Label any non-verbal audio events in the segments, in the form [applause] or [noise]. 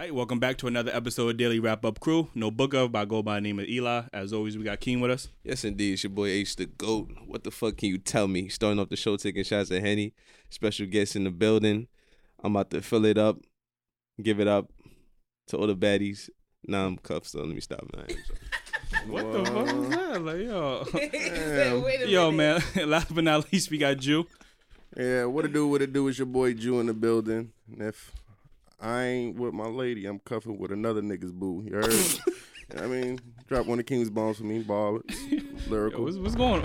All right, welcome back to another episode of Daily Wrap Up Crew. No book of, but I go by the name of Eli. As always, we got Keen with us. Yes, indeed. It's your boy H the GOAT. What the fuck can you tell me? Starting off the show, taking shots at Henny. Special guests in the building. I'm about to fill it up, give it up to all the baddies. Nah, I'm cuffed, so let me stop. Nah, [laughs] What the fuck was that? Like, yo. [laughs] Said, [laughs] Wait a yo, man. Last but not least, we got Jew. Yeah, what it do, what it do is your boy Jew in the building. And if I ain't with my lady, I'm cuffing with another nigga's boo. You heard? [laughs] I mean, drop one of King's bombs for me, ball, Yo, lyrical. what's, what's going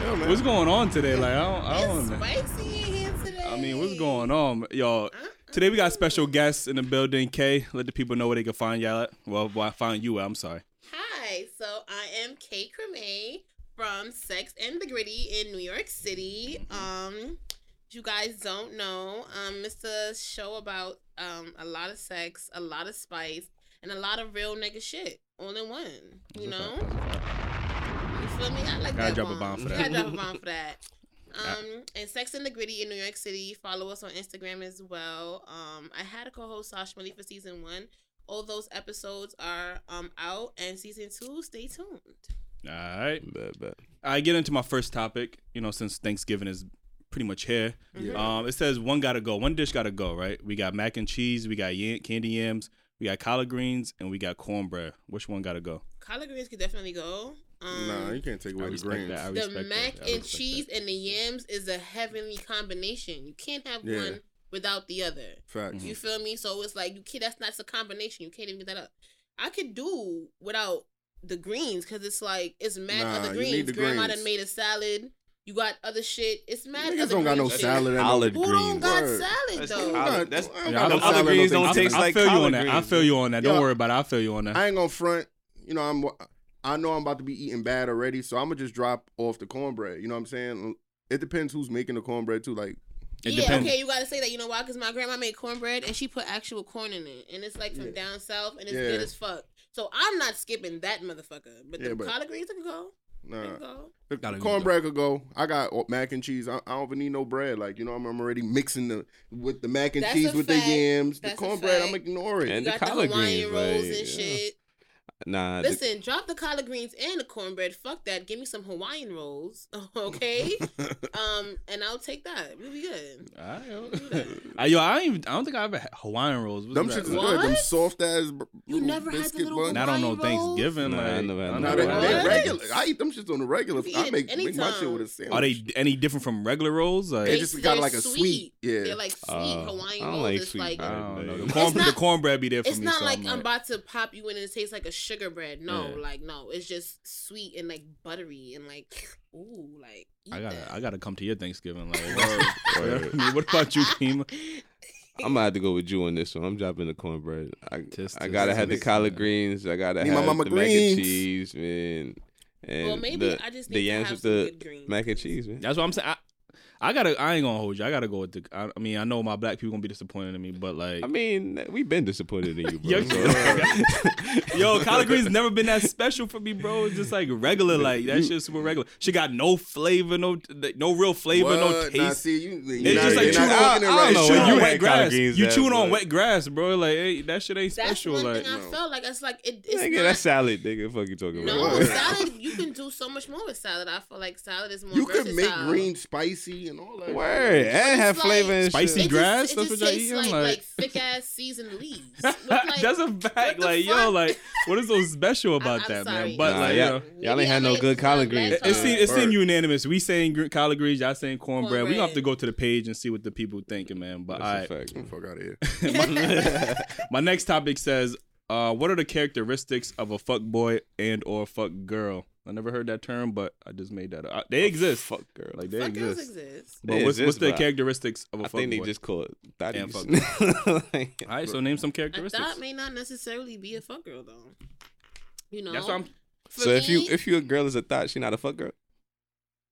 Yeah, man. What's going on today? Like, I don't, I don't know. spicy in here today. I mean, what's going on? y'all? today we got special guests in the building. K, let the people know where they can find y'all at. Well, well I find you at. I'm sorry. Hi, so I am Kay Creme from Sex and the Gritty in New York City. Um, if you guys don't know, um, it's a show about um a lot of sex, a lot of spice, and a lot of real nigga shit all in one. You know, you feel me? I like Gotta that drop a bomb. bomb for that. Gotta drop a bomb for that. [laughs] Um, and Sex and the Gritty in New York City. Follow us on Instagram as well. Um, I had a co-host Sash Mali for season one. All those episodes are um out, and season two. Stay tuned. All right. Bad, bad. I get into my first topic, you know, since Thanksgiving is pretty much here. Mhm. Um, it says one gotta go, one dish gotta go, right? We got mac and cheese, we got yam, candy yams, we got collard greens, and we got cornbread. Which one gotta go? Collard greens could definitely go. Um, Nah, you can't take I away the greens. that. I the mac that. I and cheese that. and the yams is a heavenly combination. You can't have Yeah. one without the other. Facts. You feel me? So it's like you can't. That's not a combination. You can't even get that up. I could do without the greens because it's like it's mad Nah, other you greens. the Grandma greens. done made a salad. You got other shit. It's mad. Niggas don't got no shit. salad. and no- Collard Who don't greens. got Word. salad That's though? collard- that's- I don't Yeah, got I- no I- salad, other greens no don't thing. taste I like feel you on that. I greens, feel you on that. Don't Yo, worry about it. I feel you on that. I ain't gonna front. You know, I'm. I know I'm about to be eating bad already, so I'm gonna just drop off the cornbread. You know what I'm saying? It depends who's making the cornbread too. Like, It yeah, depends. okay, you gotta say that. You know why? Because my grandma made cornbread and she put actual corn in it, and it's like from Yeah. down south, and it's Yeah. good as fuck. So I'm not skipping that motherfucker. But Yeah, the but- collard greens can go. They nah, can the Gotta cornbread could go. I got mac and cheese. I, I don't even need no bread. Like, you know, I'm, I'm already mixing the with the mac and That's cheese with fact. the yams. That's the cornbread, I'm ignoring. ignore it. You And the got the, collard Hawaiian greens, rolls like, and yeah. shit. Nah, the- Listen, drop the collard greens and the cornbread. Fuck that. Give me some Hawaiian rolls, [laughs] okay? [laughs] um, and I'll take that. We'll be good. All right, yo. Uh, yo, I don't even. I don't think I ever had Hawaiian rolls. What's Them that shits is like? good. Them soft ass. You never had the biscuit little buns. I don't know Hawaiian rolls? Thanksgiving. Nah, I like, never had I no Nah, they, they What? regular. I eat them shits on the regular. I make it make my shit with a sandwich. Are they any different from regular rolls? Like, They They- just got like a sweet. Yeah. They're like sweet Uh, Hawaiian I don't rolls. like it's sweet like bread. I don't know. The, corn, not- the cornbread be there for it's me. not so like I'm I'm like, about to pop you in and it tastes like a sugar bread. No, Yeah. like no, it's just sweet and like buttery and like ooh, like eat I gotta, that. I gotta come to your Thanksgiving. Like, [laughs] Word. I [laughs] what about you, Kima? [laughs] I'm gonna have to go with you on this one. I'm dropping the cornbread. I, Tis- I gotta tis- have the collard man. greens. I gotta Need my have mama the mac and cheese, man. And well, maybe the, I just the need to yams have with some the good greens. mac and cheese, man. That's what I'm saying. I, I gotta. I ain't gonna hold you. I gotta go with the. I, I mean, I know my black people gonna be disappointed in me, but like, I mean, we've been disappointed in you, [laughs] bro. Yo, so- [laughs] yo, collard greens never been that special for me, bro. It's just like regular, like that shit's super regular. She got no flavor, no no real flavor, no What? Nah, see, you, It's just like chewing on, I- I don't know chewing you on wet collard grass. greens You at, chewing on wet grass, bro. Like hey, that shit ain't That's special. one Like thing I no. felt like it's like it, it's Nigga, not. that's salad, nigga. Fuck you talking no about? No salad. You can do so much more with salad. I feel like salad is more. You could make green spicy and all that. Word, and have it's flavor like and Spicy shit. gra- just- grass? It That's just what y'all eating? like, Like- like thick ass seasoned leaves. [laughs] With, like, That's a fact. the Like yo, like what is so special [laughs] about I'm that, sorry. man? But Nah, like, yeah. you know, Y'all ain't had no good collard greens. It, it color. seemed it seemed unanimous. We saying collard greens, y'all saying cornbread. We gonna have to go to the page and see what the people thinking, man. But all right, That's a fact. Fuck out of here. my, [laughs] my next topic says, uh, "What are the characteristics of a fuck boy and or fuck girl?" I never heard that term, but I just made that up. They exist, Fuck girl. like they Fuck girls exist. exist. But They what's, what's the but characteristics of a I fuck think they boy? just call it And thotties. [laughs] Like, all right, so name some A characteristics. thought may not necessarily be a fuck girl though. You know. That's what I'm. For so if you if you a girl is a thought, she not a fuck girl.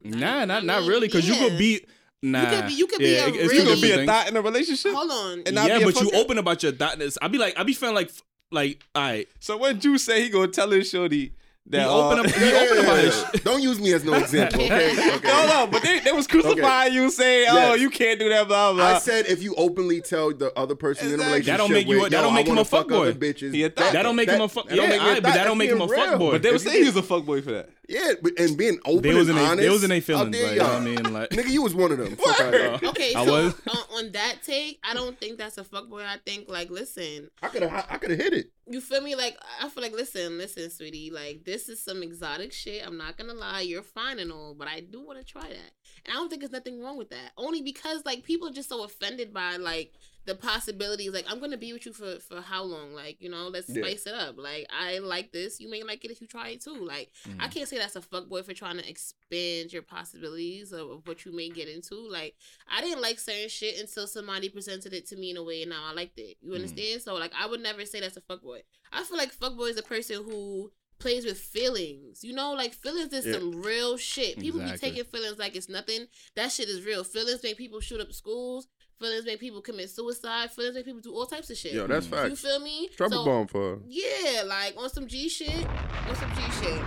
Nah, I not not really, because you could be. Nah, could be- you could be yeah, a really- You gonna be a thought in a relationship. hold on. And not yeah, be but you fucker? open about your thoughtness. I'd be like, I'd be feeling like, like, all right, So when Jew say he gonna tell his shorty, That, He uh, opened up. He opened his. Yeah. [laughs] Don't use me as no [laughs] example, okay? okay. No, no, but they, they was crucifying you, saying, "Oh, Yes. you can't do that." Blah blah. I said if you openly tell the other person in a relationship, That don't make you with, that don't make him a fuck fuckboy. Bitches, He. That don't make him a fuck. that don't Yeah, make you but thot. that don't make him a fuckboy. but they you saying he was a fuckboy for that. Yeah, but- and being open They was in and they, honest. they was in their out feelings. there, Like, you know what I mean, [laughs] like Nigga, you was one of them. Fuck out Uh, here. Okay, I so was. on, on that take, I don't think that's a fuckboy. I think like, listen, I could have, I could have hit it. you feel me? Like, I feel like, listen, listen, sweetie, like this is some exotic shit. I'm not gonna lie, you're fine and all, but I do want to try that, and I don't think there's nothing wrong with that. Only because like people are just so offended by like the possibilities. Like, I'm gonna be with you for for how long? Like, you know, let's Yeah. spice it up. Like, I like this. You may like it if you try it too. Like, Mm. I can't say that's a fuckboy for trying to expand your possibilities of, of what you may get into. Like, I didn't like certain shit until somebody presented it to me in a way, and now I liked it. You Mm. understand? So, like, I would never say that's a fuckboy. I feel like fuckboy is a person who plays with feelings. You know, like feelings is Yeah. some real shit. People Exactly. be taking feelings like it's nothing. That shit is real. Feelings make people shoot up schools. Feelings make people commit suicide. Feelings make people do all types of shit. Yo, that's Mm. facts. You feel me? Trouble So- bomb for her. yeah, like on some G shit, on some G shit.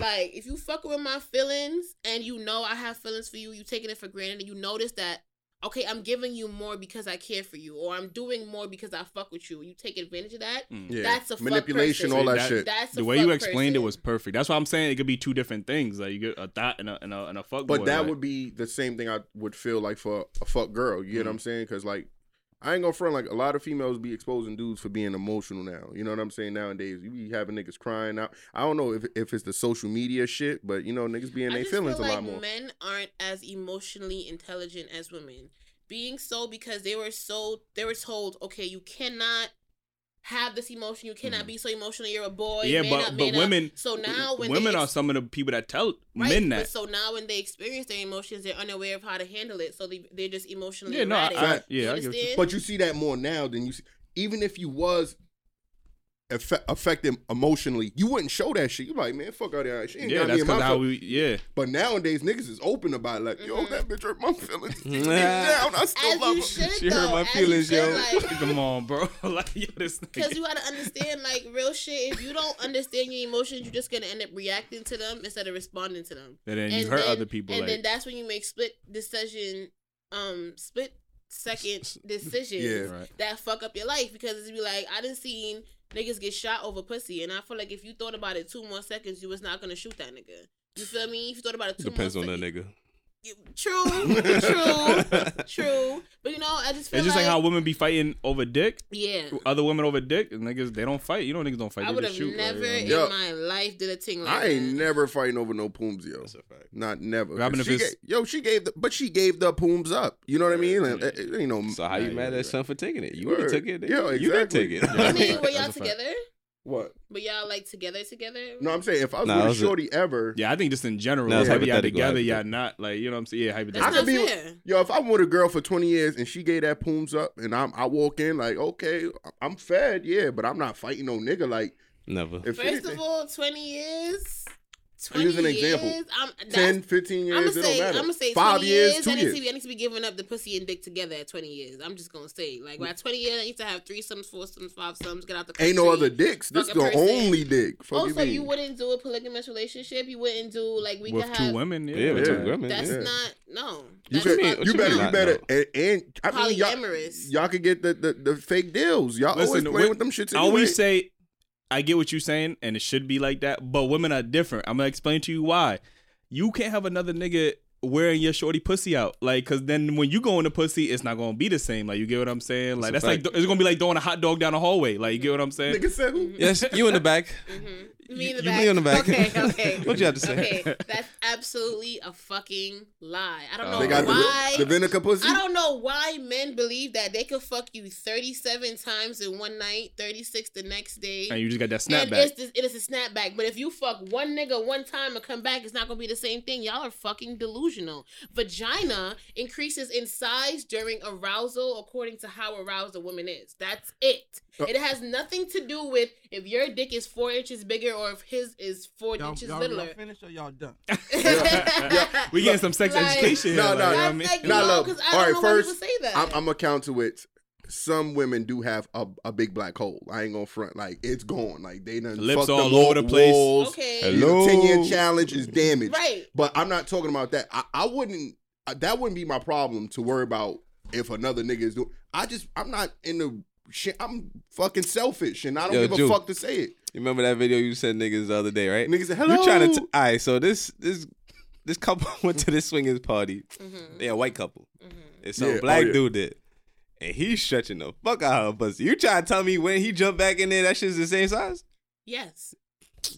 Like if you fucking with my feelings and you know I have feelings for you, you taking it for granted, and you notice that okay, I'm giving you more because I care for you, or I'm doing more because I fuck with you. You take advantage of that. Mm. Yeah. That's a manipulation, person. all that, That- shit. That's the way you fuck explained it was perfect. That's why I'm saying it could be two different things. Like you get a thought and a and a, and a fuck. But boy, that like- would be the same thing I would feel like for a fuck girl. You know what I'm saying? Because like, I ain't gonna front like a lot of females be exposing dudes for being emotional now. You know what I'm saying? Nowadays, you be having niggas crying out. I don't know if if it's the social media shit, but you know niggas being their feelings feel a like lot more. men aren't as emotionally intelligent as women. Being so because they were so they were told, okay, you cannot have this emotion. You cannot Mhm. be so emotional. You're a boy. Yeah, man but up, but man up. women. So now when women they are some of the people that tell Right, men but that. so now when they experience their emotions, they're unaware of how to handle it. So they they're just emotionally Yeah, no, I- erratic. I- You yeah, I get you- But you see that more now than you see. Even if you was affe- affected emotionally, you wouldn't show that shit. You like, man, fuck out there. She ain't yeah, got me that's in my because how we. Yeah, But nowadays, niggas is open about it. Like, yo, Mhm. that bitch hurt my feelings. [laughs] Nah. down, I still as love you her. should She though. hurt my as feelings, you should, yo. Like, [laughs] come on, bro. [laughs] like yo, this Because you gotta understand, like real shit. If you don't understand your emotions, you're just gonna end up reacting to them instead of responding to them. And then you hurt other people. and Like then that's when you make split decision, um, split second decisions Yeah. right. that fuck up your life because it's be like I didn't seen niggas get shot over pussy, and I feel like if you thought about it two more seconds, you was not gonna shoot that nigga. You feel me? If you thought about it two Depends on seconds, nigga. True, true, [laughs] true. But you know, I just feel It's just like, like how women be fighting over dick. yeah. Other women over dick. And niggas, they don't fight. You know, niggas don't fight. I would have shoot. never like, in you know. Yo. my life did a thing like that. I ain't that. never fighting over no pooms, yo. That's a fact. Not never. What happened if She it's- yo, she gave the, but she gave the pooms up. You know what I mean? Like, eh, you know, So how you mad yeah, at son for taking it? You would have took it. Yeah, You didn't take it. Yeah. I mean, were y'all a fact. Together? what? But y'all like together together? No, I'm saying if I was Nah, with a was a- shorty ever, Yeah, I think just in general, No, it's it's y'all together, y'all not like you know what I'm saying. Yeah, That's I hypothetical. not could be with- fair. yo, if I'm with a girl for 20 years and she gave that pooms up, and I'm I walk in like, okay, I'm fed, yeah, but I'm not fighting no nigga. Like, Never. if First anything, of all, twenty years. I'm 20 using an years, example. I'm, 10, 15 I'm years, gonna it don't say, matter. I'm gonna say Five 20 years, years. two I, need years. to be, I need to be giving up the pussy and dick together at 20 years. I'm just gonna say, like, by 20 years, I need to have three sums, four foursomes, five sums, get out the country. Ain't no other dicks. This is the a person. only dick. Fuck Oh, you you wouldn't do a polygamous relationship? You wouldn't do like we with could two have. women. Yeah, Yeah, with Yeah. two women. That's yeah. not no. You, could, not, you you better, you better, and, and I mean, y'all, polyamorous. y'all could get the, the, the fake deals. Y'all always Listen, playing with them shits I always say, I get what you're saying, and it should be like that. But women are different. I'm gonna explain to you why. You can't have another nigga wearing your shorty pussy out, like, cause then when you go in the pussy, it's not gonna be the same. Like, you get what I'm saying? Like, That's that's like it's gonna be like throwing a hot dog down the hallway. Like, you get what I'm saying? Nigga said who? [laughs] Yes, you in the back. Mhm. Me in the You back. be in the back. Okay, okay. [laughs] What you have to say? Okay, that's absolutely a fucking lie. I don't Uh, know They got why. the, the vinegar pussy. I don't know why men believe that they could fuck you 37 times in one night, 36 the next day. And you just got that and snapback. it's it is a snapback. But if you fuck one nigga one time and come back, it's not gonna be the same thing. Y'all are fucking delusional. Vagina increases in size during arousal according to how aroused a woman is. That's it. Uh, It has nothing to do with if your dick is four inches bigger or if his is 4 Y'all, inches y'all, littler. y'all finished or y'all done? [laughs] [laughs] we getting some sex Like- education here. No, like, no, you know what I That's mean? like, you Nah, because I don't right, know first, why people say that. I'm, I'm gonna count to it. Some women do have a, a big black hole. I ain't gonna front. Like it's gone. Like they done Lips fucked all them over the place. walls. Okay. Hello. Ten year challenge is damaged. Right. But I'm not talking about that. I, I wouldn't. uh, That wouldn't be my problem to worry about if another nigga is doing. I just I'm not in the shit. I'm fucking selfish and I don't Yo, give Ju. a fuck to say it. You remember that video you sent niggas the other day, right? Niggas say hello. You trying to? T- all right, so this this this couple [laughs] went to this swingers party. Mm-hmm. They a white couple. Mm-hmm. And some Yeah, oh, black yeah. dude did. And he's stretching the fuck out of her pussy. You trying to tell me when he jumped back in there, that shit's the same size? Yes.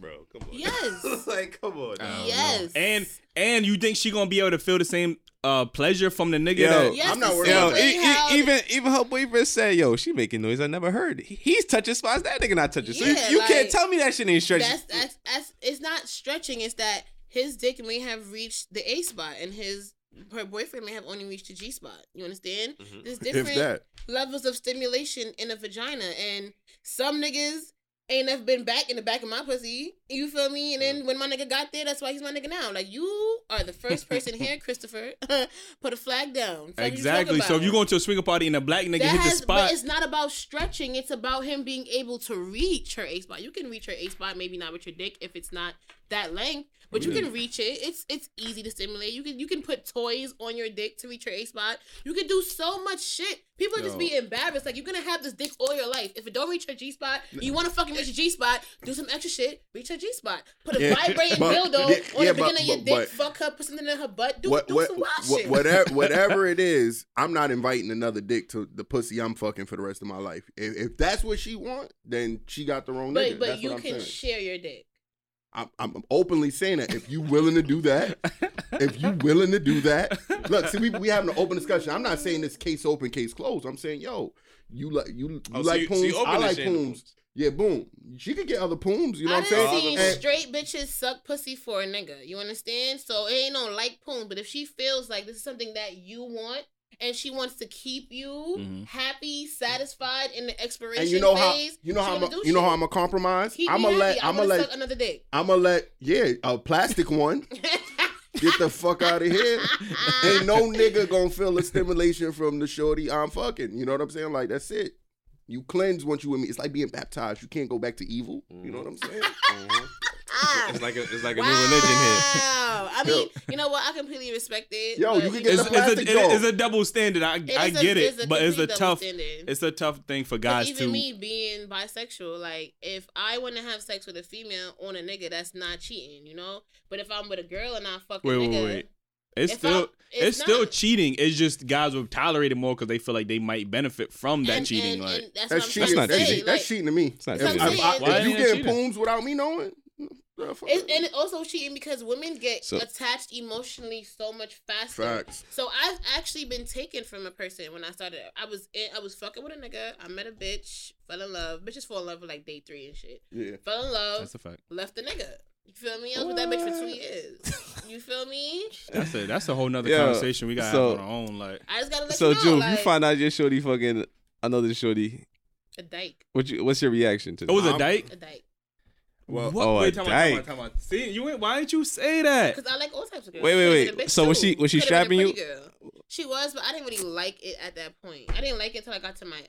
Bro, come on. Yes. [laughs] like, come on. Now. Yes. know. And and you think she gonna be able to feel the same uh pleasure from the nigga Yo. that Yes, I'm not the worried same Yo, about e- e- even even her boyfriend said, "Yo, she making noise I never heard." He's touching spots that nigga not touching. So you, Yeah, you like, can't tell me that shit ain't stretching. that's that's that's it's not stretching. It's that his dick may have reached the A spot and his her boyfriend may have only reached the G spot. You understand? Mhm. There's different that. levels of stimulation in a vagina, and some niggas ain't never been back in the back of my pussy. You feel me? And Mm. then when my nigga got there, that's why he's my nigga now. Like you are the first person here, [laughs] Christopher. [laughs] Put a flag down. Fuck you exactly. So if about? you going to a swinger party and a black nigga that hit the spot, but it's not about stretching. It's about him being able to reach her A spot. You can reach her A spot, maybe not with your dick if it's not that length, but you can reach it. It's it's easy to stimulate. You can you can put toys on your dick to reach your A spot. You can do so much shit. People just Yo. be embarrassed. Like you're gonna have this dick all your life. If it don't reach your G spot, you want to fucking reach your G spot. Do some extra shit. Reach your G spot. Put a Yeah, vibrating but- dildo yeah, on yeah, the beginning of your but- dick. but- fuck her. Put something in her butt. Do What, do what, some wild what, shit. whatever, [laughs] whatever it is, I'm not inviting another dick to the pussy I'm fucking for the rest of my life. If, if that's what she want, then she got the wrong nigga. But but That's you what I'm can saying. share your dick. I'm, I'm openly saying that if you willing to do that, if you willing to do that, look, see, we we having an open discussion. I'm not saying this case open, case closed. I'm saying, yo, you like you you Oh, so like you- so pooms, you I like pooms. Yeah, boom. She could get other pooms. You know I what I'm saying? seen And- straight bitches suck pussy for a nigga. You understand? So it ain't no like poon. But if she feels like this is something that you want and she wants to keep you Mhm. happy, satisfied in the expiration and you know how phase, you know how I'm a, do you know how. I'm gonna compromise. Keep I'm me gonna let I I'm gonna let another dick. I'm gonna let yeah a plastic one [laughs] get the fuck out of here. Ain't no nigga gonna feel the stimulation from the shorty I'm fucking. You know what I'm saying? Like that's it. You cleanse once you with me. It's like being baptized. You can't go back to evil. You know what I'm saying? Mhm. Ah. It's like a it's like a wow. new religion here. I [laughs] mean, you know what? I completely respect it. Yo, you can get it's, the it's, a, plastic it- dog. it's a double standard. I, It I is a- get it's it, a but it's a tough standard. it's a tough thing for But guys even to. me being bisexual, like if I want to have sex with a female on a nigga, that's not cheating, you know. But if I'm with a girl and I fuck a Wait, wait, nigga, wait. It's if still I'm- it's, still cheating. It's just guys will tolerate it more because they feel like they might benefit from that And- cheating. and- like and that's, That's what I'm cheating. That's not say. cheating. That's cheating to me. It's not cheating. if I- if you getting cheating? pooms without me knowing, the? It, and it also cheating because women get So- attached emotionally so much faster. facts. So I've actually been taken from a person when I started. I was in, I was fucking with a nigga. I met a bitch, fell in love. Bitches fall in love with like day three and shit. Yeah. Fell in love, that's a fact. left the nigga. You feel me? I was with that bitch for two years. You feel me? That's a that's a whole nother Yeah, conversation we gotta so- have on our own. Like I just gotta let So you know. Juve, like, you find out your shorty fucking another shorty. a dyke, What you what's your reaction to that? it was a a I'm- dyke. a dyke. Well, what? oh, a Wait, time out, time out, dyke. time out. See, you ain't, why didn't you say that? Because I like all types of girls. Wait, wait, wait. been a bitch So was she- was she Could've strapping you? girl. She was, but I didn't really like it at that point. I didn't like it until I got to my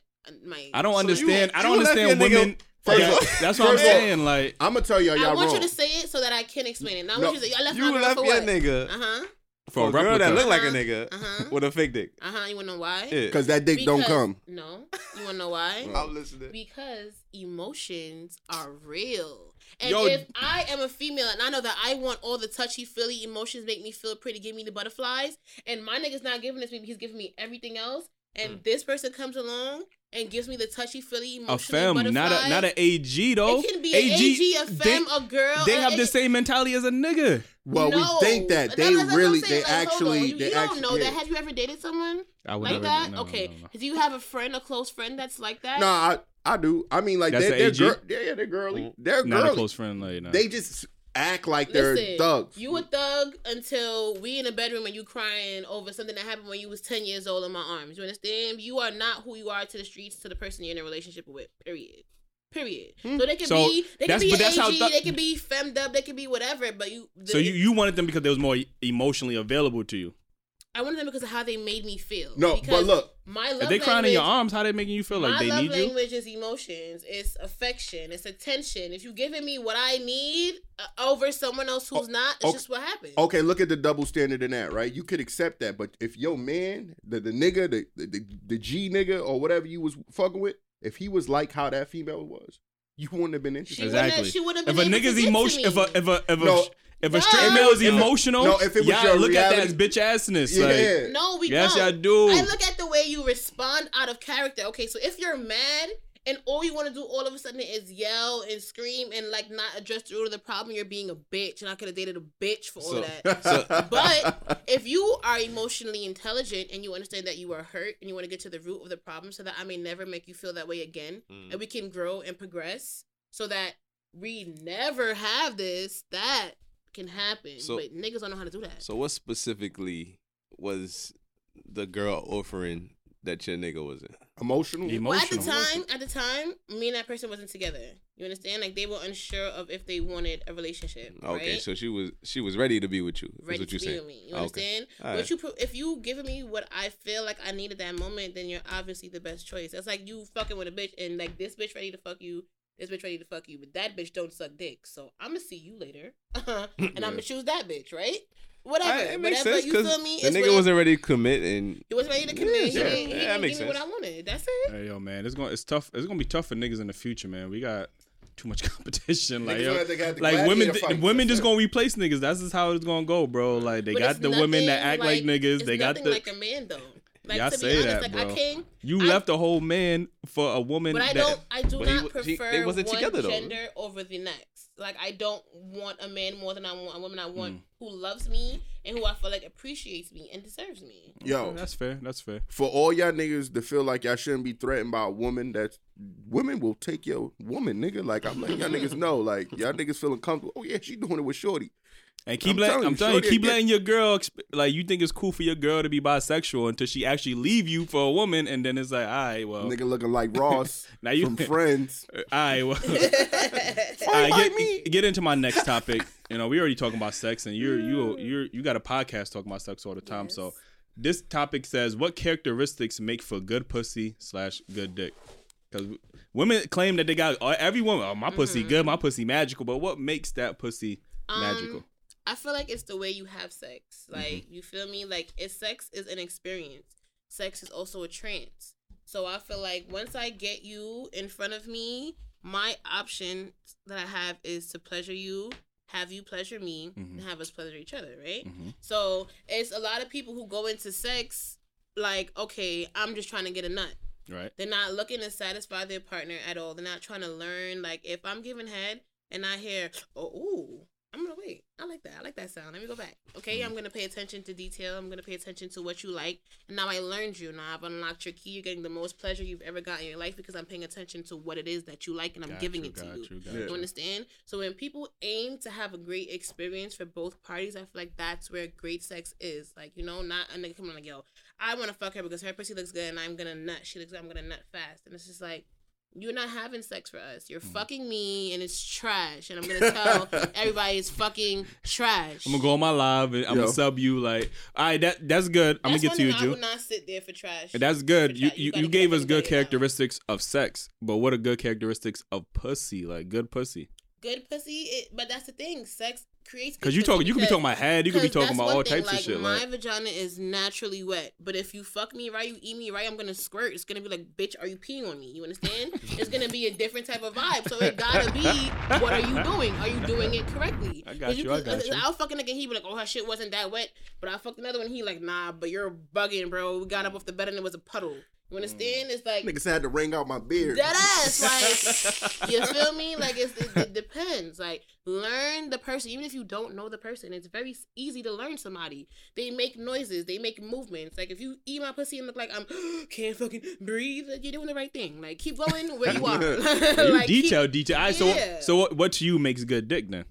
my. I don't So you- understand. I don't understand women. First that- of that's what I'm first all- saying. Like I'm gonna tell y'all I y'all I want wrong. you to say it so that I can explain it. Now I No. want you to say, I left You my girl left for your what? nigga Uh huh. for for a a girl replica. that look like a Uh-huh. nigga Uh-huh. with a fake dick. Uh huh. You wanna know why? Yeah. Because that dick don't come. No. You wanna know why? [laughs] I'm listening. Because emotions are real. And Yo- if I am a female and I know that I want all the touchy feely emotions make me feel pretty, give me the butterflies, and my nigga's not giving this to me, he's giving me everything else, and mm. this person comes along and gives me the touchy feely a emotional femme, butterflies. not a not an AG though. It can be an AG, a femme, they, a girl. they a- have the same mentality as a nigga. Well, No. we think that they that's what really, they Like, actually, You, they you don't actually. know yeah. that. Have you ever dated someone I would like never. that? no, okay. no, no. Do you have a friend, a close friend that's like that? No, I, I do. I mean, like That's they're, they're AG? girl, yeah, yeah, they're girly. They're Not a close friend. Like, no. They just act like they're Listen, thugs. You a thug until we in the bedroom and you crying over something that happened when you was ten years old in my arms. You understand? You are not who you are to the streets to the person you're in a relationship with. Period. Period. Hmm. So they can So, be they can be but AG, thug- they can be femmed up, they can be whatever. But you, the, so you, you wanted them because they was more emotionally available to you. I wanted them because of how they made me feel. No, because but look, my love If they crying in your arms, how they making you feel like they need you? My love language is emotions. It's affection. It's attention. If you giving me what I need uh, over someone else who's Oh, not, it's okay. just what happens. okay, look at the double standard in that, right? You could accept that, but if your man, the the nigga, the the, the, the G nigga or whatever you was fucking with, if he was like how that female was, you wouldn't have been She interested. wouldn't Exactly. she wouldn't If have a been able to nigga's emotion, if a if a if a No. If a straight If male is emotional, no, if it was y'all your look at that as bitch assness. Yeah. Like, No, we yes, don't. y'all do. I look at the way you respond out of character. Okay, so if you're mad and all you want to do all of a sudden is yell and scream and like not address the root of the problem, you're being a bitch, and I could have dated a bitch for all So- of that. [laughs] [laughs] But if you are emotionally intelligent and you understand that you are hurt and you want to get to the root of the problem so that I may never make you feel that way again Mm. and we can grow and progress so that we never have this, that can happen. So- but niggas don't know how to do that. So what specifically was the girl offering that your nigga was in? emotional. Emo- Well, at the time, at the time, me and that person wasn't together. You understand? Like they were unsure of if they wanted a relationship. Okay, right? so she was she was ready to be with you. Is ready what to you be saying? with me. You Okay. understand? But you, if you giving me what I feel like I need at that moment, then you're obviously the best choice. That's like you fucking with a bitch and like this bitch ready to fuck you. This bitch ready to fuck you, but that bitch don't suck dick. So I'm gonna see you later, [laughs] and I'm gonna choose that bitch, right? Whatever, All right, it makes whatever sense you because feel me. the nigga whatever- wasn't ready to commit, and He was ready to commit. Yeah, he didn't, yeah, he that didn't makes give me what I wanted. That's it. Hey, yo, man, it's going it's tough. It's gonna be tough for niggas in the future, man. We got too much [laughs] competition. Like, yo, gonna have to have the like women, gladiator women just gonna replace niggas. That's just how it's gonna go, bro. Like they But got it's the women that act like, niggas. it's They got nothing the. like a man though. Like Y'all to be say honest, that, like bro. I can't. you I- left a whole man for a woman. But I that, don't. I do not he- prefer they wasn't one together, gender over the next. Like I don't want a man more than I want a woman. I Mm. want who loves me and who I feel like appreciates me and deserves me. Yo, that's fair. That's fair. for all y'all niggas to feel like y'all shouldn't be threatened by a woman, that's women will take your woman, nigga. Like I'm letting y'all niggas know, like y'all niggas feeling comfortable. Oh yeah, she doing it with Shorty. And keep I'm letting, telling I'm telling you, keep get- letting your girl like you think it's cool for your girl to be bisexual until she actually leave you for a woman, and then it's like, all right, well, Nigga looking like Ross [laughs] Now you- from [laughs] Friends. all right, well. [laughs] Fight All right, get, me. get into my next topic. You know, we already talking about sex, and you're you you you got a podcast talking about sex all the time. So this topic says, what characteristics make for good pussy slash good dick? Because women claim that they got every woman. Oh, my pussy Mm-hmm. good, my pussy magical. But what makes that pussy magical? I feel like it's the way you have sex. Like Mm-hmm. you feel me? Like it's sex is an experience. Sex is also a trance. So I feel like once I get you in front of me, my option that I have is to pleasure you, have you pleasure me, Mhm. and have us pleasure each other, right? Mhm. So it's a lot of people who go into sex like, okay, I'm just trying to get a nut. Right. They're not looking to satisfy their partner at all. They're not trying to learn. Like if I'm giving head and I hear, oh, ooh, I'm gonna wait. I like that. I like that sound. Let me go back. Okay, I'm gonna pay attention to detail. I'm gonna pay attention to what you like. And now I learned you. Now I've unlocked your key. You're getting the most pleasure you've ever gotten in your life because I'm paying attention to what it is that you like and I'm Got giving you, it to you. you, Yeah. You understand? So when people aim to have a great experience for both parties, I feel like that's where great sex is. Like, you know, not a nigga coming like, yo, I want to fuck her because her pussy looks good and I'm gonna nut. She looks good, I'm gonna nut fast. And it's just like, you're not having sex for us. You're mm. fucking me and it's trash. And I'm gonna tell [laughs] everybody it's fucking trash. I'm gonna go on my live and I'm Yo. gonna sub you. Like, all right, that that's good. I'm That's gonna get to you, thing I would not sit there for trash. And that's good. For You trash. you, you gave us good get it out. characteristics of sex, but what are good characteristics of pussy? Like good pussy. Good pussy, it, but that's the thing. Sex creates. Cause you talking, you could be talking about head, you could be talking about all thing, types like, of shit. My Like, vagina is naturally wet, but if you fuck me right, you eat me right, I'm gonna squirt. It's gonna be like, bitch, are you peeing on me? You understand? [laughs] it's gonna be a different type of vibe. So it gotta be, what are you doing? Are you doing it correctly? I got 'Cause you, I got uh, you. I'll fucking nigga, he be like, oh, her shit wasn't that wet, but I fucked another one. He like, nah, but you're bugging, bro. We got up off the bed and it was a puddle. You mm. thin, It's like Niggas had to wring out my beard. Dead ass, like [laughs] you feel me? Like it's, it, it depends. Like learn the person, even if you don't know the person. It's very easy to learn somebody. They make noises, they make movements. Like if you eat my pussy and look like I'm [gasps] can't fucking breathe, like, you're doing the right thing. Like keep going where you [laughs] are. you [laughs] like, keep- detail, detail. All right, so Yeah. so what, what to you makes good dick then?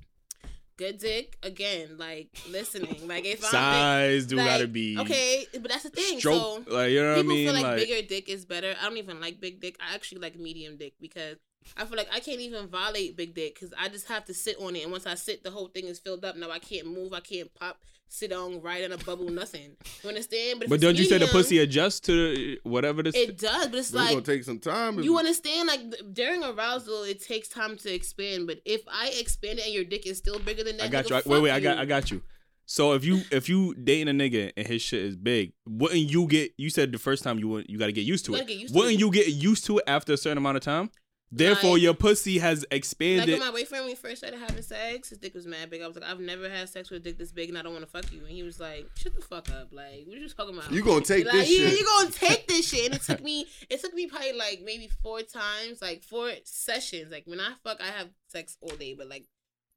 Good dick again. Like listening. Like if I'm Size do big, gotta like, be okay, but that's the thing. Stroke, So like you know what I people mean? feel like, Like, bigger dick is better. I don't even like big dick. I actually like medium dick because I feel like I can't even violate big dick because I just have to sit on it, and once I sit, the whole thing is filled up. Now I can't move, I can't pop, sit on, ride in a bubble, nothing. You understand? if But don't you say the pussy adjusts to whatever this? It does, but it's But it's gonna take some time. you understand. Like during arousal, it takes time to expand. But if I expand it and your dick is still bigger than that, I got nigga, you. I- fuck Wait, wait. I got, I got you. So if you if you dating a nigga and his shit is big, wouldn't you get? You said the first time you wouldn't. You got to get used to You it. gotta get used wouldn't it. you get used to it after a certain amount of time? Therefore, Like- your pussy has Like expanded. with my boyfriend, when we first started having sex, his dick was mad big. I was like, I've never had sex with a dick this big, and I don't want to fuck you. And he was like, Shut the fuck up. Like, what are you talking about? You gonna take like, this yeah, shit? you gonna take this shit. And it took me, it took me probably like maybe four times, like four sessions. Like when I fuck, I have sex all day, but like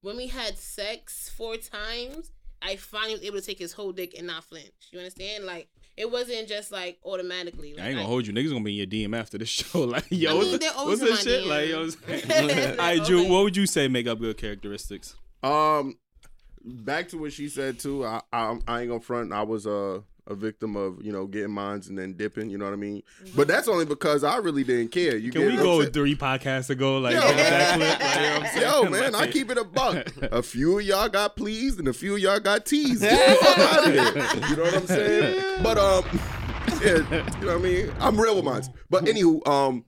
when we had sex four times, I finally was able to take his whole dick and not flinch. You understand? Like it wasn't just like automatically. Like, I ain't gonna hold you. Niggas gonna be in your DM after this [laughs] show. Like, yo, I what's, mean, the- what's this shit? DM. Like, yo, what's- They're [laughs] [laughs] all right, Drew, always- what would you say make up good characteristics? Um, back to what she said too. I I, I ain't gonna front. I was a a victim of you know getting mines and then dipping. You know what I mean? But that's only because I really didn't care. You Can get we go saying? three podcasts ago? Like, Yo. get that clip? Like, you know what I'm saying? Yo, [laughs] man, I keep it a buck. A few of y'all got pleased and a few of y'all got teased. Get the fuck out of here. You know what I'm saying? But um, [laughs] yeah, you know what I mean. I'm real with mines. But anywho, um,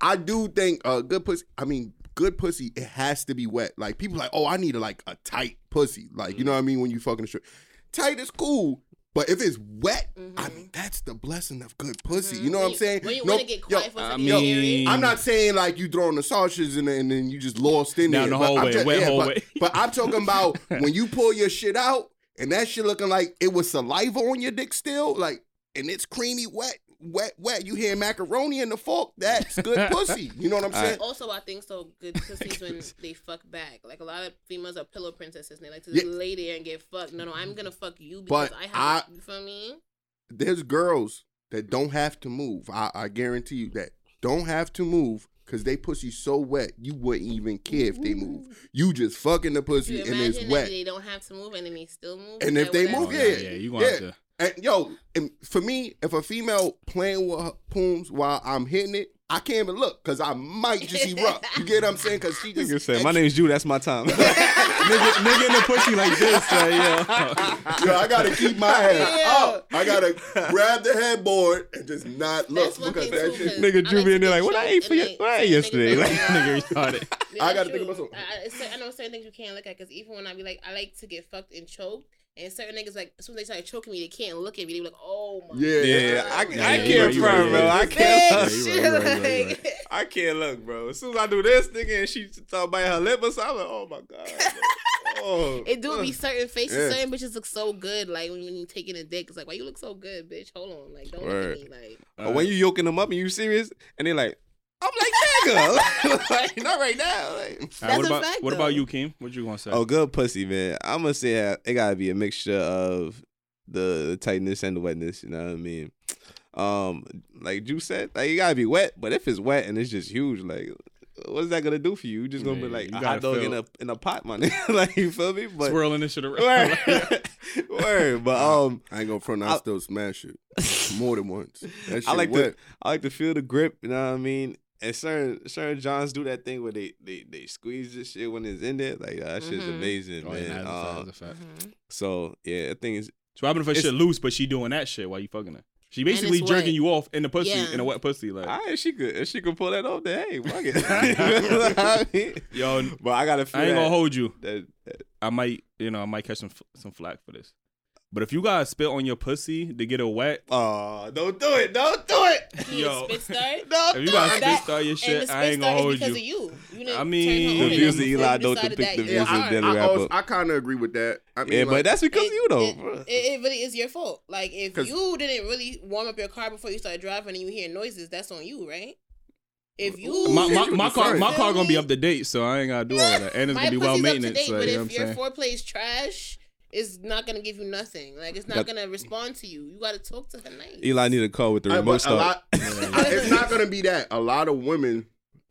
I do think uh, good pussy. I mean, good pussy. It has to be wet. Like people like, oh, I need a like a tight pussy. Like you know what I mean when you fucking straight. Tight is cool. But if it's wet, I mean that's the blessing of good pussy. You know what I'm saying? Mm-hmm. When you No- want to get yo, quiet for a I second, mean- I'm not saying like you throwing the sausages in there and then you just lost in Down there. the but I'm hallway, just- wet yeah, hallway. But, [laughs] but I'm talking about [laughs] when you pull your shit out and that shit looking like it was saliva on your dick still, like, and it's creamy, wet, wet, wet. You hear macaroni in the fork? That's good [laughs] pussy. You know what I'm saying? Also, I think so good [laughs] pussies when they fuck back. Like a lot of females are pillow princesses. And they like to Yeah. just lay there and get fucked. No, no, I'm gonna fuck you But because I have. I- you feel me? There's girls that don't have to move. I, I guarantee you that don't have to move. Cause they pussy so wet, you wouldn't even care if they move. You just fucking the pussy You and it's wet. they don't have to move and then they still move. And if they what move, that Oh, yeah, yeah, you gonna have to. And yo, and for me, if a female playing with her pooms while I'm hitting it, I can't even look because I might just erupt. You get what I'm saying? Because she just Nigga said, my name's Drew. That's my time. [laughs] nigga, nigga in the pussy like this. Like, yo. Yo, I gotta keep my head Yeah. up. I gotta grab the headboard and just not look That's because that too. shit. 'cause Nigga I Drew like be in there like, what I ate for and ye- like, what I ate yesterday? Like, like, nigga retarded. I gotta think about something. I, I, I know certain things you can't look at because even when I be like, I like to get fucked and choked, and certain niggas like as soon as they start choking me, they can't look at me. They be like, oh my. Yeah. yeah, I, Yeah, I can't right, front, right, bro. you I can't. Bitch, you right, you right, right, [laughs] I can't look, bro. As soon as I do this, nigga, and she talk about her lip or something, I'm like, oh my god. [laughs] Oh, It do be certain faces, Yeah. certain bitches look so good. Like when, when you taking a dick, it's like, why you look so good, bitch? Hold on, like don't Word. look at me, like. Or when you yoking them up and you serious, and they like, I'm like, nigga, [laughs] like, not right now. Like, All right, That's what a about fact, what though. about you, Kim? What you gonna say? oh, good pussy, man. I'm gonna say uh, it gotta be a mixture of the, the tightness and the wetness. You know what I mean? Um, like you said, like it gotta be wet. But if it's wet and it's just huge, like. What's that gonna do for you? You just gonna Yeah, be like you a gotta hot dog in a in a pot, my [laughs] nigga. like you feel me? But Swirling this shit around. word, [laughs] word. But um, I ain't gonna front. I I- still smash it more than once. That shit I like wet. to I like to feel the grip, you know what I mean? And certain certain Johns do that thing where they they, they squeeze this shit when it's in there. Like that shit's Mhm. amazing, Oh, yeah, man. nah, that's a Um, that's a fact. mhm. so yeah, I think it's So what happened if her It's- shit loose, but she doing that shit while you fucking her? She it's basically wet. jerking you off in the pussy, Yeah. in a wet pussy. Like, all right, she could if she could pull that off, then hey, fuck it. You I mean? yo, But I gotta feel I ain't that, gonna hold you. that, that- I might, you know, I might catch some some flack for this. But if you got spit on your pussy to get it wet, Oh, don't do it, don't do it. Yo. spit start. [laughs] Don't if you do got it. spit That- start your and shit, the I ain't gonna start is hold you. of you. You I mean- The on views of Eli don't decided depict the you views were of hard. Daily I, rapper. I kind of agree with that. I mean, Yeah, like, but that's because it, you though. It, bro. it, it really is your fault. Like if you didn't really warm up your car before you started driving and you hear noises, that's on you, right? If you My, my, my car, my car gonna be up to date, so I ain't gotta do all that, and it's my gonna be well pussy's up maintenance. date, Like, but you know if what I'm your saying? foreplay is trash, it's not gonna give you nothing. Like it's not But- gonna respond to you. You gotta talk to her nice. Eli need a call with the uh, [laughs] [laughs] I- remote but a start. lot, it's not gonna be that. A lot of women,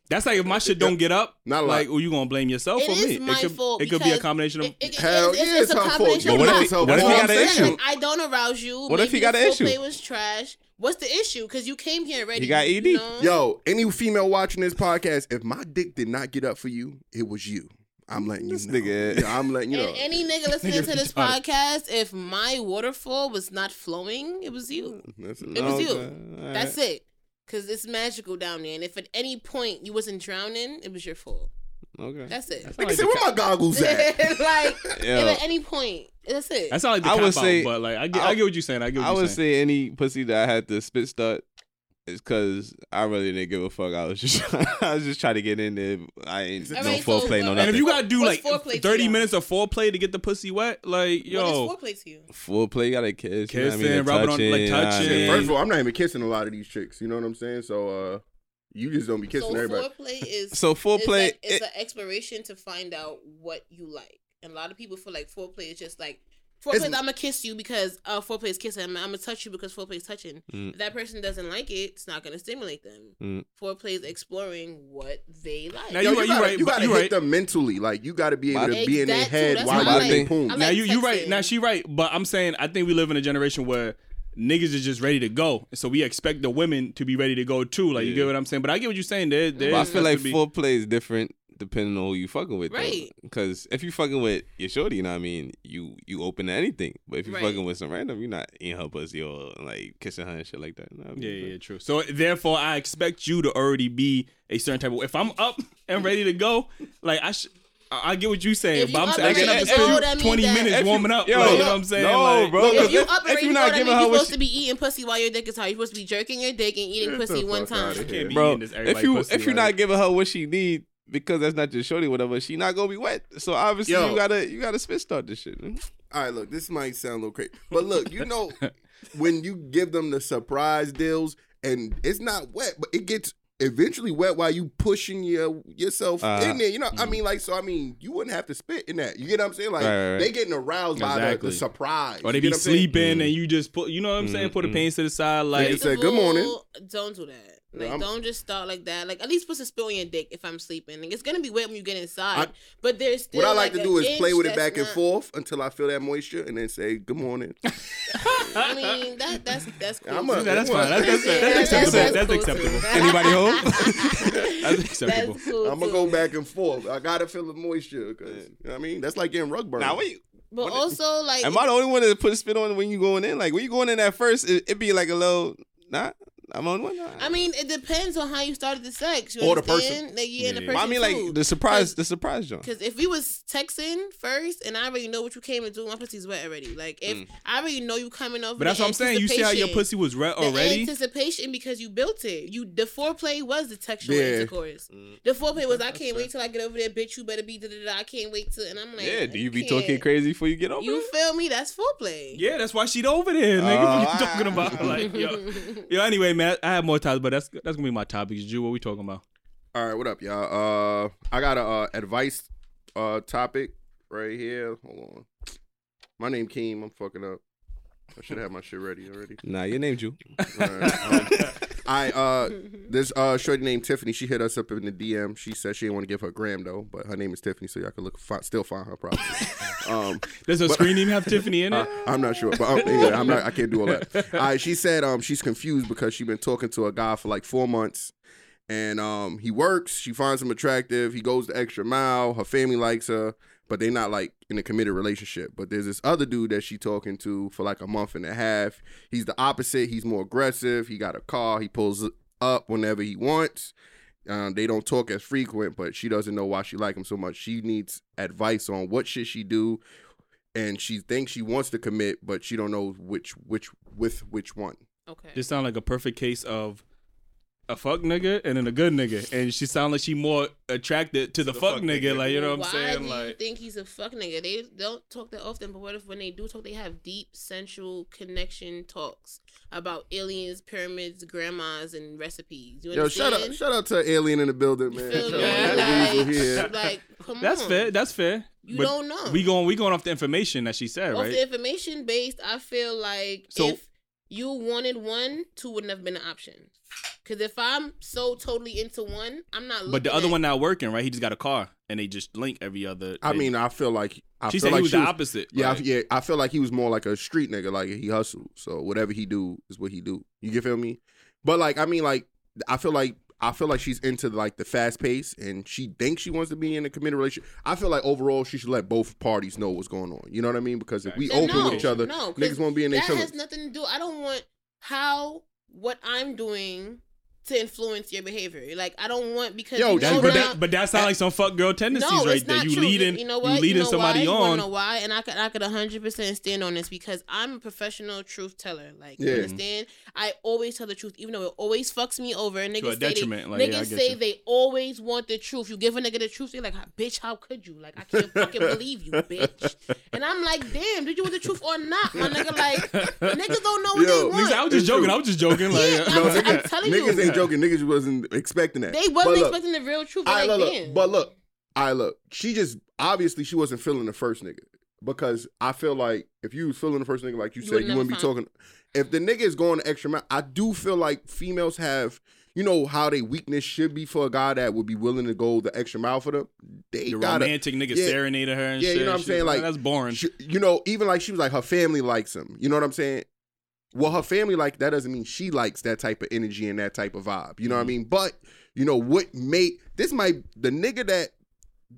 That's like if my shit don't get up, Not a like, oh, you gonna blame yourself It or is me? my it could, fault it could be a combination of. It- it- Hell it's, it's, yeah, it's it's a her fault. combination But what if he- what if he got an issue? Like, I don't arouse you. What if he got an issue? foreplay was trash. What's the issue? Because you came here already. You got ED? know? Yo, any female watching this podcast, if my dick did not get up for you, it was you. I'm letting you This know. nigga- Yeah, I'm letting you know. And any nigga [laughs] listening Nigga to this retarded. podcast, if my waterfall was not flowing, it was you. That's It was you. Okay, That's it. Cause it's magical down there, and if at any point you wasn't drowning, it was your fault. Okay. That's it. That's Nigga like said, where my goggles [laughs] at? like, Yo. if at any point, that's it. That's not like the I cop would out, say- but like I get, I- I, get what you're saying. I get what I you're saying. I would saying. say any pussy that I had to spit start is because I really didn't give a fuck. I was just [laughs] I was just trying to get in there. I ain't no Alright, so, foreplay, no uh, nothing. and if you gotta do What's like 30 minutes of foreplay to get the pussy wet, like yo, what is foreplay to you? foreplay, you gotta kiss, you know what I mean? Kissing, The rubbing on- like touching, you know what I touching. mean? First of all, I'm not even kissing a lot of these chicks. You know what I'm saying? So uh, you just don't be kissing so everybody. foreplay [laughs] is So foreplay, It's, it's it- an exploration to find out what you like, and a lot of people feel like foreplay is just like foreplay. It's- I'm gonna kiss you because uh, foreplay is kissing. I'm, I'm gonna touch you because foreplay is touching. Mm. If that person doesn't like it, it's not gonna stimulate them. Mm. Foreplay is exploring what they like. Now Yo, you you right, you gotta, right, you gotta you hit right. them mentally. Like you gotta be able to Ex- be in their head that's while what I you think. now like you you right. Now she right, but I'm saying I think we live in a generation where niggas is just ready to go, so we expect the women to be ready to go too. Like you get what I'm saying? But I get what you're saying. There, there But I feel like be- foreplay is different depending on who you fucking with, Right. Because if you fucking with your shorty, you know what I mean, you you open to anything. But if you Right. fucking with some random, you're not in her pussy or like kissing her and shit like that. You know what I Yeah, mean? yeah, true. So therefore, I expect you to already be a certain type of. If I'm up and ready to go, like I should. I I get what you're saying, If you but I'm up saying I should have to to spend 20 minutes you- warming up. yo, like, you know what I'm saying? no, like, bro. If you if- up if and ready you're to not go, giving her you're supposed she- to be eating pussy while your dick is hard. You're supposed to be jerking your dick and eating Get pussy one time. Can't be bro. this If you pussy, if you're like- not giving her what she need because that's not your shorty, whatever, she not gonna be wet. So obviously Yo. you gotta you gotta spit start this shit. All right, look, this might sound a little crazy, but look, you know, [laughs] when you give them the surprise deals and it's not wet, but it gets eventually wet while you pushing your yourself Uh, in there. You know, I mean, like, so I mean, you wouldn't have to spit in that. You get what I'm saying? Like, Right, right, right. they getting aroused by the, the surprise. or they You be get what I'm saying? sleeping Mm. and you just put, you know what I'm saying? Mm, Put the mm. pains to the side, like. it's- said, "Good morning." Don't do that. Like, I'm- don't just start like that. Like, at least put some spill on your dick if I'm sleeping. Like, it's gonna be wet when you get inside. I- but there's still What I like, like to do is play with it that's back and forth until I feel that moisture, and then say good morning. [laughs] I mean, that that's that's cool. I'm a- too. that's fine. That's, that's, Yeah, that's, that's- acceptable. that's That's, cool, too. acceptable. Anybody home? [laughs] That's acceptable. That's cool. I'm gonna too. go back and forth. I gotta feel the moisture, cause you know what I mean that's like getting rug burn. Now wait. But What- also, like, Am I the only one that put a spit on when you going in? Like when you going in at first, it, it be like a little nah. I'm on one. I mean, it depends on how you started the sex. You Or the person. Like, yeah, and the person Well, I mean, like too. the surprise, the surprise joint. Because if we was texting first and I already know what you came to do, my pussy's wet already. Like if Mm. I already know you coming over, But that's what I'm saying. You see how your pussy was red the already? anticipation because you built it. You the foreplay was the textual Yeah. intercourse. Mm. The foreplay was I can't fair. wait till I get over there, bitch. You better be da da da. I can't wait to. And I'm like, Yeah. Do you be can't. talking crazy before you get over? There? You it? feel me? That's foreplay. Yeah, that's why she's over there, nigga. Oh, what you talking about? [laughs] Like, yo. Yo, anyway, man, I have more topics, but that's that's gonna be my topics. Drew, what we talking about? All right, what up, y'all? Uh, I got a uh, advice uh topic right here. Hold on. My name Keem. I'm fucking up. I should have my shit ready already. Nah, your name Jew. All right, um, [laughs] I uh, [laughs] this uh shorty named Tiffany. She hit us up in the DM. She said she didn't want to give her gram though, but her name is Tiffany, so y'all can look fi- still find her probably. [laughs] um, Does her But- screen even have [laughs] Tiffany in it? uh, I'm not sure, but um, yeah, I'm not. I can't do all that. All right, she said um she's confused because she's been talking to a guy for like four months, and um he works. She finds him attractive. He goes the extra mile. Her family likes her, but they're not like in a committed relationship. But there's this other dude that she talking to for like a month and a half. He's the opposite. He's more aggressive. He got a car. He pulls up whenever he wants. Um, they don't talk as frequent, but she doesn't know why she like him so much. She needs advice on what should she do, and she thinks she wants to commit, but she don't know which which with which one. Okay. This sound like a perfect case of a fuck nigga and then a good nigga, and she sound like she more attracted to the, the fuck, fuck nigga. nigga. Like you know what I'm Why saying? do you Like think he's a fuck nigga? They don't talk that often, but what if when they do talk, they have deep, sensual connection talks about aliens, pyramids, grandmas, and recipes. You Yo, shout understand? out shout out to Alien in the building, man. feel Shout me? Like, Weasel here. like, come that's on. fair. That's fair. You But don't know. We going we going off the information that she said, Off right? the information based, I feel like So- if you wanted one, two wouldn't have been an option. Because if I'm so totally into one, I'm not. But the other at- one not working, right? He just got a car and they just link every other. I day. mean, I feel like I she feel said like he was she the was- opposite. Yeah, I, yeah. I feel like he was more like a street nigga. Like he hustled. So whatever he do is what he do. You get feel me? But like, I mean, like, I feel like I feel like she's into like the fast pace, and she thinks she wants to be in a committed relationship. I feel like overall she should let both parties know what's going on. You know what I mean? Because if we Then open with each other, no, niggas won't be in their that feelings. has nothing to do. I don't want how what I'm doing to influence your behavior. Like I don't want because Yo, you That, but, that, but that sounds like some fuck girl tendencies no, right there. You true. leading, you know what? you leading know somebody why? You wanna know why? And I could, I could 100 percent stand on this because I'm a professional truth teller. Like, Yeah. you understand? I always tell the truth, even though it always fucks me over. And niggas say they, like, niggas get say you. they always want the truth. You give a nigga the truth, they're like, "Bitch, how could you? Like, I can't fucking believe you, bitch." [laughs] And I'm like, "Damn, did you want the truth or not, my nigga?" Like, [laughs] niggas don't know what Yo, they want. I was just joking. I was just joking. Like, Yeah, no, I'm- [laughs] I'm telling you. Ain't joking. Niggas wasn't expecting that. they wasn't look, expecting the real truth. I look, like, look, but look, I look. She just obviously she wasn't feeling the first nigga because I feel like if you was feeling the first nigga, like you, You said, would you wouldn't be talking. If the nigga is going the extra mile, I do feel like females have. You know how they weakness should be for a guy that would be willing to go the extra mile for them. They the gotta, romantic nigga yeah. serenading her and shit. Yeah, you know what I'm She- saying? Like, that's boring. she- you know, even like she was like her family likes him. You know what I'm saying? Well, her family like that doesn't mean she likes that type of energy and that type of vibe. You know what I Mhm. mean? But you know what made this might the nigga that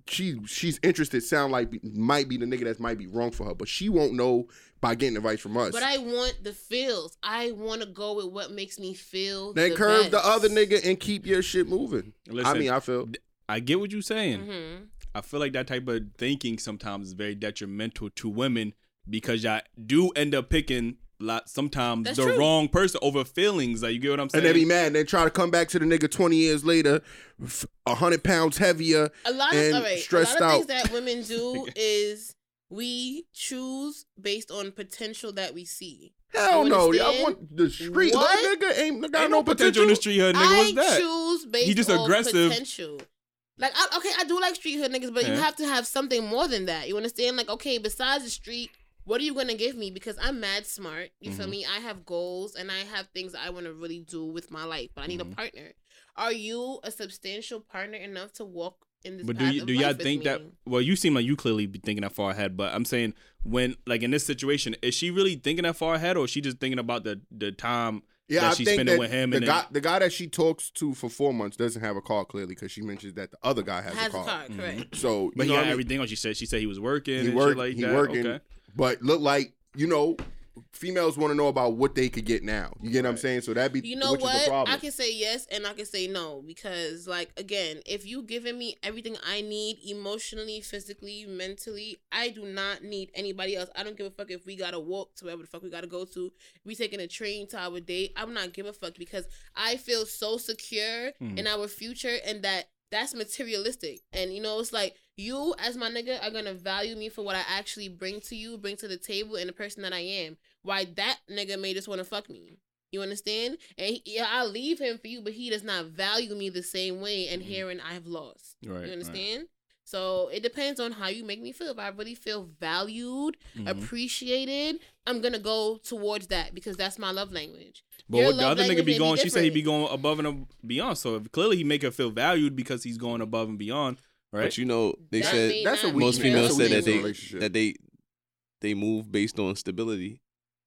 she she's interested sound like might be the nigga that might be wrong for her, but she won't know by getting advice from us. But I want the feels. I want to go with what makes me feel. then the curve the other nigga and keep your shit moving. I mean, I feel I get what you're saying. Mhm. I feel like that type of thinking sometimes is very detrimental to women because y'all do end up picking lot sometimes That's the true. wrong person over feelings. Like you get what I'm saying? and they be mad and they try to come back to the nigga twenty years later, f- a hundred pounds heavier. A lot of And all right, stressed a lot of out. things that women [laughs] do is we choose based on potential that we see. Hell no, I understand? want the street. What? Little nigga ain't got Ain't no no potential in the street hood, nigga. I What's that? choose based just on aggressive. potential. Like, I, okay, I do like street hood niggas, but you have to have something more than that. You understand? Like, okay, besides the street, what are you gonna give me? Because I'm mad smart. You feel Mhm. me? I have goals and I have things I want to really do with my life, but I need Mhm. a partner. Are you a substantial partner enough to walk in this? But do path you do y'all think that? Well, you seem like you clearly be thinking that far ahead. But I'm saying when like in this situation, is she really thinking that far ahead, or is she just thinking about the the time? Yeah, that I she's think spending that with him the and guy, then- the guy that she talks to for four months doesn't have a car clearly because she mentions that the other guy has, has a car. Mm-hmm. correct? So, But you he know got what I mean? everything. Or she said she said he was working. He and work, shit like he that. working, Okay. But look like you know, females want to know about what they could get now. You get what I'm saying? So that'd be You know which is the what? problem. I can say yes and I can say no because, like, again, if you giving me everything I need emotionally, physically, mentally, I do not need anybody else. I don't give a fuck if we gotta walk to wherever the fuck we gotta go to. We taking a train to our date. I'm not give a fuck because I feel so secure Mhm. in our future and that that's materialistic. And you know, it's like you as my nigga are gonna value me for what I actually bring to you, bring to the table, and the person that I am. Why that nigga may just want to fuck me. You understand? And he, yeah, I'll leave him for you, but he does not value me the same way. And Mhm. herein I have lost. Right. right. You understand? So it depends on how you make me feel. If I really feel valued, Mhm. appreciated, I'm gonna go towards that because that's my love language. But Your what the other nigga be may be going? She said he be going above and beyond. So if, clearly he make her feel valued because he's going above and beyond, right? But you know, they That said may that's a not weak- most females that's said that they that they they move based on stability.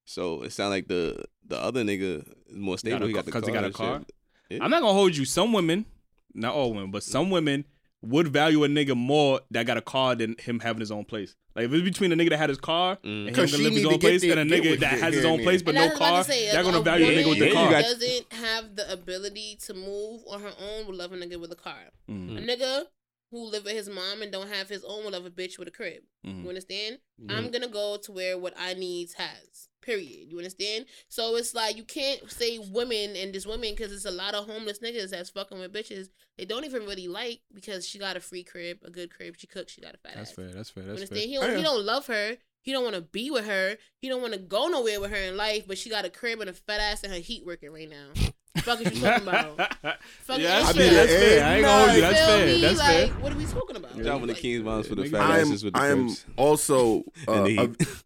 So it sounds like the the other nigga is more stable. Because he got ca- the 'cause he got a car? Yeah. I'm not gonna hold you. Some women, not all women, but some women would value a nigga more that got a car than him having his own place. Like if it's between a nigga that had his car Mm. and him 'Cause gonna live his own place, there- and a nigga that has his own place but no I to car, say, they're gonna value a nigga with Yeah, the car. doesn't have the ability to move on her own will love a nigga with a car. Mhm, A nigga who live with his mom and don't have his own will love a bitch with a crib. mhm. You understand? Mm-hmm. I'm gonna go to where what I needs has. Period. You understand? So it's like you can't say women and just women because it's a lot of homeless niggas that's fucking with bitches they don't even really like because she got a free crib, a good crib. She cooks. She got a fat ass. That's ass. fair. That's fair. You understand? fair. He don't, he don't love her. He don't want to be with her. He don't want to go nowhere with her in life. But she got a crib and a fat ass and her heat working right now. Fuck is you talking about? [laughs] Fuck yeah, that's you fair. That's fair. I ain't gonna hold you. That's fair. me? That's like, fair. What are we talking about? Driving the Like, King's Moms for the fat I am asses with the I am also [laughs] uh, And the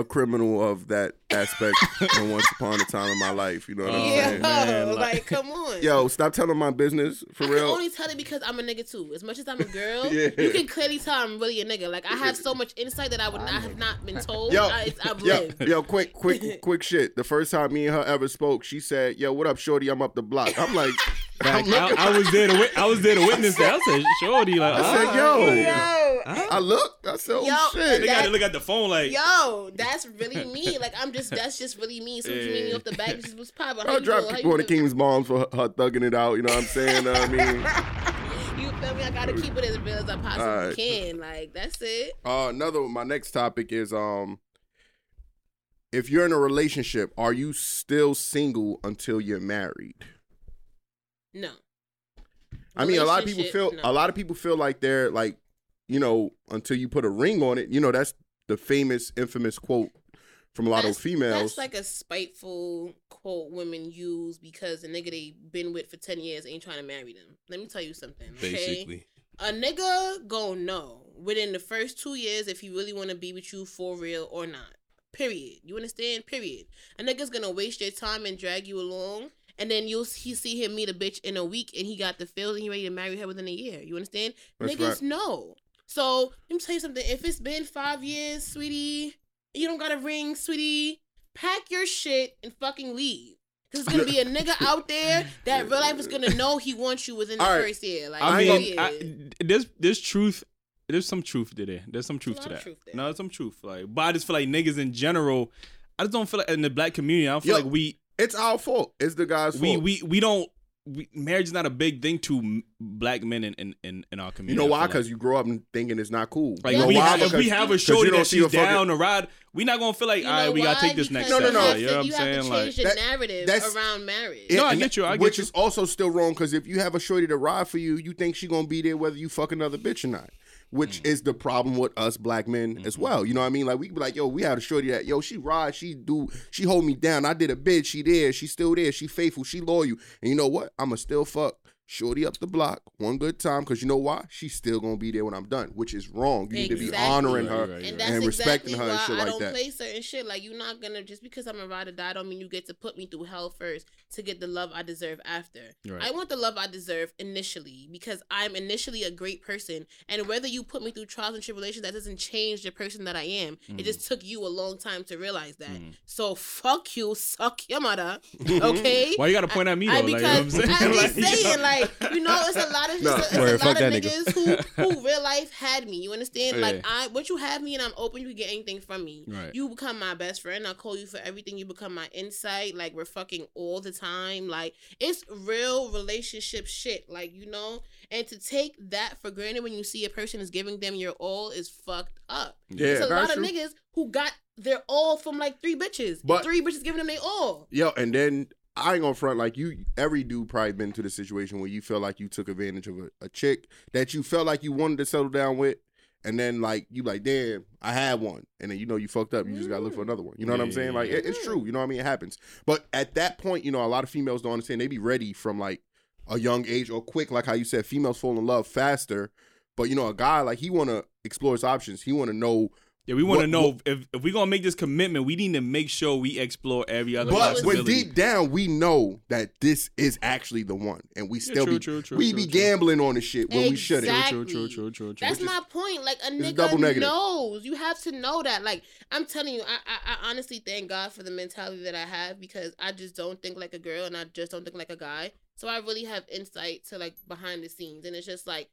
a, criminal of that aspect [laughs] than once upon a time in my life. You know what I'm Oh, yeah, saying? man, like, like- come on. Yo, stop telling my business for I can real. only tell it because I'm a nigga too. As much as I'm a girl, [laughs] Yeah. you can clearly tell I'm really a nigga. Like I have so much insight that I would not have not been told. Yo, I, it's, I've Yo, lived. yo, quick, quick, [laughs] quick shit. The first time me and her ever spoke, she said, "Yo, what up, shorty? I'm up the block." I'm like, I'm I, I was there to wit- I was there to witness that. I said, "Shorty, like, I said, ah, yo. Yo, I looked. I said, "Oh Yo, shit." They got to look at the phone like, yo, that's really me. [laughs] Like I'm just, that's just really me. So you meet me off the back, just was popping. I'll you drop doing? How people on the? King's moms for her, her thugging it out. You know what I'm saying? Know I mean, [laughs] You feel me? I gotta keep it as real as I possibly Alright. can. Like that's it. uh, another. My next topic is um, if you're in a relationship, are you still single until you're married? No. I mean, a lot of people feel no. a lot of people feel like they're like, you know, until you put a ring on it. You know, that's the famous, infamous quote from a lot That's- of females. That's like a spiteful quote women use because the nigga they been with for ten years ain't trying to marry them. Let me tell you something. Okay? Basically. a nigga gon' know within the first two years if he really want to be with you for real or not. Period. You understand? Period. A nigga's gonna waste your time and drag you along, and then you'll he see him meet a bitch in a week, and he got the feels, and he ready to marry her within a year. You understand? That's Niggas right. know. So let me tell you something. If it's been five years, sweetie, you don't got a ring, sweetie. Pack your shit and fucking leave. Cause it's gonna be a [laughs] nigga out there that real life is gonna know he wants you within the All right. first year. Like, I mean. I, there's there's truth. There's some truth to there. There's some truth There's to a lot that. of truth there. No, there's some truth. Like, but I just feel like niggas in general. I just don't feel like in the black community. I don't feel Yo, like we it's our fault. It's the guy's we fault. we we don't. We, marriage is not a big thing to black men in in, in, in our community. you know why? feel like. Because you grow up thinking it's not cool. Like you know we why? have, if Because- we have a 'cause shorty you don't that see a she's fucking- down to ride, we not gonna feel like, You all right, know we gotta take this next Because No, step. no, no. You Like, you know what I'm saying? to Like, change That- narrative that's- around marriage. No, I get you, I that- get which you. is also still wrong because if you have a shorty to ride for you, you think she gonna be there whether you fuck another bitch or not. Which Mm. is the problem with us black men Mm-hmm. as well. You know what I mean? Like we be like, yo, we had a shorty that, yo, she ride, she do, she hold me down. I did a bid, she there, she still there, she faithful, she loyal. And you know what? I'ma still fuck shorty up the block one good time because you know why? She's still gonna be there when I'm done, which is wrong. You need to be honoring her right, right. and and respecting exactly her and why shit I like don't that. play certain shit. Like you're not gonna just because I'm a ride or die don't mean you get to put me through hell first to get the love I deserve after. Right. I want the love I deserve initially because I'm initially a great person, and whether you put me through trials and tribulations, that doesn't change the person that I am. Mm. It just took you a long time to realize that. Mhm. So fuck you, suck your mother. Okay. [laughs] Why you gotta point at me though? I, like, you know what I'm because saying? I'm [laughs] Like, just saying, like, you know, it's a lot of No. it's a, Word, it's a lot of niggas nigga. who who real life had me. You understand? Like I what you have me and I'm open, you can get anything from me. Right. You become my best friend. I call you for everything. You become my insight. Like we're fucking all the time. Like it's real relationship shit. Like, you know? And to take that for granted when you see a person is giving them your all is fucked up. Yeah, There's a lot true. of niggas who got their all from like three bitches. But- three bitches giving them their all. Yo, and then I ain't gonna front like you. Every dude probably been to the situation where you feel like you took advantage of a, a chick that you felt like you wanted to settle down with, and then like you like, damn, I had one, and then you know you fucked up. You just gotta look for mm. another one. You know what I'm saying? Like it- it's true. You know what I mean? It happens. But at that point, you know, a lot of females don't understand. They be ready from like a young age or quick, like how you said, females fall in love faster. But you know, a guy like he want to explore his options. He want to know Yeah, we want to What- know if if we gonna make this commitment, we need to make sure we explore every other But when deep down we know that this is actually the one, and we still true, be true, true, we true, be true. gambling on the shit when we shouldn't. Exactly. True, true, true, true, true. That's my point. Like a nigga knows. You have to know that. Like I'm telling you, I, I I honestly thank God for the mentality that I have because I just don't think like a girl and I just don't think like a guy. So I really have insight to like behind the scenes, and it's just like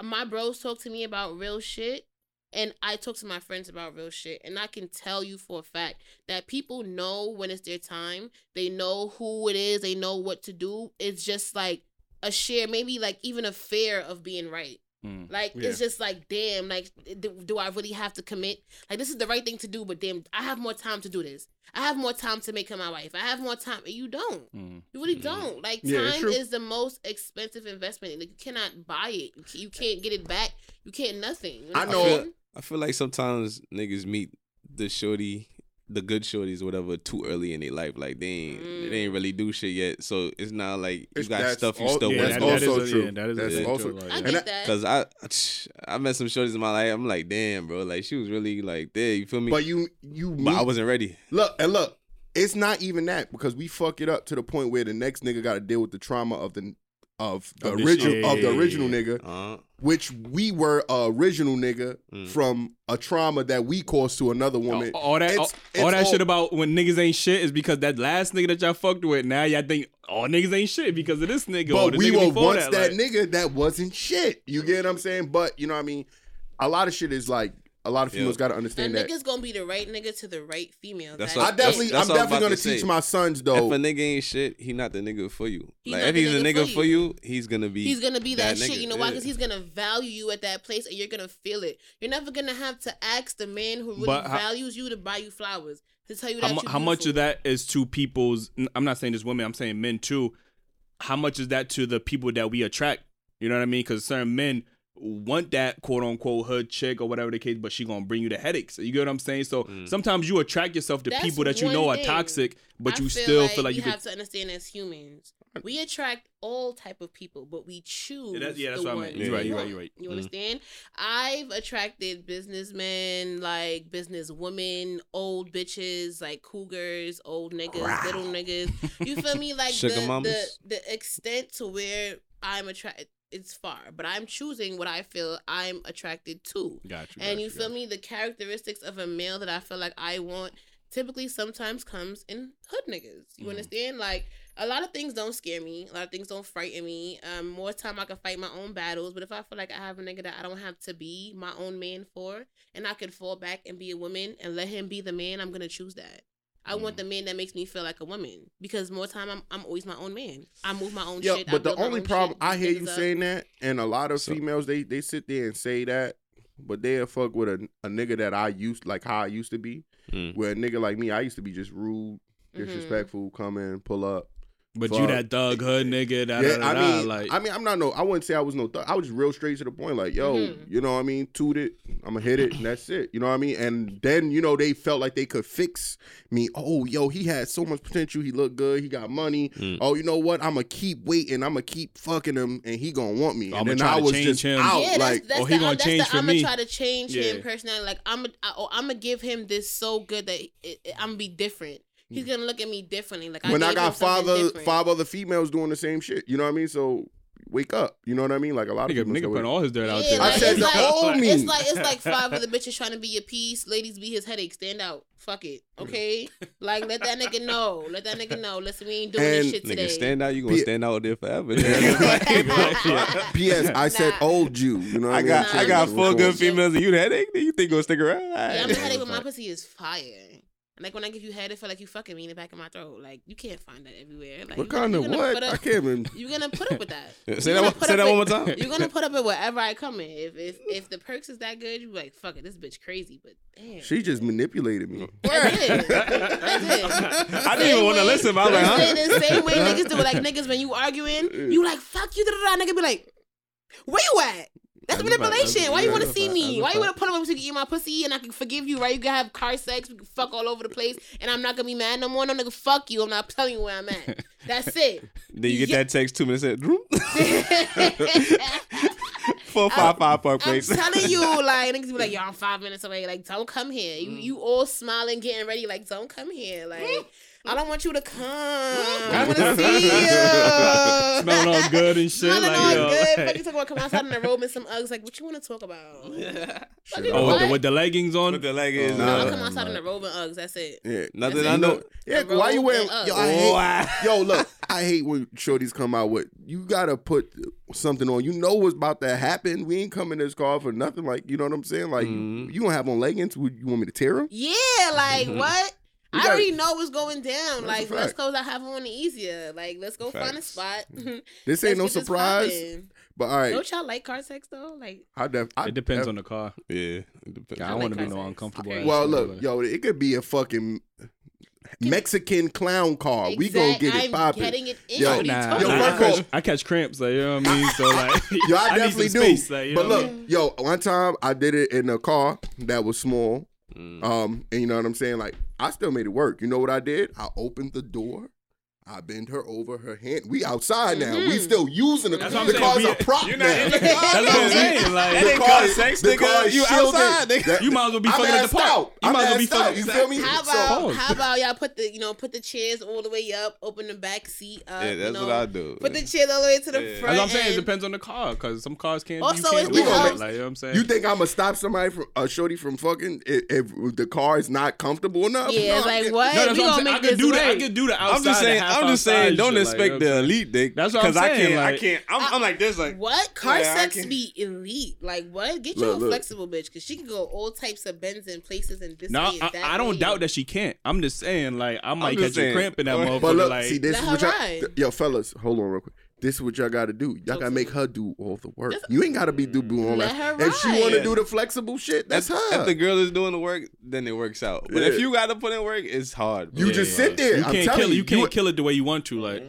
my bros talk to me about real shit. And I talk to my friends about real shit, and I can tell you for a fact that people know when it's their time. They know who it is. They know what to do. It's just like a share, maybe like even a fear of being right. Mm. Like Yeah. it's just like, damn, like do, do I really have to commit? Like this is the right thing to do, but damn, I have more time to do this. I have more time to make her my wife. I have more time. You don't. Mm. You really don't. Like Yeah, time true. is the most expensive investment. Like you cannot buy it. You You can't get it back. You can't nothing. You I know- I'm saying? I feel like sometimes niggas meet the shorty the good shorties or whatever too early in their life. Like they ain't they mm. ain't really do shit yet. So it's not like you It's- got that's stuff you all- still yeah, that's want that, to also is a, true. Yeah, that is That's a also- like, I get that- that. Cause I I met some shorties in my life. I'm like, damn, bro. Like she was really like there. You feel me? But you you But I wasn't ready. look and look. It's not even that because we fuck it up to the point where the next nigga got to deal with the trauma of the of the Of the original shit. of the original nigga, Uh, which we were a original nigga Mm. from a trauma that we caused to another woman. All, all that, It's- all, it's all that all- shit about when niggas ain't shit is because that last nigga that y'all fucked with. Now y'all think all niggas ain't shit because of this nigga. But we nigga were once that, like- nigga that wasn't shit. You get what I'm saying? But you know what I mean? A lot of shit is like a lot of Yeah. females got to A understand that. nigga's gonna be the right nigga to the right female. That's That's what- I definitely, that's I'm what I'm definitely gonna to teach my sons though. if a nigga ain't shit, he not the nigga for you. He's like if the he's a nigga nigga for for you. you, he's gonna be. He's gonna be that, that shit. You know why? Because he's gonna value you at that place, and you're gonna feel it. You're never gonna have to ask the man who really But how- values you to buy you flowers to tell you how, that. mu- you're how much of that is to people's i'm not saying just women i'm saying men too how much is that to the people that we attract you know what i mean because certain men want that quote unquote hood chick or whatever the case but she gonna bring you the headaches you get what i'm saying so Mm. sometimes you attract yourself to That's people that you know are toxic but I you feel still like feel like we you have could to understand as humans, we attract all type of people, but we choose. Yeah, that- yeah, that's the what I one. You're we right, you're right, you're right. You Mhm. understand? I've attracted businessmen, like business women, old bitches, like cougars, old niggas, little niggas. You feel me? [laughs] Like Sugar the, the the extent to where I'm attracted. It's far, but I'm choosing what I feel I'm attracted to. got you And got you feel got me? The characteristics of a male that I feel like I want typically sometimes comes in hood niggas. You Mhm. understand? Like a lot of things don't scare me. A lot of things don't frighten me. Um, more time I can fight my own battles. But if I feel like I have a nigga that I don't have to be my own man for, and I can fall back and be a woman and let him be the man, I'm gonna choose that. I want the man that makes me feel like a woman because more time I'm I'm always my own man. I move my own Yeah, shit. I but the only problem shit, I beat hear you up. saying that, and a lot of So- females they they sit there and say that, but they'll fuck with a, a nigga that I used like how I used to be. Mm. Where a nigga like me, I used to be just rude, Mhm. disrespectful, come in, pull up. But you that thug hood nigga da, yeah, da, da, I da, mean, like I mean, I'm not no. I wouldn't say I was no. Thug. I was just real straight to the point. Like, yo, Mhm. you know what I mean? Toot it. I'm gonna hit it, and that's it. You know what I mean? And then you know they felt like they could fix me. Oh, yo, he had so much potential. He looked good. He got money. Mm. Oh, you know what? I'm gonna keep waiting. I'm gonna keep fucking him, and he gonna want me. I'ma and then try I to was change just him. out. Yeah, that's, like, that's oh, the, he gonna change the, for I'm me. gonna try to change Yeah. him personality. Like I'm, a, oh, I'm gonna give him this so good that it, it, I'm gonna be different. He's gonna look at me differently. Like when I, gave got five other five other females doing the same shit. You know what I mean? So wake up. You know what I mean? Like a lot of nigga, females nigga go, putting all his dirt out Yeah, there I like, said it's the like, old me. It's like it's like [laughs] five other bitches trying to be your piece. Ladies be his headache. Stand out. Fuck it. Okay. Like let that nigga know. Let that nigga know. Listen, we ain't doing And- this shit today. Nigga, stand out. You gonna P- stand out there forever. [laughs] [laughs] P.S. I said Nah. old Jew. You know what I, I mean? got Nah, I got I'm four good females and you the headache. You think gonna stick around? Yeah, I'm Alright. a headache, but my pussy is fire. Like when I give you head, it feel like you fucking me in the back of my throat. Like you can't find that everywhere. Like What gonna- kind of what? put I can't even. [laughs] You're gonna put up with that. Say that one- say that with- one more time. You're gonna [laughs] put up with wherever I come in. If if if the perks is that good, you be like, fuck it, this bitch crazy. But damn, She just manipulated me. [laughs] I did. I did. I didn't even want to listen, but I was like, huh? the same way niggas do. Like niggas when you arguing, you like fuck you. Da, da, da. Nigga be like, where you at? That's manipulation. Why you want to see me? Why you want to put up with me so you can eat my pussy and I can forgive you, right? You can have car sex, we can fuck all over the place, and I'm not gonna be mad no more. No nigga, fuck you. I'm not telling you where I'm at. [laughs] That's it. Then you get Yeah. that text two minutes later. [laughs] I'm Four five five Park Place. [laughs] telling you, like niggas be like, yo, I'm five minutes away. Like, don't come here. You mm. you all smiling, getting ready. Like, don't come here. Like, I don't want you to come. I want to [laughs] see you. smelling all good and shit Smelling like all yo, good. like- Fucking talk about come outside in the robe and some Uggs. Like, what you want to talk about? [laughs] Fucking oh with the, what? with the leggings on What the leg is? Nah. No, nah. I come outside in the robe and Uggs. That's it. Yeah. Nothing That's I it. know. Yeah, The why you wearing? Yo, Uggs. I hate. Wow. Yo, look, I hate when shorties come out with. You gotta put something on. You know what's about to happen. We ain't coming this car for nothing. Like you know what I'm saying? Like Mhm. you, you gonna have on leggings? Would you want me to tear them? Yeah, like [laughs] what? You I gotta- already know what's going down. Like, let's fact. clothes I have on easier. Like, let's go find a spot. Mm-hmm. [laughs] This ain't no surprise. But all right, Don't y'all like car sex though? Like, I def. I it depends def- on the car Yeah. it depends. I I don't like want to be car no sex. uncomfortable Okay. Well, look, but- yo, it could be a fucking Mexican clown car. We gonna get it I'm popping. getting it in. Yo, What are Nah, yo, I, about? first of all- catch, I catch cramps, like you know what I mean. So like, [laughs] [laughs] Yo, I, need some definitely do. space, like, you but know look, mean? yo, one time I did it in a car that was small. Mm. Um, and you know what I'm saying? Like I still made it work. You know what I did? I opened the door. I bend her over her hand. We outside now. We Mhm. still using the, That's what I'm the saying. car's a prop You're now. not in the car. That's what I'm saying. Like, [laughs] That ain't car car is- sex, the nigga. car is You outside, nigga. That- You might as well be I'm fucking at the park. out. You I'm might as well be out. fucking. You feel me? How about Pause. how about y'all put the you know put the chairs all the way up, open the back seat up. Yeah, you that's know, what I do. Put the chairs all the way to the Yeah. front. That's what I'm saying. It depends on the car, because some cars can't. Also, you can't it's do the Like you know what I'm saying. You think I'm gonna stop somebody from a shorty from fucking if, if the car is not comfortable enough? Yeah, like I'm- what? No, that's we what I'm gonna saying. I make could this do that. I work. could do the outside. I'm just saying. The half I'm just saying. Don't shit, like, expect you the what elite dick. That's what I'm saying. I can't. I can't. I'm, I'm like this. Like What car Yeah, sex be elite? Like what? Get you Look, a look. flexible bitch because she can go all types of bends and places and this No, way I, that I don't way. doubt that she can't. I'm just saying, like, I might just catch a cramp in that [laughs] But motherfucker. But look, like, see, this Let is her what y'all, yo, fellas, hold on real quick. This is what y'all got to do. Y'all got to to make her do all the work. You ain't got to be doing all Let that. her If she want to Yeah. do the flexible shit, that's if, her. if the girl is doing the work, then it works out. But Yeah. if you got to put in work, it's hard. bro. you just Yeah, sit there. You I'm can't telling kill it. you, You can't you- kill it the way you want to. Like,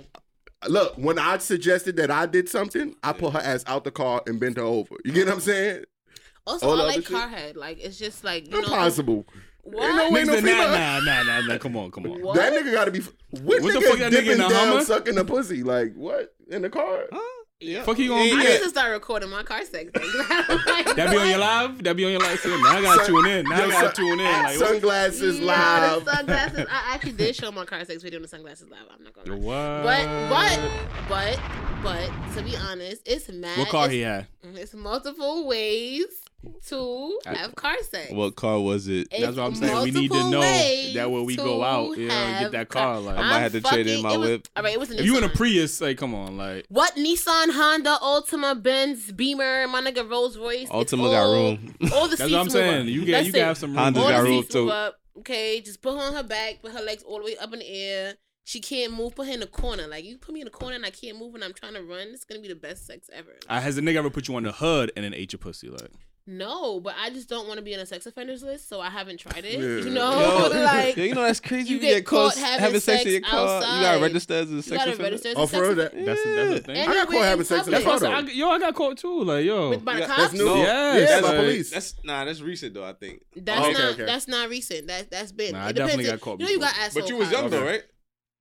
Look, when I suggested that I did something, I put her ass out the car and bent her over. You get what I'm saying? Also, all I like other shit? Carhead. Like it's just like you know. Impossible. What? Ain't no way no said, nah, female. nah, nah, nah, nah. Come on, come on. What? That nigga got to be. What, What the fuck that nigga dipping in the down, Hummer? sucking the pussy? Like what in the car? Huh? Yeah. Fuck you gonna Yeah, do I need to start recording my car sex. thing. [laughs] That be on your live? That be on your live? Now I gotta Sun- tune in. Now I gotta sun- tune in. Like, what? Sunglasses Yeah, live. the sunglasses. I [laughs] actually did show my car sex video in the sunglasses live. I'm not gonna. lie. What? But but but but to be honest, it's mad. What car it's, he had? Mm, it's multiple ways to have car sex. What car was it? It's That's what I'm saying. We need to know that when we go out, you know, get that car. Like, I might have to trade in my was- whip. All right, it was if you in a Prius, like, come on, like, What Nissan, Honda, Altima, Benz, Beamer, my nigga Rolls Royce. Altima got room. All the [laughs] that's seats what I'm saying. up. You get, you can have some room. Honda's all got room too. up. Okay, just put her on her back, put her legs all the way up in the air. She can't move. Put her in the corner. Like you put me in the corner and I can't move and I'm trying to run. It's gonna be the best sex ever. Has a nigga ever put you on the hood and then ate your pussy? Like, No, but I just don't want to be on a sex offenders list, so I haven't tried it. Yeah. You know, Yo, [laughs] like yo, you know that's crazy. you You, get get caught caught having having sex sex in your car. You outside. gotta register as a you sex gotta offender. register as a Oh, sex for real? offender. That- that's a, that's a thing. And I got caught having sex in the that's public. what car, though. I, yo, I got caught too. Like, yo, With- by the cops. That's new. No, Yes, yeah, by like- police. That's nah, that's recent though. I think. That's oh, Okay, not okay. that's not recent. That that's been. Nah, I it depends. definitely got caught You know you got before. asshole. But you was young though, right?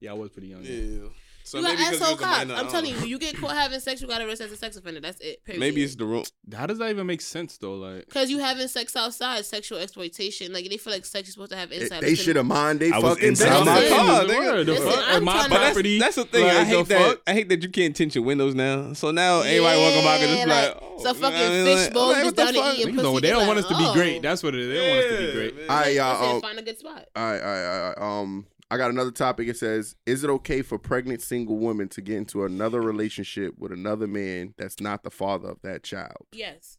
yeah, I was pretty young. Yeah. So you got maybe 'cause asshole was cops. I I'm telling you, you get caught having sex, you got arrested as a sex offender. That's it. Period. Maybe it's the room. How does that even make sense though? Like, because you having sex outside, sexual exploitation. Like they feel like sex is supposed to have It- inside. they should have mind they I fucking inside my car, the nigga. the fuck? I'm my trying to- But that's, property. that's the thing. I hate that. fuck? I hate that you can't tint your windows now. So now everybody walking by and just like, like, oh, so you fucking what Like, fishbowl like, just the down to fuck? pussy, don't- they they don't want us to be oh. great. That's what it is. They don't want us to be great. man. I uh, Listen, um, find a good spot. I, I, I, um, I got another topic. It says, "Is it okay for pregnant single women to get into another relationship with another man that's not the father of that child?" Yes.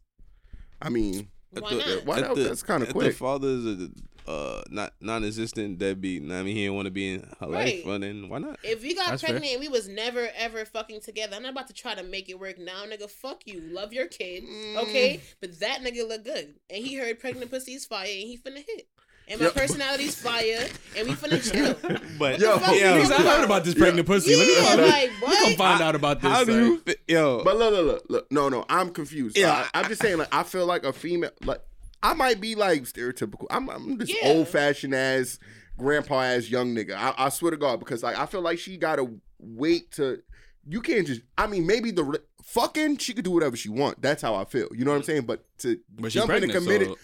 I mean, Why the- not? why not? the- That's kind of if quick. The father is a uh, not non-existent deadbeat. I mean, he didn't want to be in her life. Right. Well, then why not? If we got That's fair. pregnant and we was never ever fucking together, I'm not about to try to make it work now, nigga. Fuck you. Love your kid, Mm. okay? But that nigga look good, and he heard pregnant pussy's fire, and he finna hit. And my Yep. personality's fire, and we finna chill. [laughs] But Yo, fuck yo, I heard about this pregnant pussy. Let me, Yeah, let me- like, let me come what? find out about this. how do you? Fi- yo, But look, look, look, look. No, no, I'm confused. Yeah. I, I'm just saying, like, I feel like a female, like, I might be like stereotypical. I'm, I'm this Yeah. old fashioned ass, grandpa ass young nigga. I, I swear to God, because like I feel like she gotta wait to. You can't just. I mean, maybe the fucking she could do whatever she want. That's how I feel. You know what I'm saying? But to But she jump in a pregnant, committed, so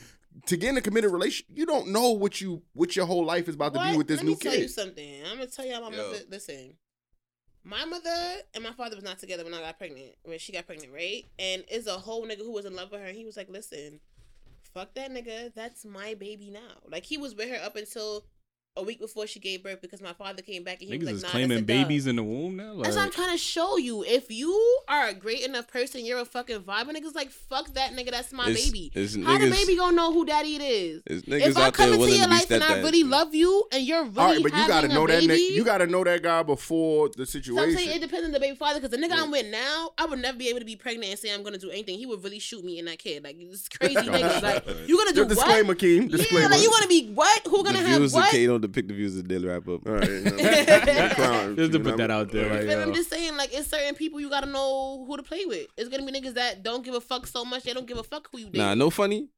to get in a committed relation, you don't know what you what your whole life is about to be with this Let new kid. Let me tell you something. I'm gonna tell y'all my Yo. mother. Listen, my mother and my father was not together when I got pregnant. When she got pregnant, right? And it's a whole nigga who was in love with her. And he was like, "Listen, fuck that nigga. That's my baby now." Like he was with her up until a week before she gave birth because my father came back and he niggas was like, is "Nah, claiming that's dub." babies in the womb now. Like, That's what I'm trying to show you. If you are a great enough person, you're a fucking vibe. And niggas like, fuck that nigga. That's my It's- baby. it's How the baby gonna know who daddy it is? There's niggas If I out come there into your life and I stepdads. really love you and you're really All right, but you gotta having know a that baby, nigga. You gotta know that guy before the so I'm situation. saying it depends on the baby father because the nigga I'm with now, I would never be able to be pregnant and say I'm gonna do anything. He would really shoot me and that kid. Like it's crazy [laughs] niggas. Like you gonna do Your disclaimer, what? Keem. Yeah, Disclaimer. like you wanna be what? Who gonna have what? K don't depict the views of Daily Wrap Up. All right, you know, I'm Just to put know, that out there, like, But I'm just saying, like, it's certain people you gotta know who to play with. It's gonna be niggas that don't give a fuck so much they don't give a fuck who you date. Nah, no funny.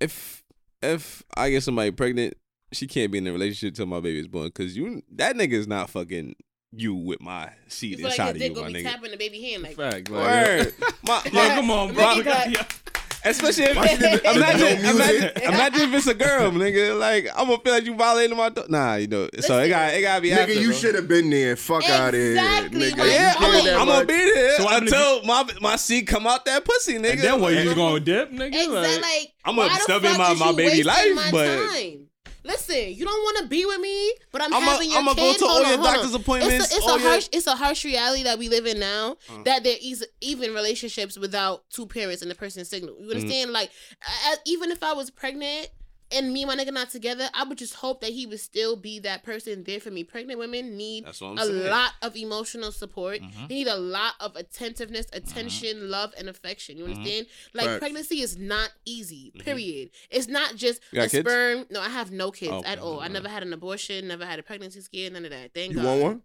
If if I get somebody pregnant she can't be in a relationship till my baby is born because you that nigga is not fucking you with my seed You feel like inside of you, my be nigga. tapping the baby hand like Fact. Like, Word. [laughs] my, Yo, my, come on, bro. [laughs] Make it Yeah. especially if, Why she imagine, no imagine, imagine if it's a girl, nigga. Like I'm gonna feel like you violating my. Do- nah, you know. so it Listen. got it gotta be after. Nigga, you bro. should have been there. Fuck out of here, Exactly, nigga. my Yeah, care I'm, point. that I'm gonna much? be there So what happened if until my my seed come out that pussy, nigga. And then what? You just gonna dip, nigga? Exactly. Like, Like, I'm gonna the still in fuck my- is my you baby wasting life, my but- time? Listen, you don't want to be with me, but I'm, I'ma- having your I'ma go kid. to all on, your hold on. doctor's appointments, It's a, it's a your- harsh, it's a harsh reality that we live in now. Uh. That there is even relationships without two parents and the person signal. You understand? Like, I, even if I was pregnant. And me and my nigga not together, I would just hope that he would still be that person there for me. Pregnant women need That's what I'm a saying. Mm-hmm. lot of emotional support. They need a lot of attentiveness, attention, love, and affection. You Mm-hmm. understand? Like Facts. pregnancy is not easy. Period. It's not just a kids? sperm. No, I have no kids Oh, at all. I never had an abortion. Never had a pregnancy scare. None of that. Thank You God. want one?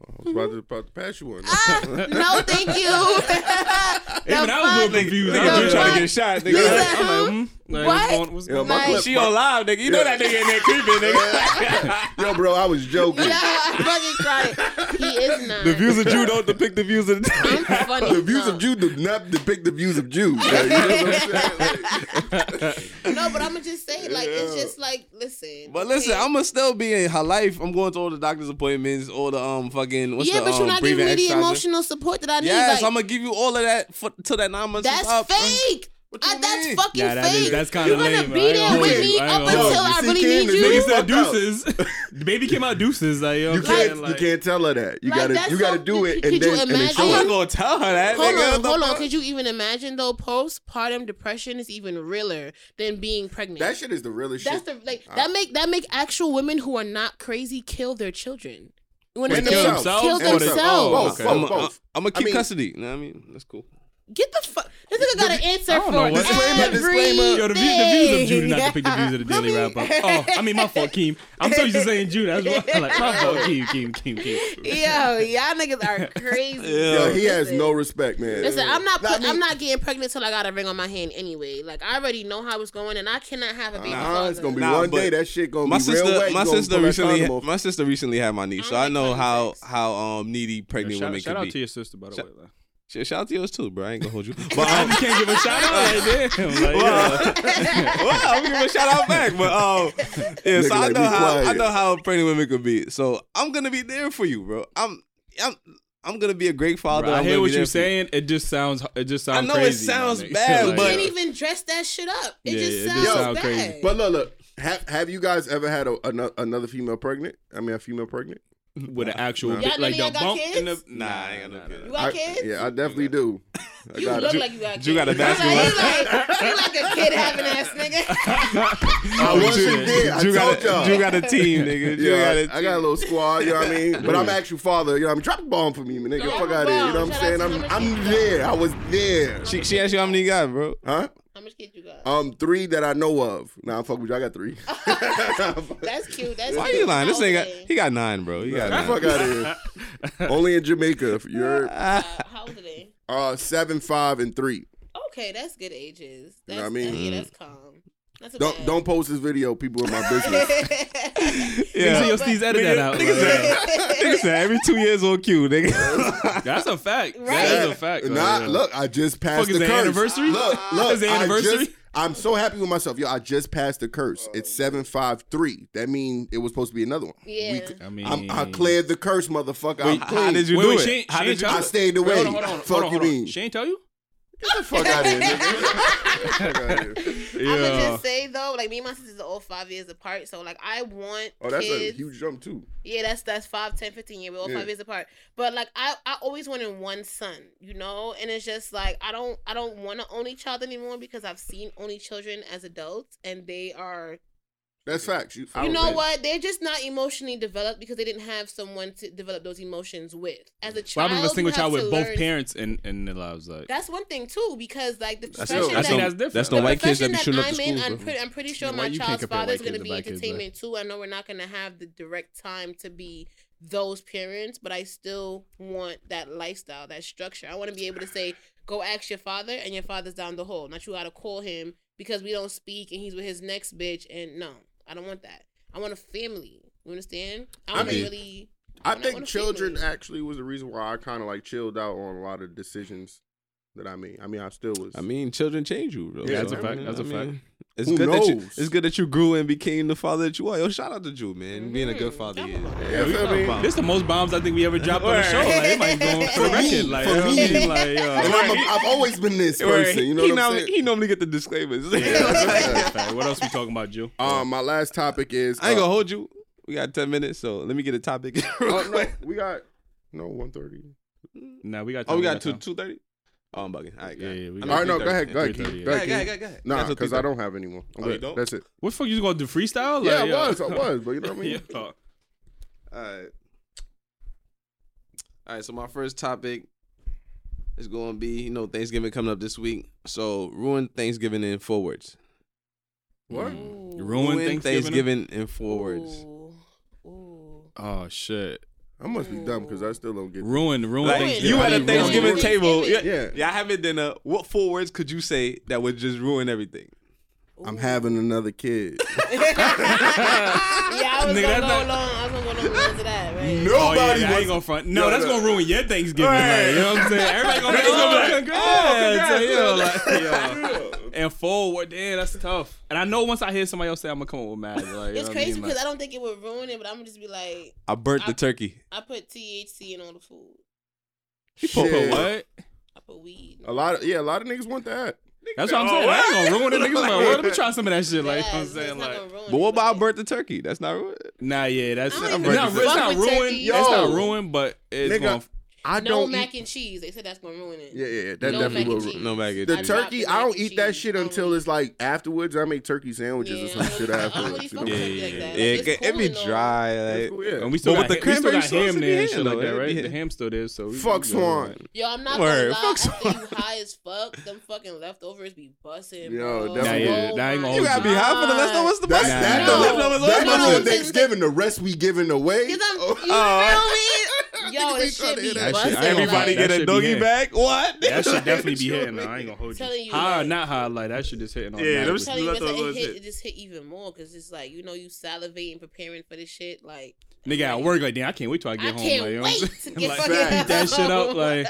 I was about to, about to pass you one. Ah, no, thank you. [laughs] Even I was a little fuck? confused. Nigga, I The you trying fuck? to get shot, nigga. You like, I'm like, hmm? Like, What? what's going- what's Yeah, going my Like- She on live, nigga. You know that nigga in there creeping, nigga. Yo, bro, I was joking. Yeah, I fucking cried. He is not. the views of Jew don't depict the views of the. I'm [laughs] funny. The views no. of Jew do not depict the views of Jews. Like, you know what I'm saying? [laughs] No, but I'm gonna just say, like, it's just like, listen. But listen, okay? I'm gonna still be in her life. I'm going to all the doctor's appointments, all the um fucking what's yeah, the but you're um, not giving me the emotional support that I need. Yes, like, I'm gonna give you all of that for, till that nine months is That's up. fake. What you Uh, that's mean? fucking Yeah, that is- fake. that's kinda You're gonna lame, be there with me you. I ain't up until you. I See, really Ken need you. Nigga Nigga said deuces. [laughs] the baby came out deuces. Like, yo, You I'm can't, saying, you can't tell her that. You Like, gotta, you gotta so- do it, could and you then, and imagine? I'm not gonna tell her that. Hold nigga. on, hold on. fuck? Could you even imagine though? Postpartum depression is even realer than being pregnant. That shit is the realest That's shit. the like that make that make actual women who are not crazy kill their children. You And understand? themselves. Kill And themselves. themselves. Oh, Both, okay. both, I'm gonna keep I mean- custody. You know what I mean? That's cool. Get the fuck. This nigga got an answer I don't for know what- Disclaimer, disclaimer. Yo, the, view, the views of Jude not everything. depict the views of the Daily Wrap Up. Oh, I mean, my fault, Keem. I'm so used to saying Jude. That's why I'm like, my [laughs] fault, Keem, Keem, Keem, Keem. Yo, y'all niggas are crazy. Yo, he has Listen. no respect, man. Listen, I'm not. Nah, Put, I mean- I'm not getting pregnant till I got a ring on my hand anyway. Like I already know how it's going, and I cannot have a baby. Nah, father. it's gonna be Nah, one but day that shit gonna My be real sister, wet. You my gonna sister pull that recently, condom off. my sister recently had my niece, so I know how how um needy pregnant Shout, women shout can out be. to your sister, by the Shout- way. Like. Sh- Shout out to yours too, bro. I ain't gonna hold you. But [laughs] But um, you can't give a shout out like damn. Like, [laughs] well, yeah. [laughs] well, I'm gonna give a shout out back. But um, yeah, Nigga so I know be how I know how pregnant women could be. So I'm gonna be there for you, bro. I'm I'm I'm gonna be a great father. Bro, I hear what you're for you. saying. It just sounds. It just sounds. I know it crazy, my sounds nigga. bad, Like, but- you can't even dress that shit up. It Yeah, just it just sounds sound bad. crazy. But look, look. Have Have you guys ever had a, ano- another female pregnant? I mean, a female pregnant? With an actual Nah. like none the bump got in the. kids? Nah, I ain't got no kids. You got I- kids? Yeah, I definitely do. [laughs] I You got look it. like you got kids. Drew got a You like- basketball. You like, you like a kid having ass nigga. [laughs] I wasn't there. I Drew got, told y'all. a, Drew got a team, nigga. Drew Yeah, got a I, team. I got a little squad, you know what I mean? But I'm actual father, you know what I mean? Drop the bomb for me, man, nigga. Drop Fuck out of here, you know what I'm saying? I'm, I'm there. I was there. She, she asked you how many you got, bro. Huh? How much kids you got? Um, three that I know of. Nah, I'm fucking with you. I got three. [laughs] That's cute. That's Why cute. you lying? This How nigga, old are they? he got nine, bro. He got nine. Fuck out of here. [laughs] Only in Jamaica. if You're Uh, how old are they? uh seven, five, and three. Okay, that's good ages. know what I mean? that- yeah, that's calm. That's a Don't bad. don't post this video. People in my business. Nigga [laughs] [laughs] Yeah. say, yo, Steve's edit that out. Nigga Like, Nigga said every two years on cue, nigga. [laughs] That's a fact. Right. That is a fact. Like, Nah, yeah. look, I just passed Fuck, is the it curse. anniversary? Look, look, Is it I anniversary? just- I'm so happy with myself. Yo, I just passed the curse. It's seven five three. That means it was supposed to be another one. Yeah. I mean, I'm, I cleared the curse, motherfucker. I'm How did you Wait, do wait, it? she ain't- How she did you? I stayed away. Wait, hold on, hold on, Fuck hold on, hold on. mean? She ain't tell you? Get the fuck out of here, nigga. I'm just say though, like me and my sisters are all five years apart, so like I want Oh, that's kids. a huge jump too. Yeah, that's that's five, ten, fifteen 10, 15 years. We're all Yeah. five years apart. But like I, I always wanted one son, you know? And it's just like I don't I don't want an only child anymore because I've seen only children as adults and they are That's facts. You, you know think- what? They're just not emotionally developed because they didn't have someone to develop those emotions with. As a Why child, happens if a single child with to both parents in, in their lives? Like, That's one thing too, because like the That's, profession that's, I think no, that's different. that's the no white kids that profession be shooting up I'm the in, schools, I'm, bro. pretty, I'm pretty sure Why my child's compare father is going to be to black kids, entertainment too. I know we're not going to have the direct time to be those parents, but I still want that lifestyle, that structure. I want to be able to say, go ask your father, and your father's down the hall. Not you got to call him because we don't speak and he's with his next bitch. And no, I don't want that. I want a family. You understand? I I want to mean- really. I I think children family. actually was the reason why I kind of like chilled out on a lot of decisions that I made. I mean, I still was. I mean, children change you, bro. Yeah, that's a fact. mean, That's a I fact. mean, It's Who good that you. It's good that you grew and became the father that you are. Yo, shout out to Drew, man, being a good Mhm. father. Y'all Yeah. Yeah, we- feel me? Bomb. This the most bombs I think we ever dropped on the show. Like, it might go for the For me, record. Like, for you know what I me. mean? Like, yo. and I'm a, I've always been this person. You know he what I'm normally, saying? He normally get the disclaimers. Yeah, [laughs] that's a fact, that's a fact. What else we talking about, Jew? Um, my last topic is. I ain't uh, gonna hold you. We got ten minutes, so let me get a topic. [laughs] real Oh no, we got no one thirty. Nah, we got. Oh, we got two two thirty. Oh, I'm bugging. All right, go Yeah, ahead. yeah, we I mean, All right, no, go ahead, go ahead, Keith. Go Go ahead, ahead, go ahead, Keith. go ahead. Nah, because I don't have any more. I'm Oh, you good. don't? That's it. What the fuck you just gonna do freestyle? Yeah, Like, I was, I was, but you know [laughs] what I mean. Yeah. All right. All right. So my first topic is going to be, you know, Thanksgiving coming up this week. So ruin Thanksgiving in four words. What? Mm. Ooh. Ruin Thanksgiving? Thanksgiving in four words. Ooh. Ooh. Oh shit. I must be dumb because I still don't get. Ruin, Ruined. Like Thanksgiving. you at a Thanksgiving Ruin table, yeah, Thanksgiving. Yeah. yeah, having dinner. Uh, what four words could you say that would just ruin everything? I'm having another kid. [laughs] Yeah, I was Nigga, gonna go not- along. I was gonna go along with into that, right? No. Oh, yeah, Nobody was- ain't gonna front. No, Yo, that's no. gonna ruin your Thanksgiving. Right. Like, you know what I'm saying? Everybody gonna be, [laughs] It's gonna oh, like, congrats. oh, So, you know, like, yo. And forward, damn, that's tough. And I know once I hear somebody else say, I'm gonna come up with mad. Like, It's what I crazy mean? because Like, I don't think it would ruin it, but I'm gonna just be like, I burnt the turkey. I put THC in all the food. put what? I put weed. A lot of yeah, a lot of niggas want that. That's what I'm Oh, saying. I ain't gonna ruin it. Niggas like, well, let me try some of that shit. Like, you know what I'm saying? Like, ruin But what about burnt the turkey? That's not ruined. nah, yeah, that's I it's don't not, even it's fuck not with ruined. turkey. It's not Yo. ruined, but it's Nigga, gonna. I no don't mac eat. and cheese. They said that's gonna ruin it. Yeah, yeah, yeah, that No definitely mac will. ruin- No mac and The cheese. The turkey, I don't eat that shit until only. it's like afterwards. I make turkey sandwiches or some shit [laughs] I don't afterwards. really you know? Yeah, yeah, yeah. Like, It, it's get- it be cool dry. Like, cool, yeah. And we still But got, with the we still got cranberry sauce, ham there and shit like that, right? The ham still there, so we, Fuck. Swan. Yo, I'm not Word, gonna lie. fuck After you high as fuck, them fucking leftovers be busting. Yo, bro. definitely. Nah, yeah, oh that ain't gonna You gotta be high for the leftovers to That's bust. That's the No. leftovers. That's no, the no. Thanksgiving. The rest we giving away. Cause I'm, Oh, you oh. feel me? Yo, this shit be that shit- busting. I Everybody That get a should be doggy ham. bag. What? That should [laughs] definitely be hitting. though. I ain't gonna hold Telling you. you, High not high, like that shit just hitting on. Yeah, them I'm shit- telling you, it's like, it, hit, hit. it just hit even more because it's like you know you salivating, preparing for this shit. Like Nigga at work like, damn, I can't wait till I I get home. can't like, wait to get [laughs] like, fucking that shit up. home. [laughs] Like,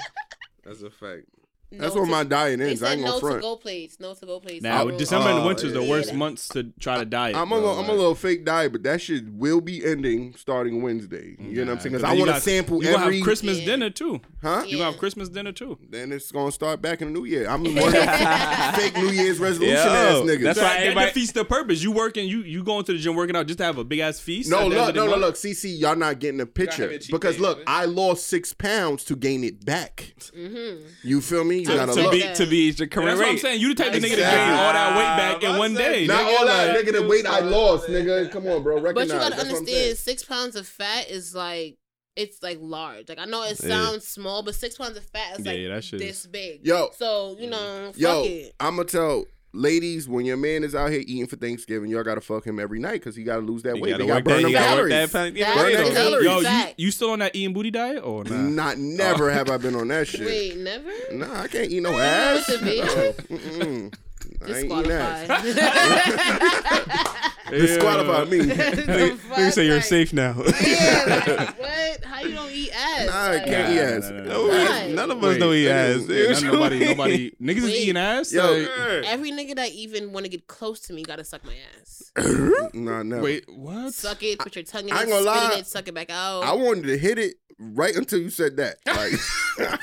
That's a fact. No That's what to- my diet They ends. I said ain't no gonna to front. go plates. No to go plates. now No. December and winter is the yeah. worst months to try to diet. I'm a little, I'm a little fake diet, but that shit will be ending starting Wednesday. You know what I'm saying? Because I want to got- sample You gonna every. have Christmas Yeah. dinner too. Huh? You gonna have Christmas dinner too. Then it's gonna start back in the new year. I'm [laughs] one of them [laughs] fake New Year's resolution Yo, ass niggas. that's That, why that everybody- defeats the purpose. You working, you you going to the gym working out just to have a big ass feast. No, at the end look, no, no, month? look. CC, y'all not getting the picture have a cheat because look. I lost six pounds to gain it back. Mm-hmm. You feel me? You To- gotta to be to be the current That's what I'm saying. You the type of nigga to gain all that weight back in one day. Not all that, like- nigga. The weight I lost, nigga. Come on, bro. Recognize. But you gotta That's what I'm saying. understand, six pounds of fat is like it's like large. Like I know it Yeah. sounds small, but six pounds of fat is Yeah, like yeah, that this big. Yo. so you know, fuck Yo, it. I'm gonna tell ladies when your man is out here eating for Thanksgiving, y'all gotta fuck him every night because he gotta lose that You weight. gotta They gotta burn that. them You calories. that. pan- Burn is them calories. Yo, you, you still on that eating booty diet or not? Not never have I been on that shit. Wait, never. Nah, I can't eat no ass. the baby? No. I ain't eating ass. [laughs] Disqualified. Disqualify me. [laughs] Nigga say you're safe now. yeah, like, [laughs] what? How you don't eat ass? Nah, I Like, can't eat ass. nah, nah, No, nah. Why? None of us Wait, know he nigga, has. yeah, None- nobody, nobody, [laughs] niggas is Wait. eating ass. Yo, like- Every nigga that even want to get close to me gotta suck my ass. nah, never. wait, what? Suck it, put your tongue in I it, ain't gonna spit lie. in it, suck it back out. I wanted to hit it right until you said that. Like,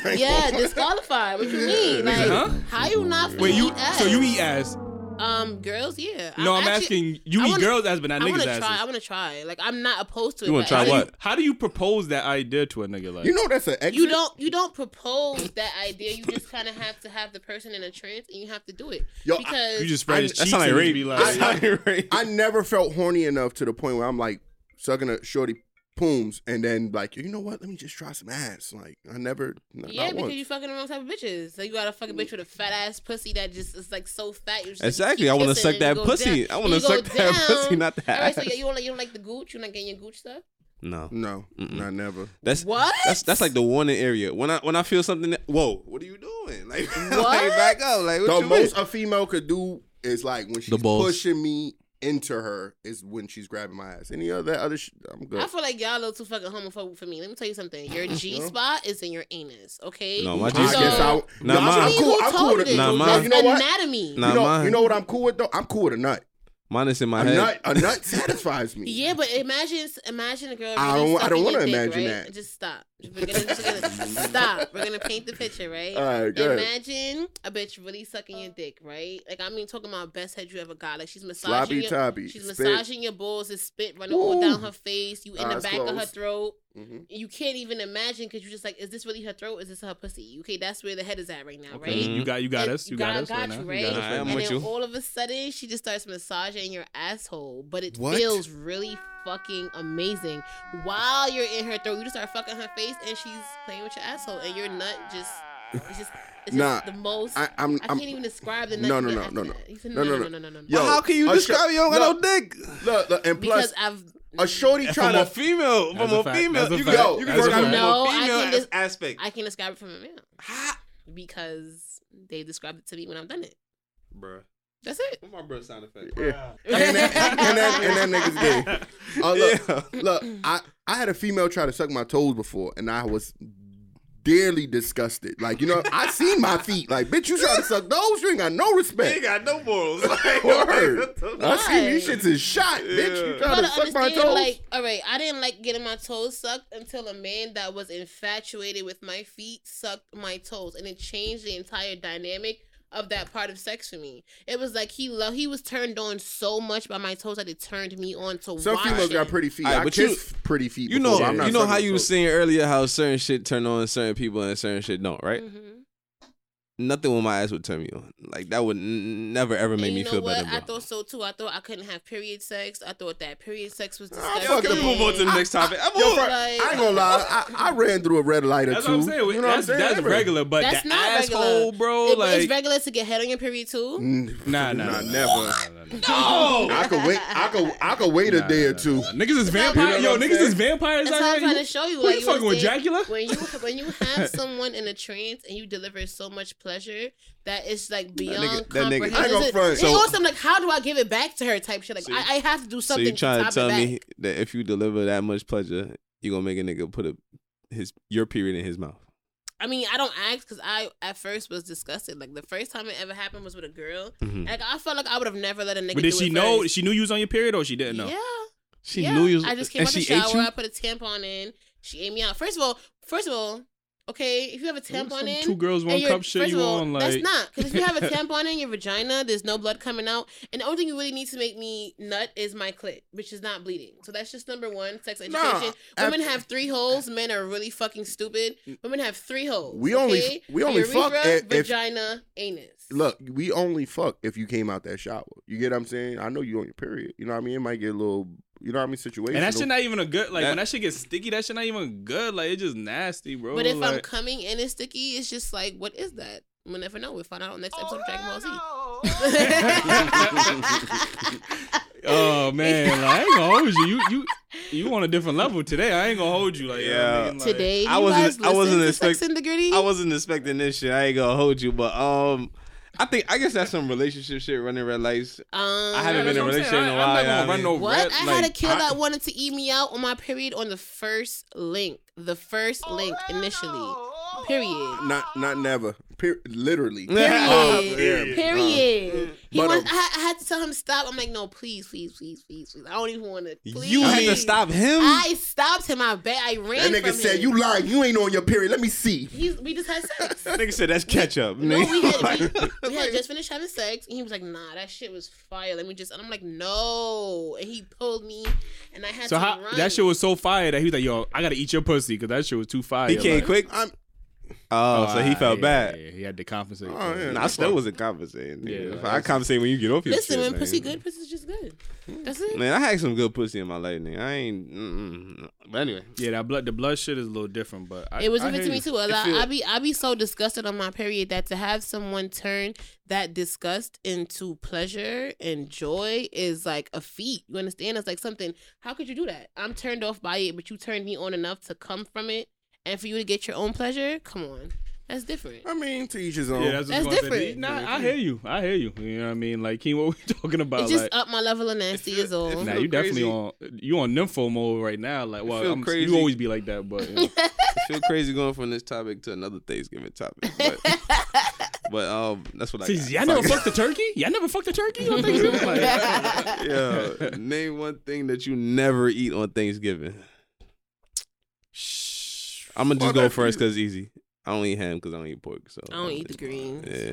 I ain't yeah, gonna- disqualified. What you mean? Like, Huh? how you not? finna Wait, you eat ass? so you eat ass? Um, girls, yeah. No, I'm, actually- asking you I eat wanna- girls' as, but not I want niggas' to asses. try. I want to try. Like, I'm not opposed to it. You wanna try I- how, do what? how do you propose that idea to a nigga? Like, You know that's an exit. You don't. You don't propose that idea. You just kind of have to have the person in a trance, and you have to do it Yo, I- because you just spread I- his That cheeks sound like and rape. be like, [laughs] That sound rape. I never felt horny enough to the point where I'm like sucking a shorty pooms and then like, you know what? Let me just try some ass. Like, I never. Not, yeah, not because once. you fucking the wrong type of bitches. So you got a fucking bitch with a fat ass pussy that just is like so fat. You just, like, Exactly. keep I want to suck that pussy. down. I want to suck that [laughs] down. pussy, not the All right, ass. so you don't like you don't like the gooch. You not getting your gooch stuff. No, No, Mm-mm. not never. that's What? that's that's like the warning area. When I when I feel something, that, whoa, what are you doing? Like, [laughs] What? like back up. Like what The you most mean? a female could do is like when she's balls. pushing me into her is when she's grabbing my ass. Any other that other shit, I'm good. I feel like y'all a little too fucking homophobic for me. Let me tell you something. Your [laughs] G spot is in your anus, okay? No, my I G So- guess I. Nah, no, mine- I'm cool. I'm cool with it. Nah, this? That's You know what? anatomy. Nah, you know, mine- you know what I'm cool with though. I'm cool with a nut. Mine is in my A head. nut, a nut satisfies me. Yeah, but imagine imagine a girl. I don't- I don't wanna your dick, imagine right? that. Just stop. We're gonna, just gonna stop. We're gonna paint the picture, right? All right, good. Imagine a bitch really sucking your dick, right? Like I mean, talking about best head you ever got. Like she's massaging Sloppy your, toppy. she's spit. massaging your balls, and spit running all down her face. You in the Eyes back of her throat. Mhm. You can't even imagine because you're just like, is this really her throat? Is this her pussy? Okay, that's where the head is at right now, Okay, right? You got you got And us. You you got, got- us got right you, now. right? You got us right and with then you. all of a sudden, she just starts massaging your asshole, but it What? feels really fucking amazing. While you're in her throat, you just start fucking her face, and she's playing with your asshole, and your nut just, it's just, it's Nah, just the most. I, I, I'm, I'm, can't even describe the nut. No, no, get no, no, no. said, No, no, no, no, no. no, no, no, no. Yo, Well, how can you describe sh- you don't got no look. dick? look, look, and plus, because I've a mm-hmm. shorty From trying a to. female, from a a female, That's a you fact. can, you That's can a describe it fact. from No, a I female can as- aspect. I can describe it from a male Ha, because they described it to me when I've done it. bruh. That's it. What my bro sound effect? Yeah. [laughs] And that, and that, and that nigga's gay. Oh, [laughs] look, Yeah. look, I, I had a female try to suck my toes before, and I was dearly disgusted. Like, you know, I see my feet. Like, bitch, you try to suck those, you ain't got no He ain't got no morals. [laughs] Like, [laughs] Word. I see seen these shits is shot, bitch. You Yeah. try gotta to suck my understand, toes. like, all right, I didn't like getting my toes sucked until a man that was infatuated with my feet sucked my toes, and it changed the entire dynamic of that part of sex for me. It was like he loved, he was turned on so much by my toes that it turned me on to Some watch females it. got pretty feet. Alright, I but you- pretty feet. You know, but I'm not you know how you were saying earlier how certain shit turn on certain people and certain shit don't, right? Mhm. Nothing with my ass would turn me on. Like that would n- never ever make me know feel what? better. I thought so too. I thought I couldn't have period sex. I thought that period sex was disgusting. fuck the- move on to the next topic. I'm Yo, Like- I ain't gonna lie. I, I ran through a red light or That's two. what I'm saying. You know that's what I'm saying? that's regular, but That's the not asshole, regular. bro. It- like it's regular to get head on your period too. Nah, nah, nah, nah, never. nah, nah, nah. I could wait. I could. I could wait a day or two. Niggas is vampires. Yo, You know what niggas is vampires That's out how I'm trying to show you. Who like, you fucking with, understand? Dracula? When you when you have someone in a trance and you deliver so much pleasure that it's like beyond nigga- that nigga- I ain't comprehension. gonna front. It's So- awesome. Like, how do I give it back to her? Type shit. Like, So- I, I have to do So something. you trying to to tell me that if you deliver that much pleasure, you gonna make a nigga put a his your period in his mouth? I mean, I don't ask because I at first was disgusted. Like the first time it ever happened was with a girl. Mhm. Like I felt like I would have never let a nigga. But did do she it know? first. She knew you was on your period, or she didn't know? Yeah. She yeah. knew you. Was, I just came and out the she ate shower. you? I put a tampon in. She ate me out. First of all, first of all, okay, if you have a tampon in, two girls, one cup shit you all, on that's not because if you have a [laughs] tampon in your vagina, there's no blood coming out, and the only thing you really need to make me nut is my clit, which is not bleeding. So that's just number one. Sex education. Nah, Women af- have three holes. Men are really fucking stupid. Mm. Women have three holes. We only- we only fuck Urethra, if- if- vagina, anus. Look, we only fuck if you came out that shower. You get what I'm saying? I know you on your period. You know what I mean? It might get a little. You know what I mean? Situation. And that shit not even a good like That- when that shit gets sticky. That shit not even good. Like it's just nasty, bro. But if I'm like, coming and it's sticky, it's just like, what is that? We'll never know. We'll find out on next episode of Dragon Ball Z. [laughs] oh man, like, I ain't gonna hold you. You you you on a different level today. I ain't gonna hold you. Like Yeah. yeah, nigga, like, Today, I wasn't- I wasn't listen to Sex expect- in the Gritty? I wasn't expecting this shit. I ain't gonna hold you, but um, I think I guess that's some relationship shit. Running red lights. Um, I haven't been in a relationship saying. in a while. I'm not you gonna what I run no? What? red. I like, had a kid I- that wanted to eat me out on my period on the first link. The first link initially. Period. Not not never. Per- literally. Period. Um, yeah. Period. he but, was, um, I, I had to tell him stop. I'm like, no, please, please, please, please, please. I don't even want to. You had to stop him. I stopped him. I bet I ran. That nigga from said, him. "You lying? You ain't on your period. Let me see." He's, we just had sex. That [laughs] nigga said that's ketchup. No, nigga. [laughs] we had, we, we had just finished having sex, and he was like, "Nah, that shit was fire. Let me just." And I'm like, "No," and he pulled me, and I had So to how run. that shit was so fire that he was like, "Yo, I gotta eat your pussy" because that shit was too fire. he came like, quick. I'm. Oh, so he ah, felt yeah, bad. yeah, he had to compensate. Oh, yeah. Nah, I still wasn't compensating. Yeah, Yeah, I compensate when you get off your Listen, shit. when man. pussy good, pussy's just good. That's it. Man, I had some good pussy in my life, nigga. I ain't. Mm-mm. But anyway, Yeah, that blood, the blood shit is a little different, but I, It was I given hear to me you. too. I, I feel- I be I be so disgusted on my period that to have someone turn that disgust into pleasure and joy is like a feat. You understand? It's like something. How could you do that? I'm turned off by it, but you turned me on enough to come from it, and for you to get your own pleasure. Come on, That's different. I mean, to each his own. Yeah, that's, That's what I say. different. Nah, I hear you. I hear you. You know what I mean? Like, King, what we [laughs] talking about? It just like, up my level of nasty feel- is all. it nah, you definitely crazy. on you on nympho mode right now. Like, well, I'm, crazy. you always be like that, but you know. [laughs] I feel crazy going from this topic to another Thanksgiving topic. But, [laughs] but um, that's what I See, got. y'all never fucked a turkey. Y'all never fucked a turkey on Thanksgiving. Like, Yeah, name one thing that you never eat on Thanksgiving. I'm gonna just Well, go that's first easy. because easy. I don't eat ham because I don't eat pork. So I don't eat the greens. Yeah,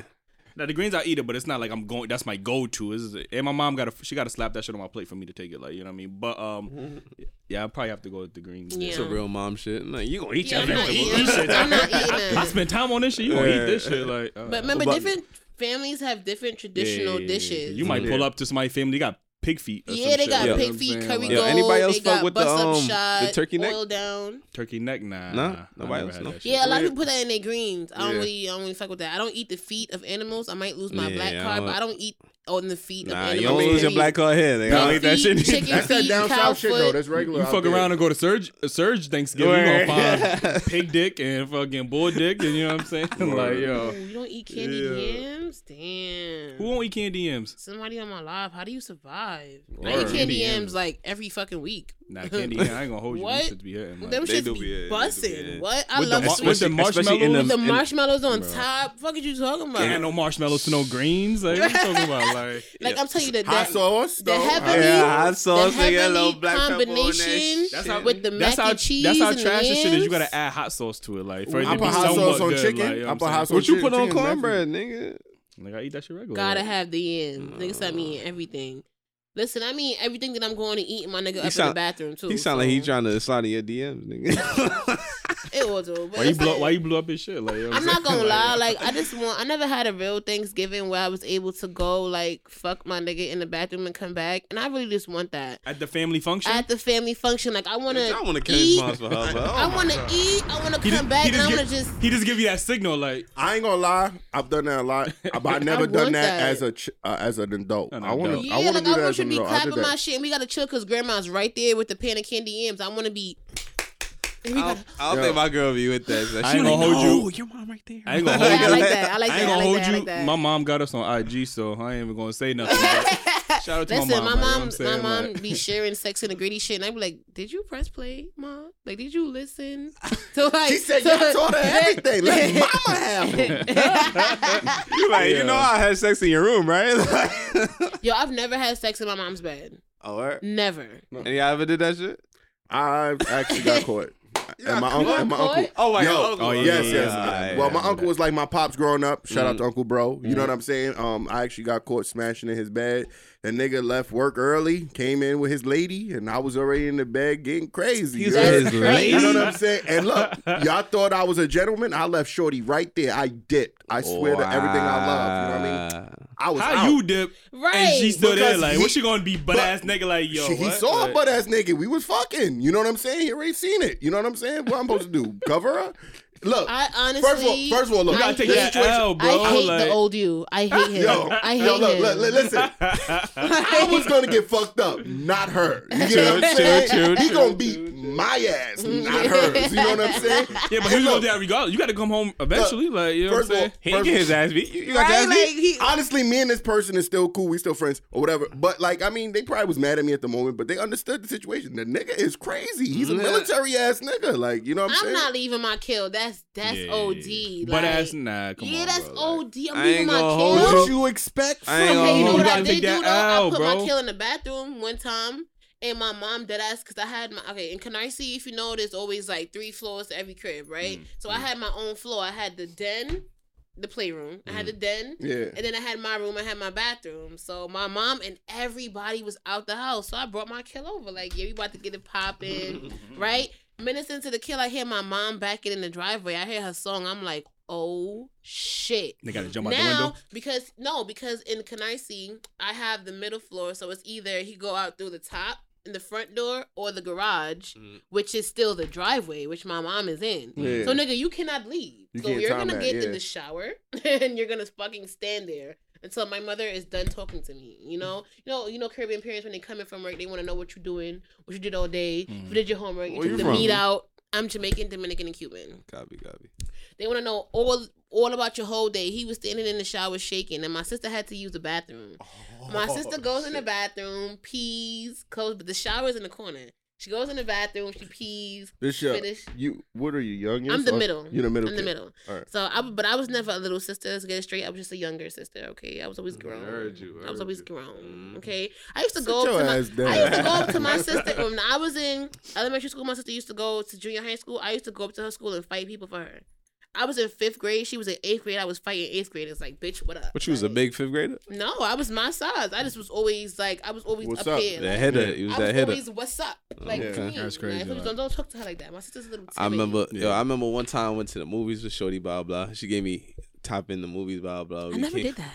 Now the greens I eat it, but it's not like I'm going. That's my go-to. Is and my mom got to she got to slap that shit on my plate for me to take it. Like you know what I mean. But um, [laughs] yeah, I probably have to go with the greens. Yeah. it's a real mom shit. Like, you gonna eat Yeah, your I'm not vegetables? eating. shit. I'm not eating [laughs] I that. spent time on this shit. You gonna eat this shit? Like, uh, But remember, But- different families have different traditional yeah, yeah, yeah. dishes. You might pull up to somebody's family. They got pig feet. or yeah, some they shit, got you know pig feet, curry Like, Yo, gold. anybody else they fuck with the, bust up um, the turkey neck? oil down. Turkey neck, nah. Nah? I Nobody else had know? that shit. Yeah, a lot of people put that in their greens. I don't Yeah. really, I don't really fuck with that. I don't eat the feet of animals. I might lose my Yeah, black card, but I don't eat on the feet Nah, of you don't lose your period. black card here. They don't eat that shit. chicken That's that down cow south shit though. That's regular. You out fuck there. around and go to Surge uh, Surge Thanksgiving. You gonna find [laughs] pig dick and fucking bull dick, and you know what I'm saying? [laughs] like, yo, you don't eat candy Yeah. yams? Damn. who won't eat candy yams? Somebody on my live. How do you survive? I eat candy Candy yams yams. like every fucking week. Nah, [laughs] candy. yam, I ain't gonna hold you. What? Them shits be hitting. Like, Them They shits do be, be- they do be, busting. What? I With the love mar- sweet. with the Especially in marshmallows. the in- marshmallows on Bro. top. Fuck are you talking about? Can't no marshmallows to no greens. Like, what you talking about? Like, [laughs] like I'm telling you that Hot sauce. the though. heavenly, Yeah, hot sauce, the they got heavenly black pepper that combination shit. how- with the that's mac how and cheese. that's how and trash this shit is. You gotta add hot sauce to it, like for it I put be hot sauce on good. chicken. Like, you know I put hot sauce. What you put on chicken cornbread, nigga? Like I eat that shit regular. Gotta have the end. Nigga stop me eating everything. Listen, I mean everything that I'm going to eat, my nigga up in the bathroom too. He sound like he trying to slide in your DMs, nigga. [laughs] It was though. but Why you blow? like- Why you blew up his shit? Like, you know what I'm not gonna [laughs] lie, like I just want I never had a real Thanksgiving where I was able to go like fuck my nigga in the bathroom and come back. And I really just want that. at the family function. At the family function, like I wanna I want to eat. her, oh I wanna eat, I wanna come just- back he and I just wanna give- just he just give you that signal, like I ain't gonna lie. I've done that a lot. [laughs] But I never I done that, that. as a ch- uh, as an adult. An I want to. Yeah, I want to like do I that want as you an to be adult. I clapping my shit and we gotta chill cause grandma's right there with the pan of candy yams. I wanna be we I don't, I don't think my girl be with that. So I ain't gonna hold "No, you. Your mom right there. I ain't gonna [laughs] Yeah, hold I like that. I like that. I ain't gonna hold you. like that. My mom got us on IG, so I ain't even gonna say nothing. [laughs] shout out to Listen, my my mom. like, you know mom, my mom Like- be sharing sex and the gritty shit, and I be like, "Did you press play, mom? Like, did you listen?" So [laughs] like, She said, so, "Yeah, I told her everything. Let mama have them." You like, you know I had sex in your room, right? Yo, I've never had sex in my mom's bed. oh, word? Never. And y'all ever did that shit? I've actually got caught. And my uncle, and my uncle. Oh my Yo, god. oh, yeah, yes, yeah, yes. yeah, well, my yeah. uncle was like my pops growing up. Shout out Mm. to Uncle Bro. You know what I'm saying? Um, I actually got caught smashing in his bed. The nigga left work early, came in with his lady, and I was already in the bed getting crazy. He's You with know? his lady? You know what I'm saying? And look, y'all thought I was a gentleman. I left Shorty right there. I dipped. I swear to everything I love. You know what I mean? I was How out. you dip Right. and she still there? Like, he- what's she gonna be butt but- ass nigga? Like, yo, She- he what? saw Like, a butt ass nigga. We was fucking. You know what I'm saying? He already seen it. You know what I'm saying? What I'm supposed to do? Cover her? Look. I honestly. first of all, first of all, look. You gotta I take hate- that situation- L, bro. I hate like, the old you. I hate him. Yo, I hate yo, look, him. look, look, listen. [laughs] I was gonna get fucked up, not her. You True, know what I'm true, saying? true, he gonna beat my ass, mm-hmm. not hers. You know what I'm [laughs] saying? Yeah, but And he's gonna look, do that regardless. You got to come home eventually. Like, you know what I'm first of all, saying? He didn't First- get his ass beat. You, you got your right? ass Like beat? he. Honestly, me and this person is still cool. We still friends or whatever. But like, I mean, they probably was mad at me at the moment, but they understood the situation. The nigga is crazy. He's a mm-hmm. military ass nigga. Like, you know what I'm, I'm saying? not leaving my kill. That's that's Yeah. OD. But like, that's nah. Come yeah, on, that's bro. OD. I'm I leaving ain't my kill. What you expect? I ain't gonna Okay, you know hold what you. I did do though? I L, put my kill in the bathroom one time, and my mom did ass because I had my okay. In Canarsie, if you know, there's always like three floors to every crib, right? Mm, so I had my own floor. I had the den, the playroom. I Mm. had the den. Yeah. And then I had my room, I had my bathroom. So my mom and everybody was out the house. So I brought my kill over. Like, yeah, we about to get it popping, [laughs] right? Minutes into the kill, I hear my mom backing in the driveway. I hear her song. I'm like, oh shit They got to jump out the window. because no because in Canarsie I have the middle floor so it's either he go out through the top in the front door or the garage Mhm. which is still the driveway which my mom is in Yeah. so nigga you cannot leave You so you're gonna that, get yeah. in the shower [laughs] and you're gonna fucking stand there until my mother is done talking to me you know you know you know Caribbean parents when they come in from work they want to know what you're doing what you did all day if Mhm. you did your homework you Where took you the from? meat out I'm Jamaican Dominican and Cuban Copy, copy. they want to know all all about your whole day. He was standing in the shower shaking, and my sister had to use the bathroom. My sister goes in the bathroom, pees, close, but the shower's in the corner. She goes in the bathroom, she pees. This shit. Finish. You. What are you youngest? I'm the or- middle. You're the middle. I'm the middle. All right. So I, but I was never a little sister. Let's get it straight. I was just a younger sister. Okay, I was always grown. I heard you, I was always you. grown. Mm. Okay, I used to Sit go up to my. down. I used to go up to my [laughs] sister when I was in elementary school. My sister used to go to junior high school. I used to go up to her school and fight people for her. I was in fifth grade. She was in eighth grade. I was fighting eighth grade. It's Like, bitch, what up? But she was a big fifth grader. No, I was my size. I just was always like, I was always What's up, up? here. That like, hitter, Yeah. you was I that was hitter. always, what's up? Uh-huh. Like, Yeah. to me, That's crazy, man. So like- don't, don't talk to her like that. My sister's a little. I timid. remember, yo, Yeah. I remember one time I went to the movies with Shorty, blah blah. She gave me top in the movies, blah blah. I We never came, did that.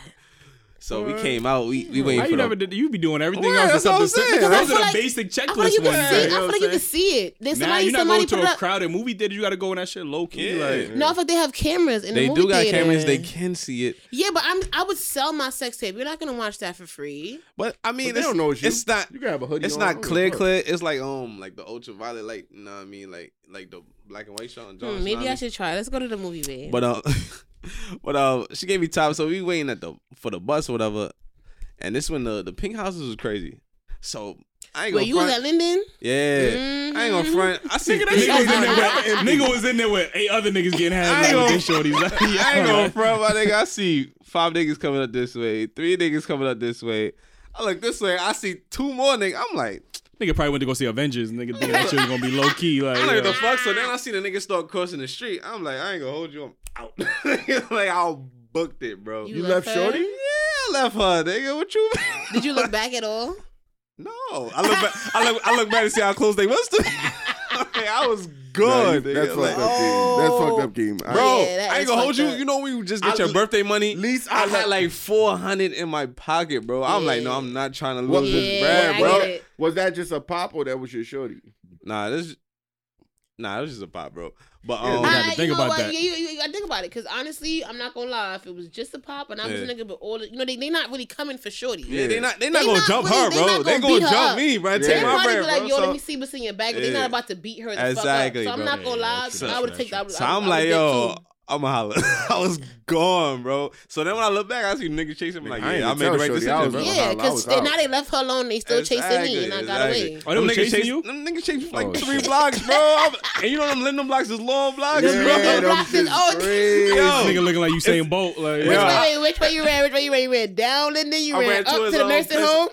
So we came out. We we Why waiting you for never did? You be doing everything Right, else that's what except I'm the saying. Those I are the like- basic I feel like checklist you can see. you it. know I feel like you can see it. There's Now somebody. you not somebody going to put a up. crowded movie theater. You got to go in that shit low key. Yeah. Like, No, I think they have cameras in They the movie do got theater. cameras. They can see it. Yeah, but I'm. I would sell my sex tape. You're not gonna watch that for free. But I mean, But they it's, don't know it's you. it's not. You can have a hoodie. It's on, not clear, give clear. It's like um, like the ultraviolet, light. you know what I mean, like like the black and white shot on John. Hmm, maybe I should try. Let's go to the movie, babe. But um, [laughs] [laughs] but um, she gave me time, so we waiting at the for the bus or whatever. And this when the the pink houses was crazy. So I ain't Wait, gonna you was front. at Linden? yeah, I ain't gonna front. I see. Nigga, that nigga was in there with [laughs] nigga was in there with eight other niggas getting I had ain't like gonna- shorties. Yeah, [laughs] I ain't gonna front, my nigga. I see five niggas coming up this way, three niggas coming up this way. I look this way. I see two more niggas. I'm like, Nigga probably went to go see Avengers. Nigga think that shit was gonna be [laughs] low key. Like, I'm like, yeah. the fuck? So then I see the niggas start crossing the street. I'm like, I ain't gonna hold you. I'm out. [laughs] like I booked it, bro. You You left left her? Shorty? Yeah, I left her, nigga. What you? [laughs] Did you look back at all? No, I look back. I look. I look back to see how close they was to me. Like, I was Nah, good. you- nigga. that's Like, fucked up, Keem. That's fucked up, Keem. I- oh, Bro, Yeah, I ain't gonna hold you. up. You know when you just get I your l- birthday money. least I I had like four hundred in my pocket, bro. I'm like, no, I'm not trying to lose Yeah, this bread, bro. Was that just a pop or that was your shorty? Nah, this, nah, it was just a pop, bro. But Yeah, um, you I, gotta think you know about what? that. Yeah, you, you, you gotta think about it. Because honestly, I'm not gonna lie. If it was just a pop and I was Yeah. a nigga, but all the, you know, they they not really coming for shorty. yeah, they not, they not They gonna not jump really- her, they bro. not They gonna gonna jump up. me, bro. Yeah. Take They my probably bread, be like, bro. yo, So- let me see what's in your bag. But they're not about to beat her the Exactly, fuck up. So I'm bro. not gonna lie. that's true, I would that's take that. So I'm like, yo, I'm a holler. [laughs] I was gone, bro. So then when I look back, I see niggas chasing me. Like, I ain't yeah, I even made the right Shorty, decision, was bro. on Yeah, holla, I because was out. now they left her alone. They still chasing me, and I got exactly. away. Oh, them Them niggas chasing chased you? Them niggas chased me like Oh, three shit. blocks, bro. [laughs] I'm- and you know them Linden blocks is long blocks, Yeah, bro. them them blocks is- shit's oh, crazy. Yo. Nigga looking like Usain Bolt. Like, Which Yeah. way? Which way you ran? Which way you ran? You ran down, and then you I ran, ran up to the um, nursing Pens- home.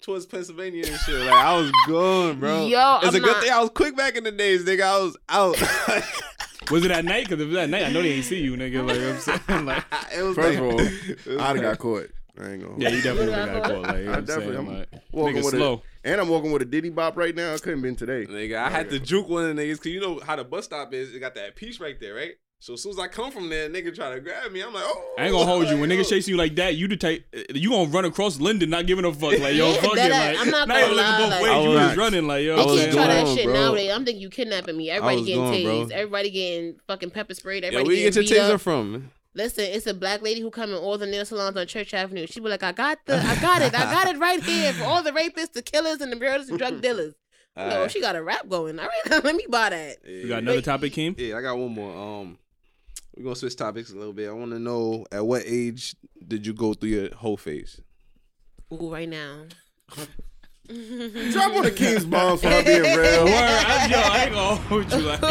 Towards Pennsylvania and shit. Like I was gone, bro. Yo, it's a I'm good not- thing I was quick back in the days, nigga. I was out. [laughs] was it at night? Because if it was at night, I know they ain't see you, nigga. Like, I'm saying, [laughs] like, [laughs] it was First like, of all, it [laughs] I'd have got caught. I ain't gonna. yeah, you definitely got caught. Like, you know I what I'm definitely- I'm Like, walking nigga with slow. A, and I'm walking with a Diddy Bop right now. I couldn't been today. Nigga, I had to juke one of the niggas because you know how the bus stop is. It got that piece right there, right? So as soon as I come from there, nigga try to grab me. I'm like, oh. I ain't gonna hold you. When like, niggas chasing you like that, you the type you gonna run across Linden, not giving a fuck. Like yo, [laughs] fuck it. Like. I'm not not even gonna looking lie, both like- ways. You just running like yo. They can't try that shit bro. nowadays. I'm thinking you kidnapping me. Everybody was getting gone, bro. tased. Everybody getting fucking pepper sprayed. Yeah, Everybody where you get your taser up. from? Listen, it's a black lady who come in all the nail salons on Church Avenue. She be like, I got the, I got it, I got it right here for all the rapists, the killers, and the murderers and drug [laughs] dealers. Yo, Alright. she got a rap going. All right, [laughs] let me buy that. You got another topic, Keem? Yeah, I got one more. Um, we're gonna switch topics a little bit. I want to know at what age did you go through your whole phase? Ooh, right now. [laughs] Drop on the King's bomb for her being [laughs] Word, real. I, yo, I ain't gonna hold you like yo.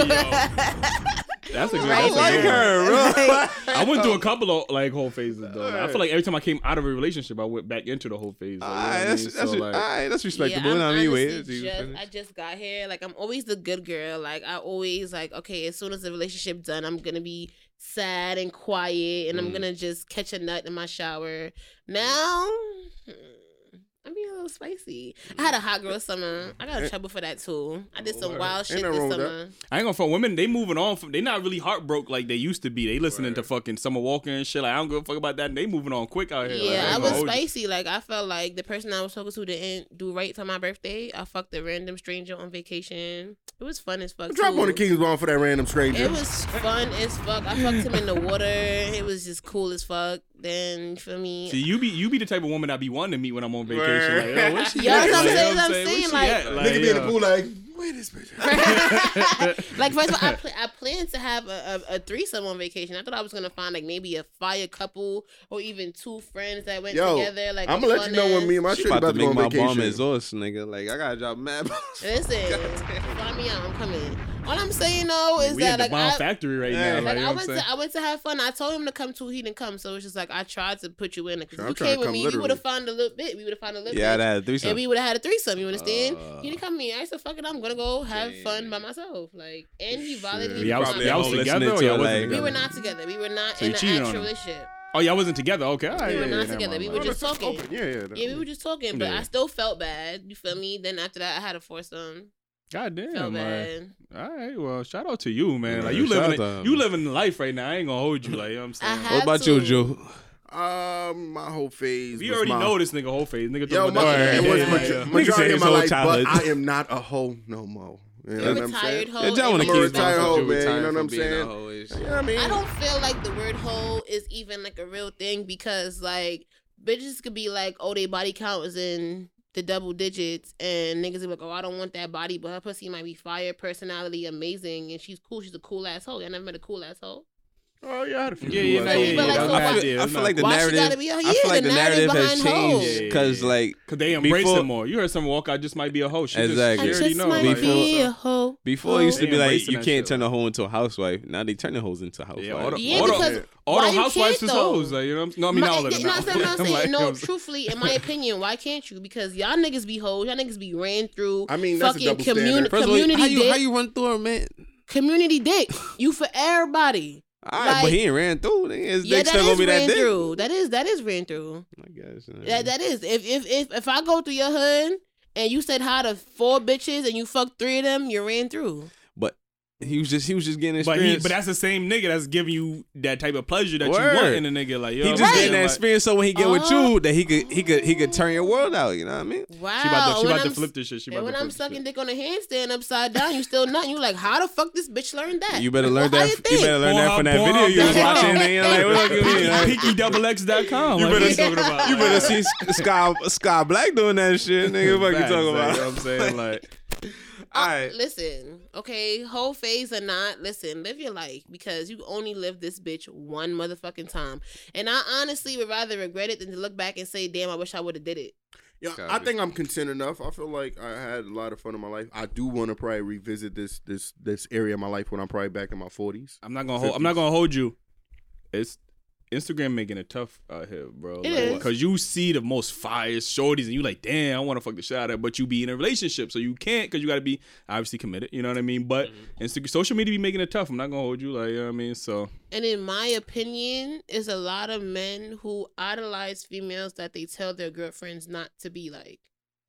That's a good. Right, That's a like good her, bro. [laughs] I went through a couple of like whole phases though. I feel like every time I came out of a relationship, I went back into the whole phase. Like, you know what I Alright, that's mean? that's So, like, alright, that's respectable. Yeah, I'm I mean, wait, honestly till you just. I just got here. Like I'm always the good girl. Like I always like okay. As soon as the relationship done, I'm gonna be sad and quiet, and I'm Mm. gonna just catch a nut in my shower. Now. I'm being a little spicy. I had a hot girl summer. I got in trouble for that too. I did some wild shit this summer. I ain't gonna fuck women. They moving on from. They not really heartbroken like they used to be. They listening to fucking Summer Walker and shit. Like I don't give a fuck about that. And they moving on quick out here. Yeah, ain't I gonna was hold you. spicy. Like I felt like the person I was talking to didn't do right for my birthday. I fucked a random stranger on vacation. It was fun as fuck. Drop on the King's bomb for that random stranger. It was fun as fuck. I fucked him in the water. It was just cool as fuck. Then for me, See, you be you be the type of woman I be wanting to meet when I'm on vacation. Like, oh, yo, oh, where she [laughs] Yo, at? that's what I'm Like, you saying, what I'm saying, she like- at? Nigga be in the pool like, wait this bitch. [laughs] like first of all, I, pl- I planned to have a, a, a threesome on vacation. I thought I was gonna find like maybe a fire couple or even two friends that went Yo, together. Like I'm gonna let you know when me and my ass- She shit about about to to go make on my bomb vacation. exhaust, nigga. Like I gotta drop mad. [laughs] Listen, find me out. I'm coming. All I'm saying though is we that at the like bomb I, factory right Yeah. now. like Like, you know I went to? I went to have fun. I told him to come too. He didn't come, so it's just like I tried to put you in it. Because if you came with come me, we would have found a little bit. We would have found a little Yeah, bit. that and threesome. we would have had a threesome. You understand? Uh, he didn't come to me. I said, "Fuck it, I'm gonna go have fun by myself." Like, and he Shit. violated me. Y'all was, before probably I y'all was home met him. together listening or y'all wasn't like- We were not together. We were not So in an actual him. relationship. Oh, y'all wasn't together. Okay, all right. We were not yeah, together. We were just talking. open. Yeah, yeah. Yeah, we were just talking, but Yeah. I still felt bad. You feel me? Then after that, I had a foursome. God damn, man. bad. All right, well, shout out to you, man. Yeah, like you shout living, out to him. you living life right now. I ain't gonna hold you, like you know what I'm saying. What about to. you, Joe? Um, my whole phase. we was already my, know this nigga whole phase. Nigga, Yo, talking my, about Word. that. it was Yeah, majo- yeah, yeah. Majority of my whole life, childhood. but I am not a hoe no more. You know You're what I'm retired saying? hoe. Yeah, John and wanna you I'm a keep respect retired hoe, man. You know what I'm saying? saying? Yeah, I mean, I don't feel like the word hoe is even like a real thing because like bitches could be like, oh, they body count is in the double digits, and niggas be like, oh, I don't want that body, but her pussy might be fire, personality amazing, and she's cool. She's a cool asshole. I never met a cool asshole. Oh yeah, I had a few. Yeah, yeah, cool nah, yeah, yeah, But, like, so I yeah, feel, I feel like the Why she narrative. gotta be a- I yeah, feel like the the narrative narrative has behind hoes. changed Yeah, because yeah, like Cause they embrace Before- them more. You heard some walk out just might be a hoe. She Exactly. I Just, You she just already know. might like, Before- be so- a hoe. before it used to be like you can't turn a hoe into a housewife. Now they turn the hoes into housewives. Yeah, all the, Yeah, all the, because all why the housewives is though? hoes. [laughs] Like, you know what I'm? No, I mean, My- not all of them. no, I'm saying, no, I'm I'm saying, no, truthfully, in my opinion, why can't you? Because y'all niggas be hoes. Y'all niggas be ran through. I mean, that's a fucking double standard. First of all, community how you dick. how you run through a man? community dick. You for everybody. All right, but he ain't ran through. His Yeah, dick still gonna be that through. That is that is ran through. I guess. uh, That that is. If if if if I go through your hood and you said hi to four bitches and you fucked three of them, you ran through. But he was just he was just getting But he, experience. but that's the same nigga that's giving you that type of pleasure that you want in a nigga. Like, you know he just I'm getting that experience. So when he get with Oh. you, that he could he could he could turn your world out. You know what I mean? Wow. She about to, she when about to I'm- flip this shit. She about when to I'm sucking dick on a handstand upside down, you still nothing. You like, how the fuck this bitch learned that? You better learn How that. you You, better learn that from that Pornhub, video you was watching. And you're like, what you mean? [laughs] Like, PeakyDoubleX.com. You better- you talking about? you better see Sky Sky Black doing that shit, nigga. What you talking about? you know what I'm saying? Like, All Uh. Listen, okay, whole phase or not, listen, live your life because you only live this bitch one motherfucking time. And I honestly would rather regret it than to look back and say, damn, I wish I would have did it. Yeah, I think I'm content enough. I feel like I had a lot of fun in my life. I do want to probably revisit this this this area of my life when I'm probably back in my 40s. I'm not gonna hold. I'm not gonna hold you. It's Instagram making it tough out here, bro. It like. Cause you see the most fire shorties and you like, damn, I want to fuck the shit out of her, but you be in a relationship, so you can't because you got to be obviously committed. You know what I mean? But Mm-hmm. Insta- social media be making it tough. I'm not gonna hold you, like you know what I mean. So And in my opinion, is a lot of men who idolize females that they tell their girlfriends not to be like.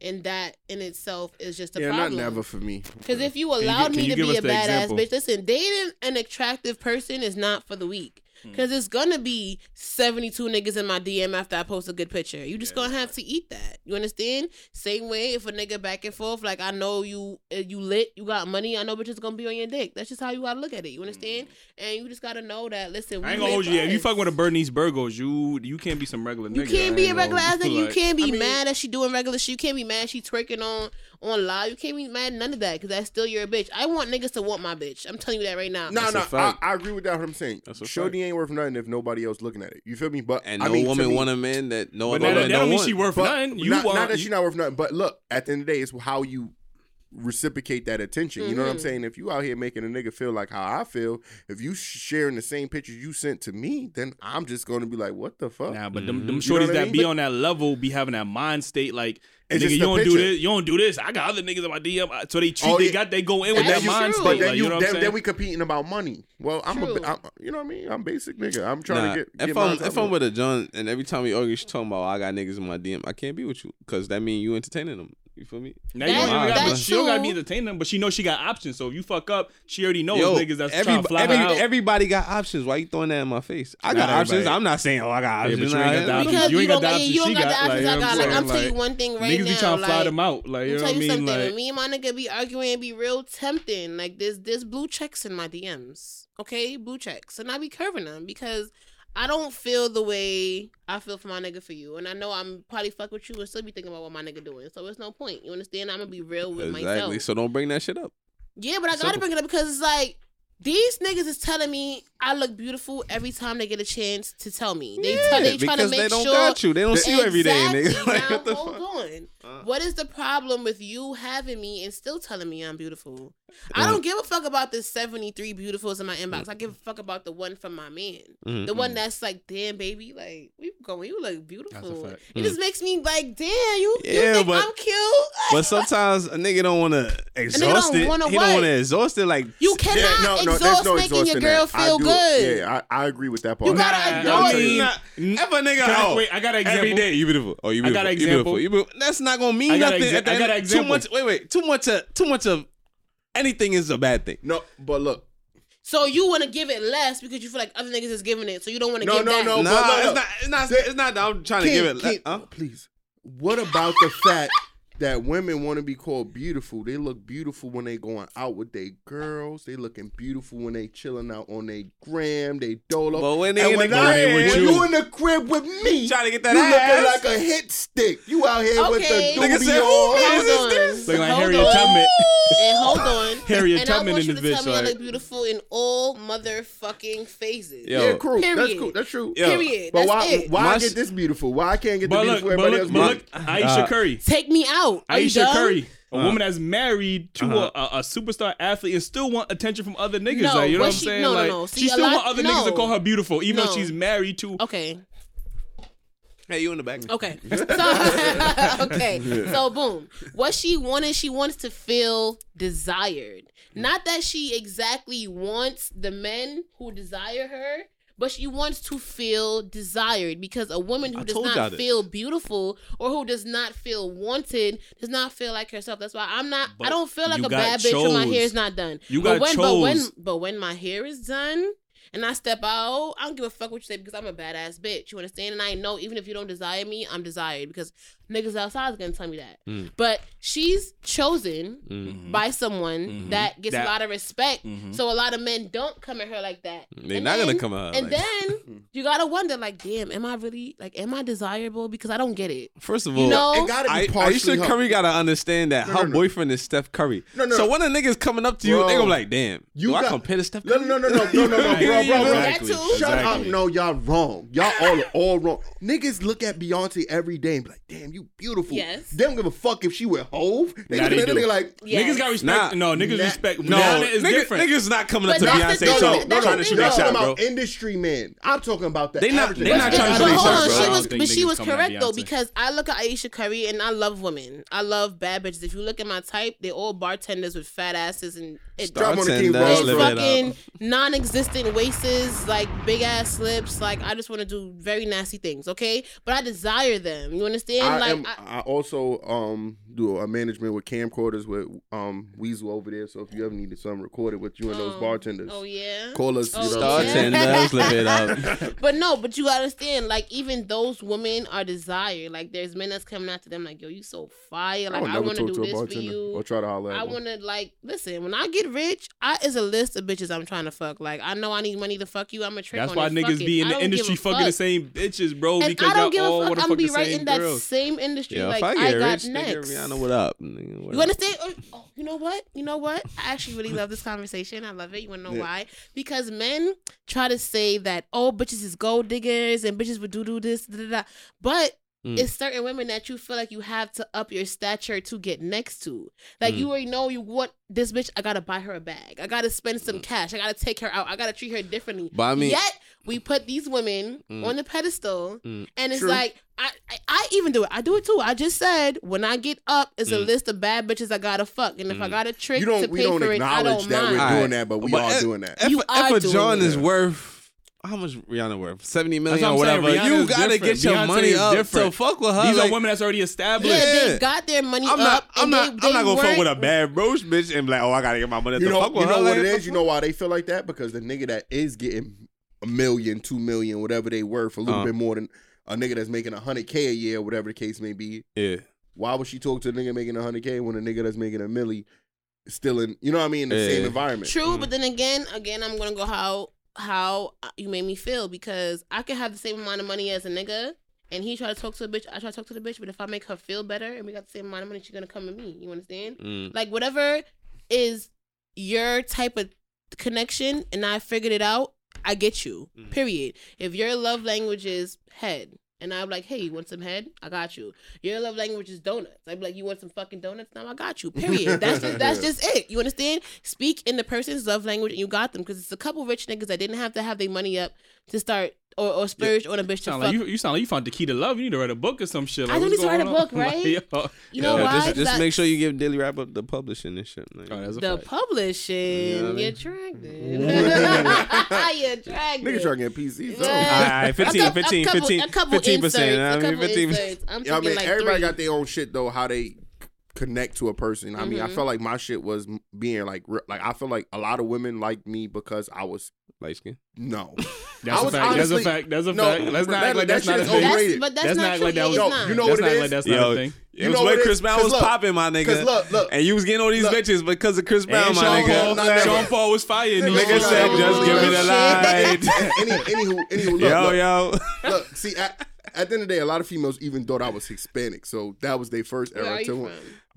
And that in itself is just a yeah, problem. not never for me. Because if you you allowed gi- can me you to be a badass example? bitch, listen, dating an attractive person is not for the weak. Hmm. Because it's gonna be 72 niggas in my DM after I post a good picture. You just gonna have to eat that. You understand? Same way if a nigga back and forth, like I know you uh, you lit, you got money, I know bitches gonna be on your dick. That's just how you gotta look at it. You understand? And you just gotta know that, listen. I ain't gonna hold you. Yeah, if you fuck with a Bernice Burgos, you you can't be some regular You nigga. can't I be a regular ass nigga. You [laughs] can't be I mean- mad that she doing regular shit. You can't be mad she twerking on on live. You can't be mad at none of that because that's still your bitch. I want niggas to want my bitch. I'm telling you that right now. No, That's a no, I, fact. I agree with that. What I'm saying, That's a Shorty ain't worth nothing if nobody else looking at it. You feel me? But And I no mean, to woman me- want a man that no But other that, that woman don't don't mean want. she worth But nothing. You not, want not that you- she's not worth nothing. But look, at the end of the day, it's how you reciprocate that attention. You know what I'm Mhm. saying? If you out here making a nigga feel like how I feel, if you sharing the same pictures you sent to me, then I'm just gonna be like, what the fuck? Nah, but them, Mhm. them You know shorties what I that mean? be But- on that level be having that mind state like, It's nigga, you don't do this, you don't do this. I got other niggas in my DM, uh, so they treat, Oh, they yeah. got, they go in with that mind true. state. But then like, you, you know what I'm then, saying? then we competing about money. Well, I'm a, True. bi- I'm, you know what I mean? I'm basic nigga. I'm trying Nah, to get. if get I'm if I'm with a John and every time we argue, she talking about "Oh, I got niggas in my DM, I can't be with you because that mean you entertaining them. You feel me? Now you don't That- even got, that's she don't gotta be entertaining them, but she knows she got options. So if you fuck up, she already knows Yo, niggas that's every, trying to fly every- out. everybody got options. Why you throwing that in my face? I Not got options. everybody. I'm not saying oh I got Yeah, options. but you ain't got the options. You you, ain't got don't the got, options you don't got the options I got. I'm Like saying? I'm tell you one thing right niggas now. be trying to like, fly them out. Like you know me what I you mean? something. Like when me and my nigga be arguing and be real tempting, like there's there's blue checks in my DMs. Okay, blue checks, and I be curving them because I don't feel the way I feel for my nigga for you, and I know I'm probably fuck with you and still be thinking about what my nigga doing. So it's no point. You understand? I'm gonna be real with Exactly. myself. Exactly. So don't bring that shit up. Yeah, but I gotta Simple. bring it up because it's like these niggas is telling me I look beautiful every time they get a chance to tell me. They tell they trying to because make they don't sure. got you. They don't see you every day, nigga. [laughs] Like, now, what the hold fuck? on. Uh. What is the problem with you having me and still telling me I'm beautiful? I Uh. don't give a fuck about the 73 beautifuls in my inbox. I give a fuck about the one from my man. Mhm. The one that's like, damn, baby, like, we going, you look beautiful. That's a fact. It just makes me like, damn, you, you think but- I'm cute? [laughs] But sometimes a nigga don't want to exhaust don't it. wanna he what? don't want to exhaust it. Like You cannot Yeah, no, no, there's exhaust no making your girl that. Feel do- good. Yeah, I, I agree with that part. You gotta Nah, adore it. mean, if a nigga, I- oh, wait, I got an example. day you beautiful. Oh, you I beautiful. got an you beautiful. example. You beautiful. That's not gonna mean I got nothing. exa- at the I got an Too example. much. Wait, wait. Too much. Of, too much of anything is a bad thing. no, but look, So you want to give it less because you feel like other niggas is giving it, so you don't want to No, give no, that. no. Nah, but look, it's look. not. It's not. It's not. that I'm trying to Ken, give it. Ken, huh? please. What about the fact that women want to be called beautiful? They look beautiful when they going out with their girls. They looking beautiful when they chilling out on their gram, they dolo. But when they and in when, the I, crib when with you. you. in the crib with me, Trying to get that you ass. looking like a hit stick. You out here with the Nigga doobie said, who on. is Hold this? Looking like Hold Harriet on. Tubman. And hold on. [laughs] Harriet and Tubman I want in you this bitch, tell me I like- look beautiful in all motherfucking phases. Yo. Yeah, cool. That's Period. cool. That's true. Yo. Period. But That's why? it. Why My I get this beautiful? Why I can't get the But look, beautiful but everybody look, else? but look, Aisha Uh, Curry. Take me out. Are Aisha dumb? Curry, a Uh. woman that's married to Uh-huh. a, a, a superstar athlete and still want attention from other niggas. No, like, you know what I'm she- saying? no, no, like, no. See, she still lot- want other niggas to call her beautiful, even No. though she's married to. Okay. Hey, you in the back? Okay. [laughs] So, [laughs] okay. So boom. What she wanted, she wants to feel desired. Not that she exactly wants the men who desire her, but she wants to feel desired because a woman who I does not this. feel beautiful or who does not feel wanted does not feel like herself. That's why I'm not. I don't feel like a bad bitch when my hair is not done. You but got when, But when, but when my hair is done. And I step out, I don't give a fuck what you say because I'm a badass bitch. You understand? And I know even if you don't desire me, I'm desired because niggas outside is gonna tell me that. Mm. But she's chosen Mm. by someone Mhm. that gets That- a lot of respect. Mhm. So a lot of men don't come at her like that. They're And not then- gonna come out. And like- then [laughs] you gotta wonder, like, damn, am I really like, am I desirable? Because I don't get it. First of You all, know? It gotta be I, Aisha her. Curry gotta understand that No, her no, no. boyfriend is Steph Curry. No, no, so when a nigga's coming up to you, Bro. they gonna be like, "Damn, You do I got- compare to Steph No, Curry?" no, no, no, no, no, no, no, [laughs] bro, bro, bro. That too. Shut up. No, y'all wrong. Y'all all all wrong. Niggas look at Beyonce every day and be like, damn, you beautiful. Yes. They don't give a fuck if she with Hove. They Nah, look they at that do. nigga like, Yes. Niggas got respect. Nah. no, niggas Nah. respect. No, Rihanna is nigga- different. niggas not coming up But to the Beyonce thing, talking, that's trying to shoot y'all that though. shot, talking bro. about industry men. I'm talking about that. They not- they not But, trying to but shoot hold shots, on, bro. she was, but she was correct though because I look at Aisha Curry and I love women. I love bad bitches. If you look at my type, they're all bartenders with fat asses and it, Drop on the King Bartenders, Ross, live bro. it up. fucking non-existent waists, like big ass slips. Like I just want to do very nasty things, okay? But I desire them. You understand? I, like am, I, I also um do a management with camcorders with um Weasel over there. So if you ever needed something recorded with you and those Oh. bartenders, oh yeah. call us. Oh, you know what I'm yeah. Bartenders, live it up. [laughs] But no, but you understand, like even those women are desired. Like there's men that's coming after them, like yo, you so fire. I Like would I, want to do this for you. or try to holler at I want to like listen. When I get rich, I is a list of bitches I'm trying to fuck. Like I know I need money to fuck you. I'm a trick. That's on why it. niggas Fuck be in the industry fucking fuck. the same bitches, bro. And because I don't y'all give all a want fuck. to I'm fuck gonna be the right same in that girls. Same industry. Yo, like I I, got rich, next. Rihanna, what up? What You understand? Oh, oh, you know what? You know what? I actually really love this conversation. I love it. You wanna know Yeah. why? Because men try to say that oh bitches is gold diggers and bitches would do do this, da, da, da. but Mm. it's certain women that you feel like you have to up your stature to get next to. Like Mm. you already know you want this bitch. I gotta buy her a bag. I gotta spend Mm. some cash. I gotta take her out. I gotta treat her differently. But I mean- yet we put these women Mm. on the pedestal, Mm. and it's True. like I, I I even do it. I do it too. I just said when I get up, it's a Mm. list of bad bitches I gotta fuck, and if I Mm. got a trick You don't. We pay don't for it, I acknowledge don't that mind. we're doing that, but we But are if- doing that. If, You if are a John it. is worth how much Rihanna worth? Seventy million or what I'm saying. whatever. You gotta different. get your Beyonce money is up different. to fuck with her. These like, are women that's already established. Yeah, Yeah. they got their money I'm up. not. I'm not. they, I'm they not gonna fuck with a bad roach bitch and be like, oh, I gotta get my money you to know, fuck with you her. know what Like, it is. You know why they feel like that? Because the nigga that is getting a million, two million, whatever they worth, a little Uh. bit more than a nigga that's making a hundred k a year, whatever the case may be. Yeah. Why would she talk to a nigga making a hundred k when a nigga that's making a milli still in? You know what I mean? In the same environment. True, Mm. but then again, again, I'm gonna go how how you made me feel because I could have the same amount of money as a nigga, and he try to talk to a bitch. I try to talk to the bitch, but if I make her feel better and we got the same amount of money, she's gonna come to me. You understand? Mm. Like whatever is your type of connection and I figured it out, I get you. Mhm. Period. If your love language is head, and I'm like, hey, you want some head? I got you. Your love language is donuts. Be like, you want some fucking donuts? Now I got you. Period. [laughs] That's just, that's just it. You understand? Speak in the person's love language, and you got them because it's a couple rich niggas that didn't have to have their money up to start or, or splurge on a bitch to Sound fuck. like you, you sound like you found Takita Love. You need to write a book or some shit. Like, I don't what's need to write a going on? book, [laughs] right? Like, yo. you know Yeah, why? Just, just make sure you give Daily Wrap up the publishing and shit. Like, Oh, that's a the fact. publishing. You know what I You're mean? attracted. [laughs] You're [laughs] attracted. Niggas trying to get PCs. Yeah. Yeah. Alright, 15, A couple- 15, a couple- 15, a couple 15%, inserts, I a mean, couple 15. inserts. I'm Yeah, I mean, like everybody three. got their own shit though. How they connect to a person. I mean, I Mhm. felt like my shit was being like, re- like I feel like a lot of women liked me because I was light skin. no. [laughs] That's I a was fact. That's a fact. That's a No, fact. Let's not that- act like that that's not a is thing. That's, overrated. but that's Let's not not act true. like that Yeah, was- it's No, not. you know Let's what not it like that's Yo, not a thing. It You was know when what it Chris Brown was popping, my nigga. 'cause look, look. And you was getting all these Look. bitches because of Chris Brown, And my Sean nigga. Paul, Not never. Sean Paul was fire. and Nigga was Nigga like, said, just give me the shit. light. Any, anywho, anywho, look, Yo, look, yo. look. See, at, at the end of the day, a lot of females even thought I was Hispanic, so that was their first Where era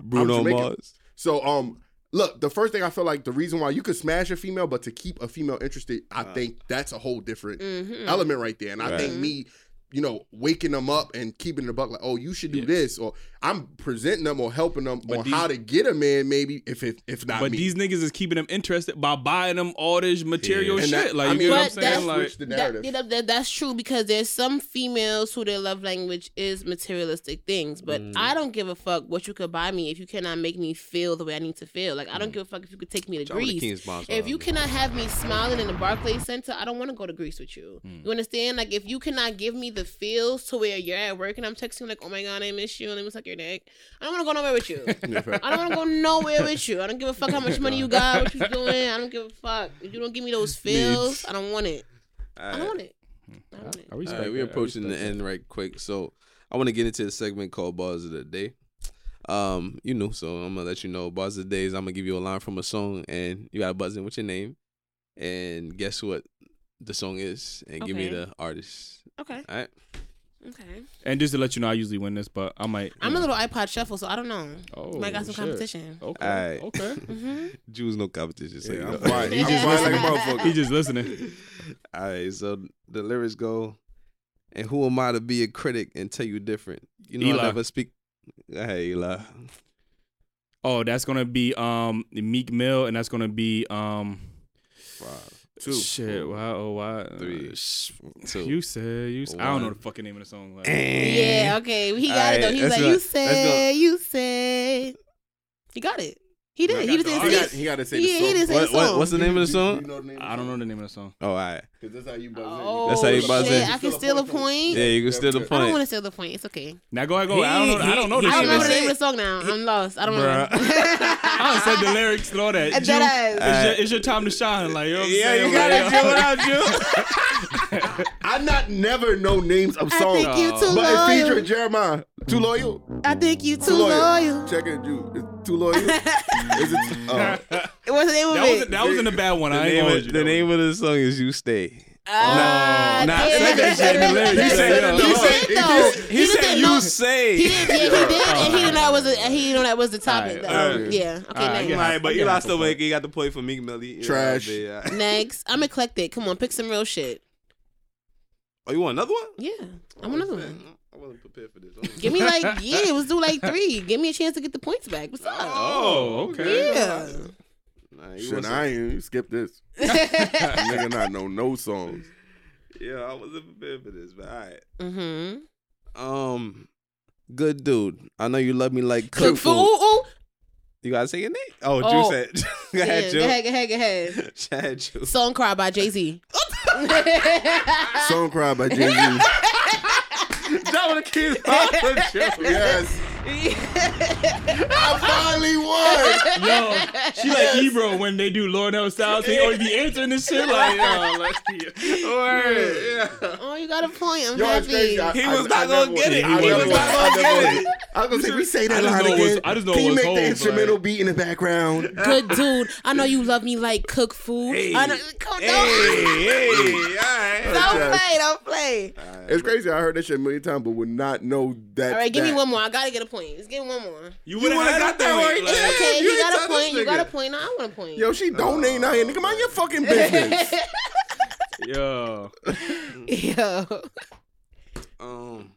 are you to from? one. Bruno Mars. So, um, look, the first thing I feel like the reason why you could smash a female, but to keep a female interested, I Uh. think that's a whole different Mhm. element right there. And I think me, you know, waking them up and keeping the buck like, oh, you should do Yeah. this, or I'm presenting them or helping them But on these- how to get a man, maybe if it if not But me. these niggas is keeping them interested by buying them all this material Yeah. Shit. that- like I you know what I'm saying? that's- Like switch the That, you know, that- that's true because there's some females who their love language is materialistic things, but Mm. I don't give a fuck what you could buy me if you cannot make me feel the way I need to feel. Like Mm. I don't give a fuck if you could take me to John Greece. If you cannot have me smiling in the Barclays Center, I don't want to go to Greece with you. Mm. You understand? Like if you cannot give me the feels to where you're at work and I'm texting like, "Oh my god, I miss you," and let me suck your dick. I don't want to go nowhere with you. [laughs] I don't want to go nowhere with you. I don't give a fuck how much money you got, what you [laughs] doing. I don't give a fuck. If you don't give me those feels, I don't want it. I don't want it. I don't want it. I All respect we're that. I approaching the end right quick. So I want to get into the segment called Bars of the Day. Um, you know, so I'm gonna let you know Bars of the Day is I'm gonna give you a line from a song and you gotta buzz in with your name and guess what the song is and give me Okay. the artist. Okay. All right. Okay. And just to let you know, I usually win this, but I might. I'm a little iPod shuffle, so I don't know. Oh, Might got some shit. competition. Okay. Alright. Okay. [laughs] Jews no competition. So Yeah, I'm know. quiet. He just [laughs] quiet like a listening. motherfucker. He just listening. [laughs] All right, so the lyrics go, and who am I to be a critic and tell you different? You know, Eli. I never speak. Hey, Eli. Oh, that's gonna be um Meek Mill, and that's gonna be um Five, Two. shit. Wow, oh, wow. three, Uh, sh- two. You said you. Said, I don't know the fucking name of the song. Like, Yeah. Okay. He got it though. Alright, He was like, go. "You Let's go. say, you say." He got it. He did. I He got just the didn't He say. got, he got to say He- the he song. didn't say What, the what, song. what's the name of the song? do you know the name of I don't know the name of the song. Oh, all right. Because that's how you buzz in. Oh, That's how you buzz shit. in. I can steal a point. Yeah, you can steal the point. I don't want to steal the point. It's okay. Now go ahead, go. I don't know. I don't know he- the I don't shit. remember the name of the song now. I'm lost. I don't Bruh. know. [laughs] [laughs] I don't said the lyrics and all that. Dead Ju- It's, your, it's your time to shine. Like, you know what I'm Yeah, saying? you got Like, it, Drew. What up, Drew? I not never know names of songs. I think you too but it's featuring loyal. Jeremiah. Too loyal. I think you too loyal. Check it, Drew. It's too loyal. [laughs] Is it? Uh, What's the name of That was it? that wasn't a bad one. The I name, of, the name of the song is "You Stay." Ah, Nah, damn, say that shit in. He He said said. He said He though. He, said "You know- say." He did, yeah, he did, and he didn't [laughs] know that was a, he didn't know that was the topic. Alright, though. alright. Yeah, okay, Alright, next. All right, but I get Eli half a still making. He got the point for Meek Millie. Trash. yeah. [laughs] Next, I'm eclectic. Come on, pick some real shit. Oh, you want another one? Yeah, I'm another one. I wasn't prepared for this. Give me like [laughs] yeah, let's do like three. Give me a chance to get the points back. What's up? Oh, okay. Yeah. Nah, you shit, wasn't- I ain't. You skip this. [laughs] [laughs] Nigga not know no songs. Yeah, I wasn't prepared for this, but all right. mm-hmm. Um, good dude. I know you love me like Cook food. Ooh, ooh. You gotta say your name. Oh, Oh. Drew said. go ahead, Yeah, Drew. go ahead, go ahead, go ahead. Go ahead, Song Cry by Jay Z. Song cry by Jay Z. That would have killed Drew. yes. I finally won. Yo, she like Ebro when they do Lord knows Styles. He always be answering this shit like, yo, let's see. Word. Yeah. oh, you got a point. I'm Yo, happy. I- He was I not gonna get it. I He was not gonna get it. I was gonna say, we say that just line know it was- again. I just know Can you make Hov, the like- instrumental beat in the background? [laughs] Good dude. I know you love me like cook food. Hey. I know, come, Hey, don't, hey, all right. don't play, don't play. It's crazy. I heard that shit a million times, but would not know that. All right, give me one more. I gotta get a point. Point. Let's get one more. You You would would've have got that point. right Like, there. Okay, you he ain't got a point. You got a point. No, I want a point. Yo, she donating out here, nigga. Mind your fucking business. [laughs] Yo, Yo. [laughs] Um,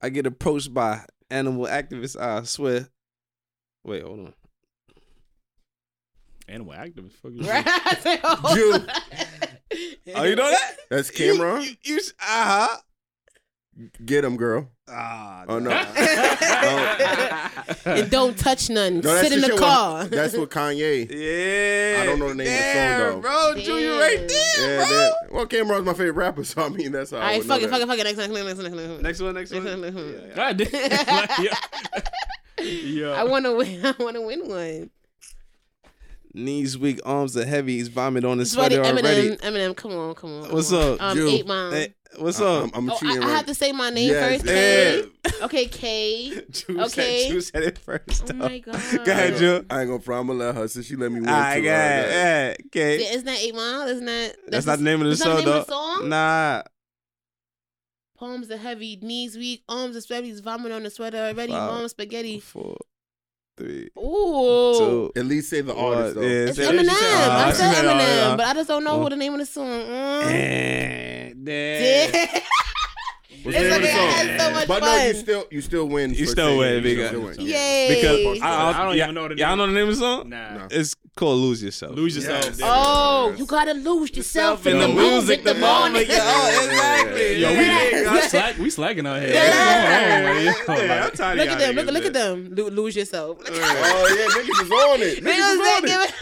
I get approached by animal activists. I swear. Wait, hold on. animal activist. Fuck is [laughs] Right? that? Oh. Drew. Oh, you know that? That's Cam'ron. You, you, uh huh. Get him, girl. Ah, Oh, no. and [laughs] don't touch none. No, Sit in the the car. with- That's what Kanye. Yeah. I don't know the name of the song, Damn, though. bro. Drew, you right there, Yeah, bro. that, well, Cam'ron's my favorite rapper, [laughs] so I mean that's how. All I would fuck know it, that. fuck it, fuck it. Next, next, next, next, next, next. Next one, next one. Next one, next one. Yeah, yeah. God damn. Like, yo. Yo. I want to win. [laughs] I want to win one. Knees weak, arms are heavy. He's vomit on his Sweaty sweater already. Eminem. Eminem, come on, come on. come What's on. up, Um, eight mile. Hey, what's up? I'm, I'm oh, I, cheating. I right. have to say my name Yes. first. K. Yeah. Okay, K. [laughs] Drew Okay. said, Drew said it first. Oh my god. [laughs] Go ahead, Drew. I ain't gonna front. I'm gonna let her since she let me win. All right, too. go All right, ahead. go ahead. Yeah, okay. Yeah, isn't that Eight Mile? Isn't that? That's not the name of the that's song, not the name though. of the song? Nah. Palms are heavy, knees weak, arms are sweaty, vomit on the sweater already, Wow. mom spaghetti. Four, three, Ooh. two. At least say the one. artist though. Yeah, It's say- Eminem. she said- I oh, said she said, Eminem, yeah. but I just don't know Oh. what the name of the song. Mm. Eh, damn. [laughs] Yeah. It's the name of okay. I had so much But fun. no, you still you still win. You still win, it. big You still win. Yay. Because I, I I, don't yeah, even know the Y'all know the name of the song? Nah. No. It's called Lose Yourself. Lose yourself. Yes. there. Oh, you gotta lose yourself in the music the morning. Oh, exactly. Yo, we, Yeah. we, slack, we slacking out here. Yeah. What's going on, man? Yeah, I'm tired Look at them. Look, look at them. Lose yourself. Oh yeah, niggas is on it. Niggas Niggas is on it.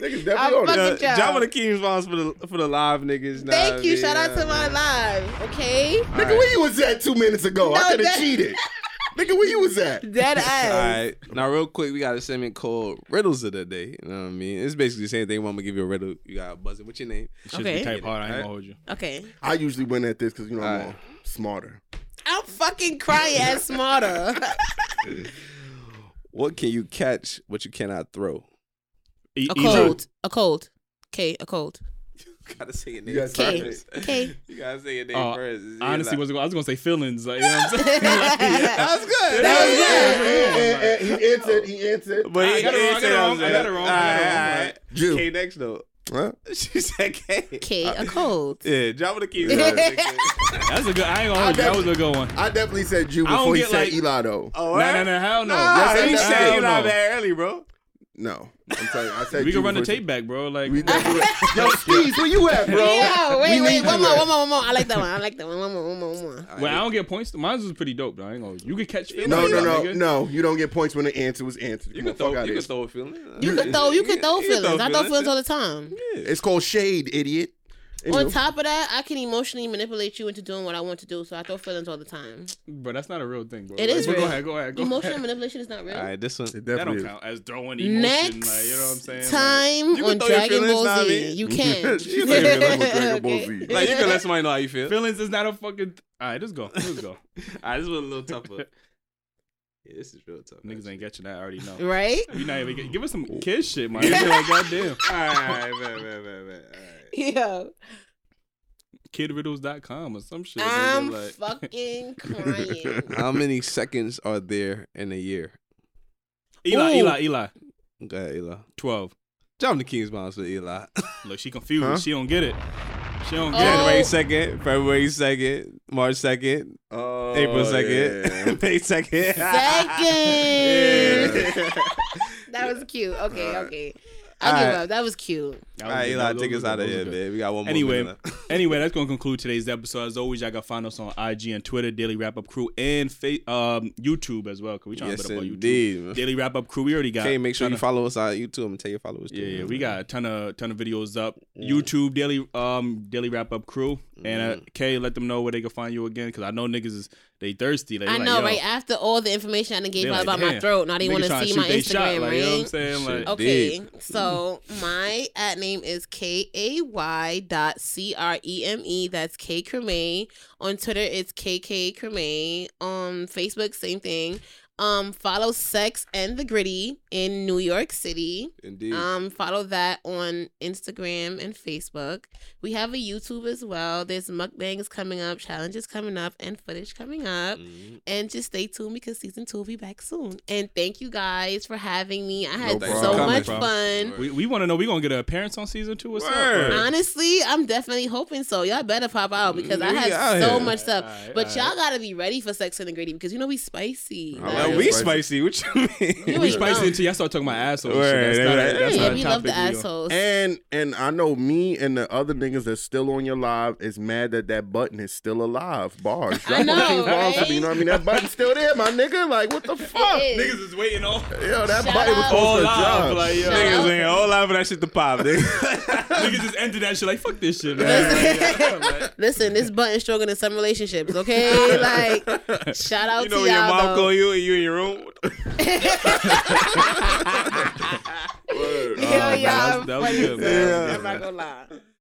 It. Niggas I'm definitely on it. fucking- Uh, Good job. John with the King response for the for the live niggas. nah, Thank you. man. Shout out to my live. Okay. Nigga, where you was at two minutes ago? I No, could have that- cheated. Nigga, where you was at? [laughs] Dead All ass. right, now real quick, we got a segment called Riddles of the Day. You know what I mean? It's basically the same thing. I'm gonna give you a riddle. You got to buzz it. What's your name? Shit Okay. be type hard. I ain't gonna hold you. Okay. I usually win at this because you know I'm Alright. all smarter. I'm fucking crying as smarter. [laughs] What can you catch, what you cannot throw? E- a cold. A cold. Okay, a cold. [laughs] [laughs] You gotta say your name uh, You gotta first. Okay. You gotta say your name Oh, first. Honestly, You're was I was gonna say feelings. Like, you know what I'm [laughs] saying? that was good. That was And, and, and he answered. He answered. But I he got it wrong, I got it wrong, I got it wrong, I got it wrong. right, all right. K next though. Huh? She said K. Okay, a cold. Yeah, drop with the key. That's a good. I ain't gonna hold you. That was a good one. I definitely said Jew I don't before he get, said like- Eli though. Oh, No, no, no, hell no. Nah, Yes, he said hell you not no. that early, bro. No, I'm telling you. I said We can run the tape back, bro. Like, We definitely- [laughs] Yo, Steez, where you at, bro? Yeah, We wait, need wait, one more, one more, one more. I like that one. I like that one. One more, one more, one more. well, I don't get points. Mine was pretty dope, though. I ain't gonna. You could catch. feelings, No, no, no, nigga. no. You don't get points when the answer was answered. You Come can on, throw, you of can throw a feeling. You can throw, you can throw You can feelings. I throw feelings all the time. Yeah. It's called shade, idiot. On top of that, I can emotionally manipulate you into doing what I want to do. So I throw feelings all the time. But that's not a real thing, bro. It Like, is real. Go ahead, go ahead, go Emotional ahead. manipulation is not real. All right, this one. It That definitely don't is. count as throwing emotion. Next like, you know what I'm saying? Time You can on Dragon feelings, Ball nah, I Z, mean. you [laughs] can. You can throw your feelings on Dragon [laughs] Ball Z. Like you can let somebody know how you feel. feelings is not a fucking. All right, let's go. Let's go. [laughs] All right, this was a little tougher. Yeah, this is real tough. Niggas ain't getting that. I already know. Right? We not even get, give us some kid shit, man. It's like goddamn. All right, man, man, man, man. All right. [laughs] Yeah. Kidriddles.com or some shit. I'm like. fucking [laughs] crying. How many seconds are there in a year? Eli, Ooh. Eli, Eli. Go ahead, Eli. Twelve. Jump the King's Bounce with Eli. [laughs] Look, she confused. Huh? She don't get it. She don't Oh. get January second, February second, March second, Oh, April second, yeah. May second. Second. Yeah. That was cute. Okay, Alright. okay. I'll give Alright. up. That was cute. it. That All was right, good. Eli, Those take us out of here, was man. We got one more. Anyway, [laughs] anyway, that's gonna conclude today's episode. As always, y'all can find us on IG and Twitter, Daily Wrap Up Crew, and fa- um, YouTube as well. Cause we trying yes, to put up on YouTube. indeed. Daily Wrap Up Crew. We already got. Okay, make sure you of- follow us on YouTube and tell your followers. Yeah, too, yeah, man. we got a ton of ton of videos up. Yeah. YouTube daily um daily wrap up crew and uh, Mhm. Kay, let them know where they can find you again because I know niggas is they thirsty. Like, I know, right? After all the information I gave out about my throat, now they want to see my they shot, Instagram, like, You know what I'm right? saying? Like, Okay, so my at name is K A Y dot C R E M E. That's K Creme. On Twitter, it's KK Creme. On Facebook, same thing. Um, follow Sex and the Gritty in New York City. Indeed. Um, follow that on Instagram and Facebook. We have a YouTube as well. There's mukbangs coming up, challenges coming up, and footage coming up. Mhm. And just stay tuned because season two will be back soon. And thank you guys for having me. I had problem. so Coming, much bro. fun. We, we want to know we gonna get an appearance on season two. What's Word. up? Honestly, I'm definitely hoping so. Y'all better pop out because I We had so here. much stuff. Alright, But alright. y'all gotta be ready for Sex and the Gritty because you know we spicy. Like, Now we spicy. What you mean? You we ain't spicy know. until y'all start talking about assholes. Word, Shit, that's not, right. that's yeah, not we love the topic we assholes. And and I know me and the other niggas that's still on your live is mad that that button is still alive. Bars. I Drop know, on King's Bars right? me, You know what I mean? That button's still there, my nigga. Like what the fuck? It is. Niggas is waiting on. Yo, that Shout button was out. supposed All to live, drop. like, yo. Shout Niggas out. ain't all live for that shit to pop. nigga. [laughs] Niggas just ended that shit like fuck this shit, man. Listen, [laughs] this button's stronger than some relationships, okay? [laughs] Like, shout out to you know to when your y'all. mom though. call you and you in your room. [laughs] [laughs] Word. Yo, Oh, y'all that was- that was good, as hell. man. I'm not gonna lie.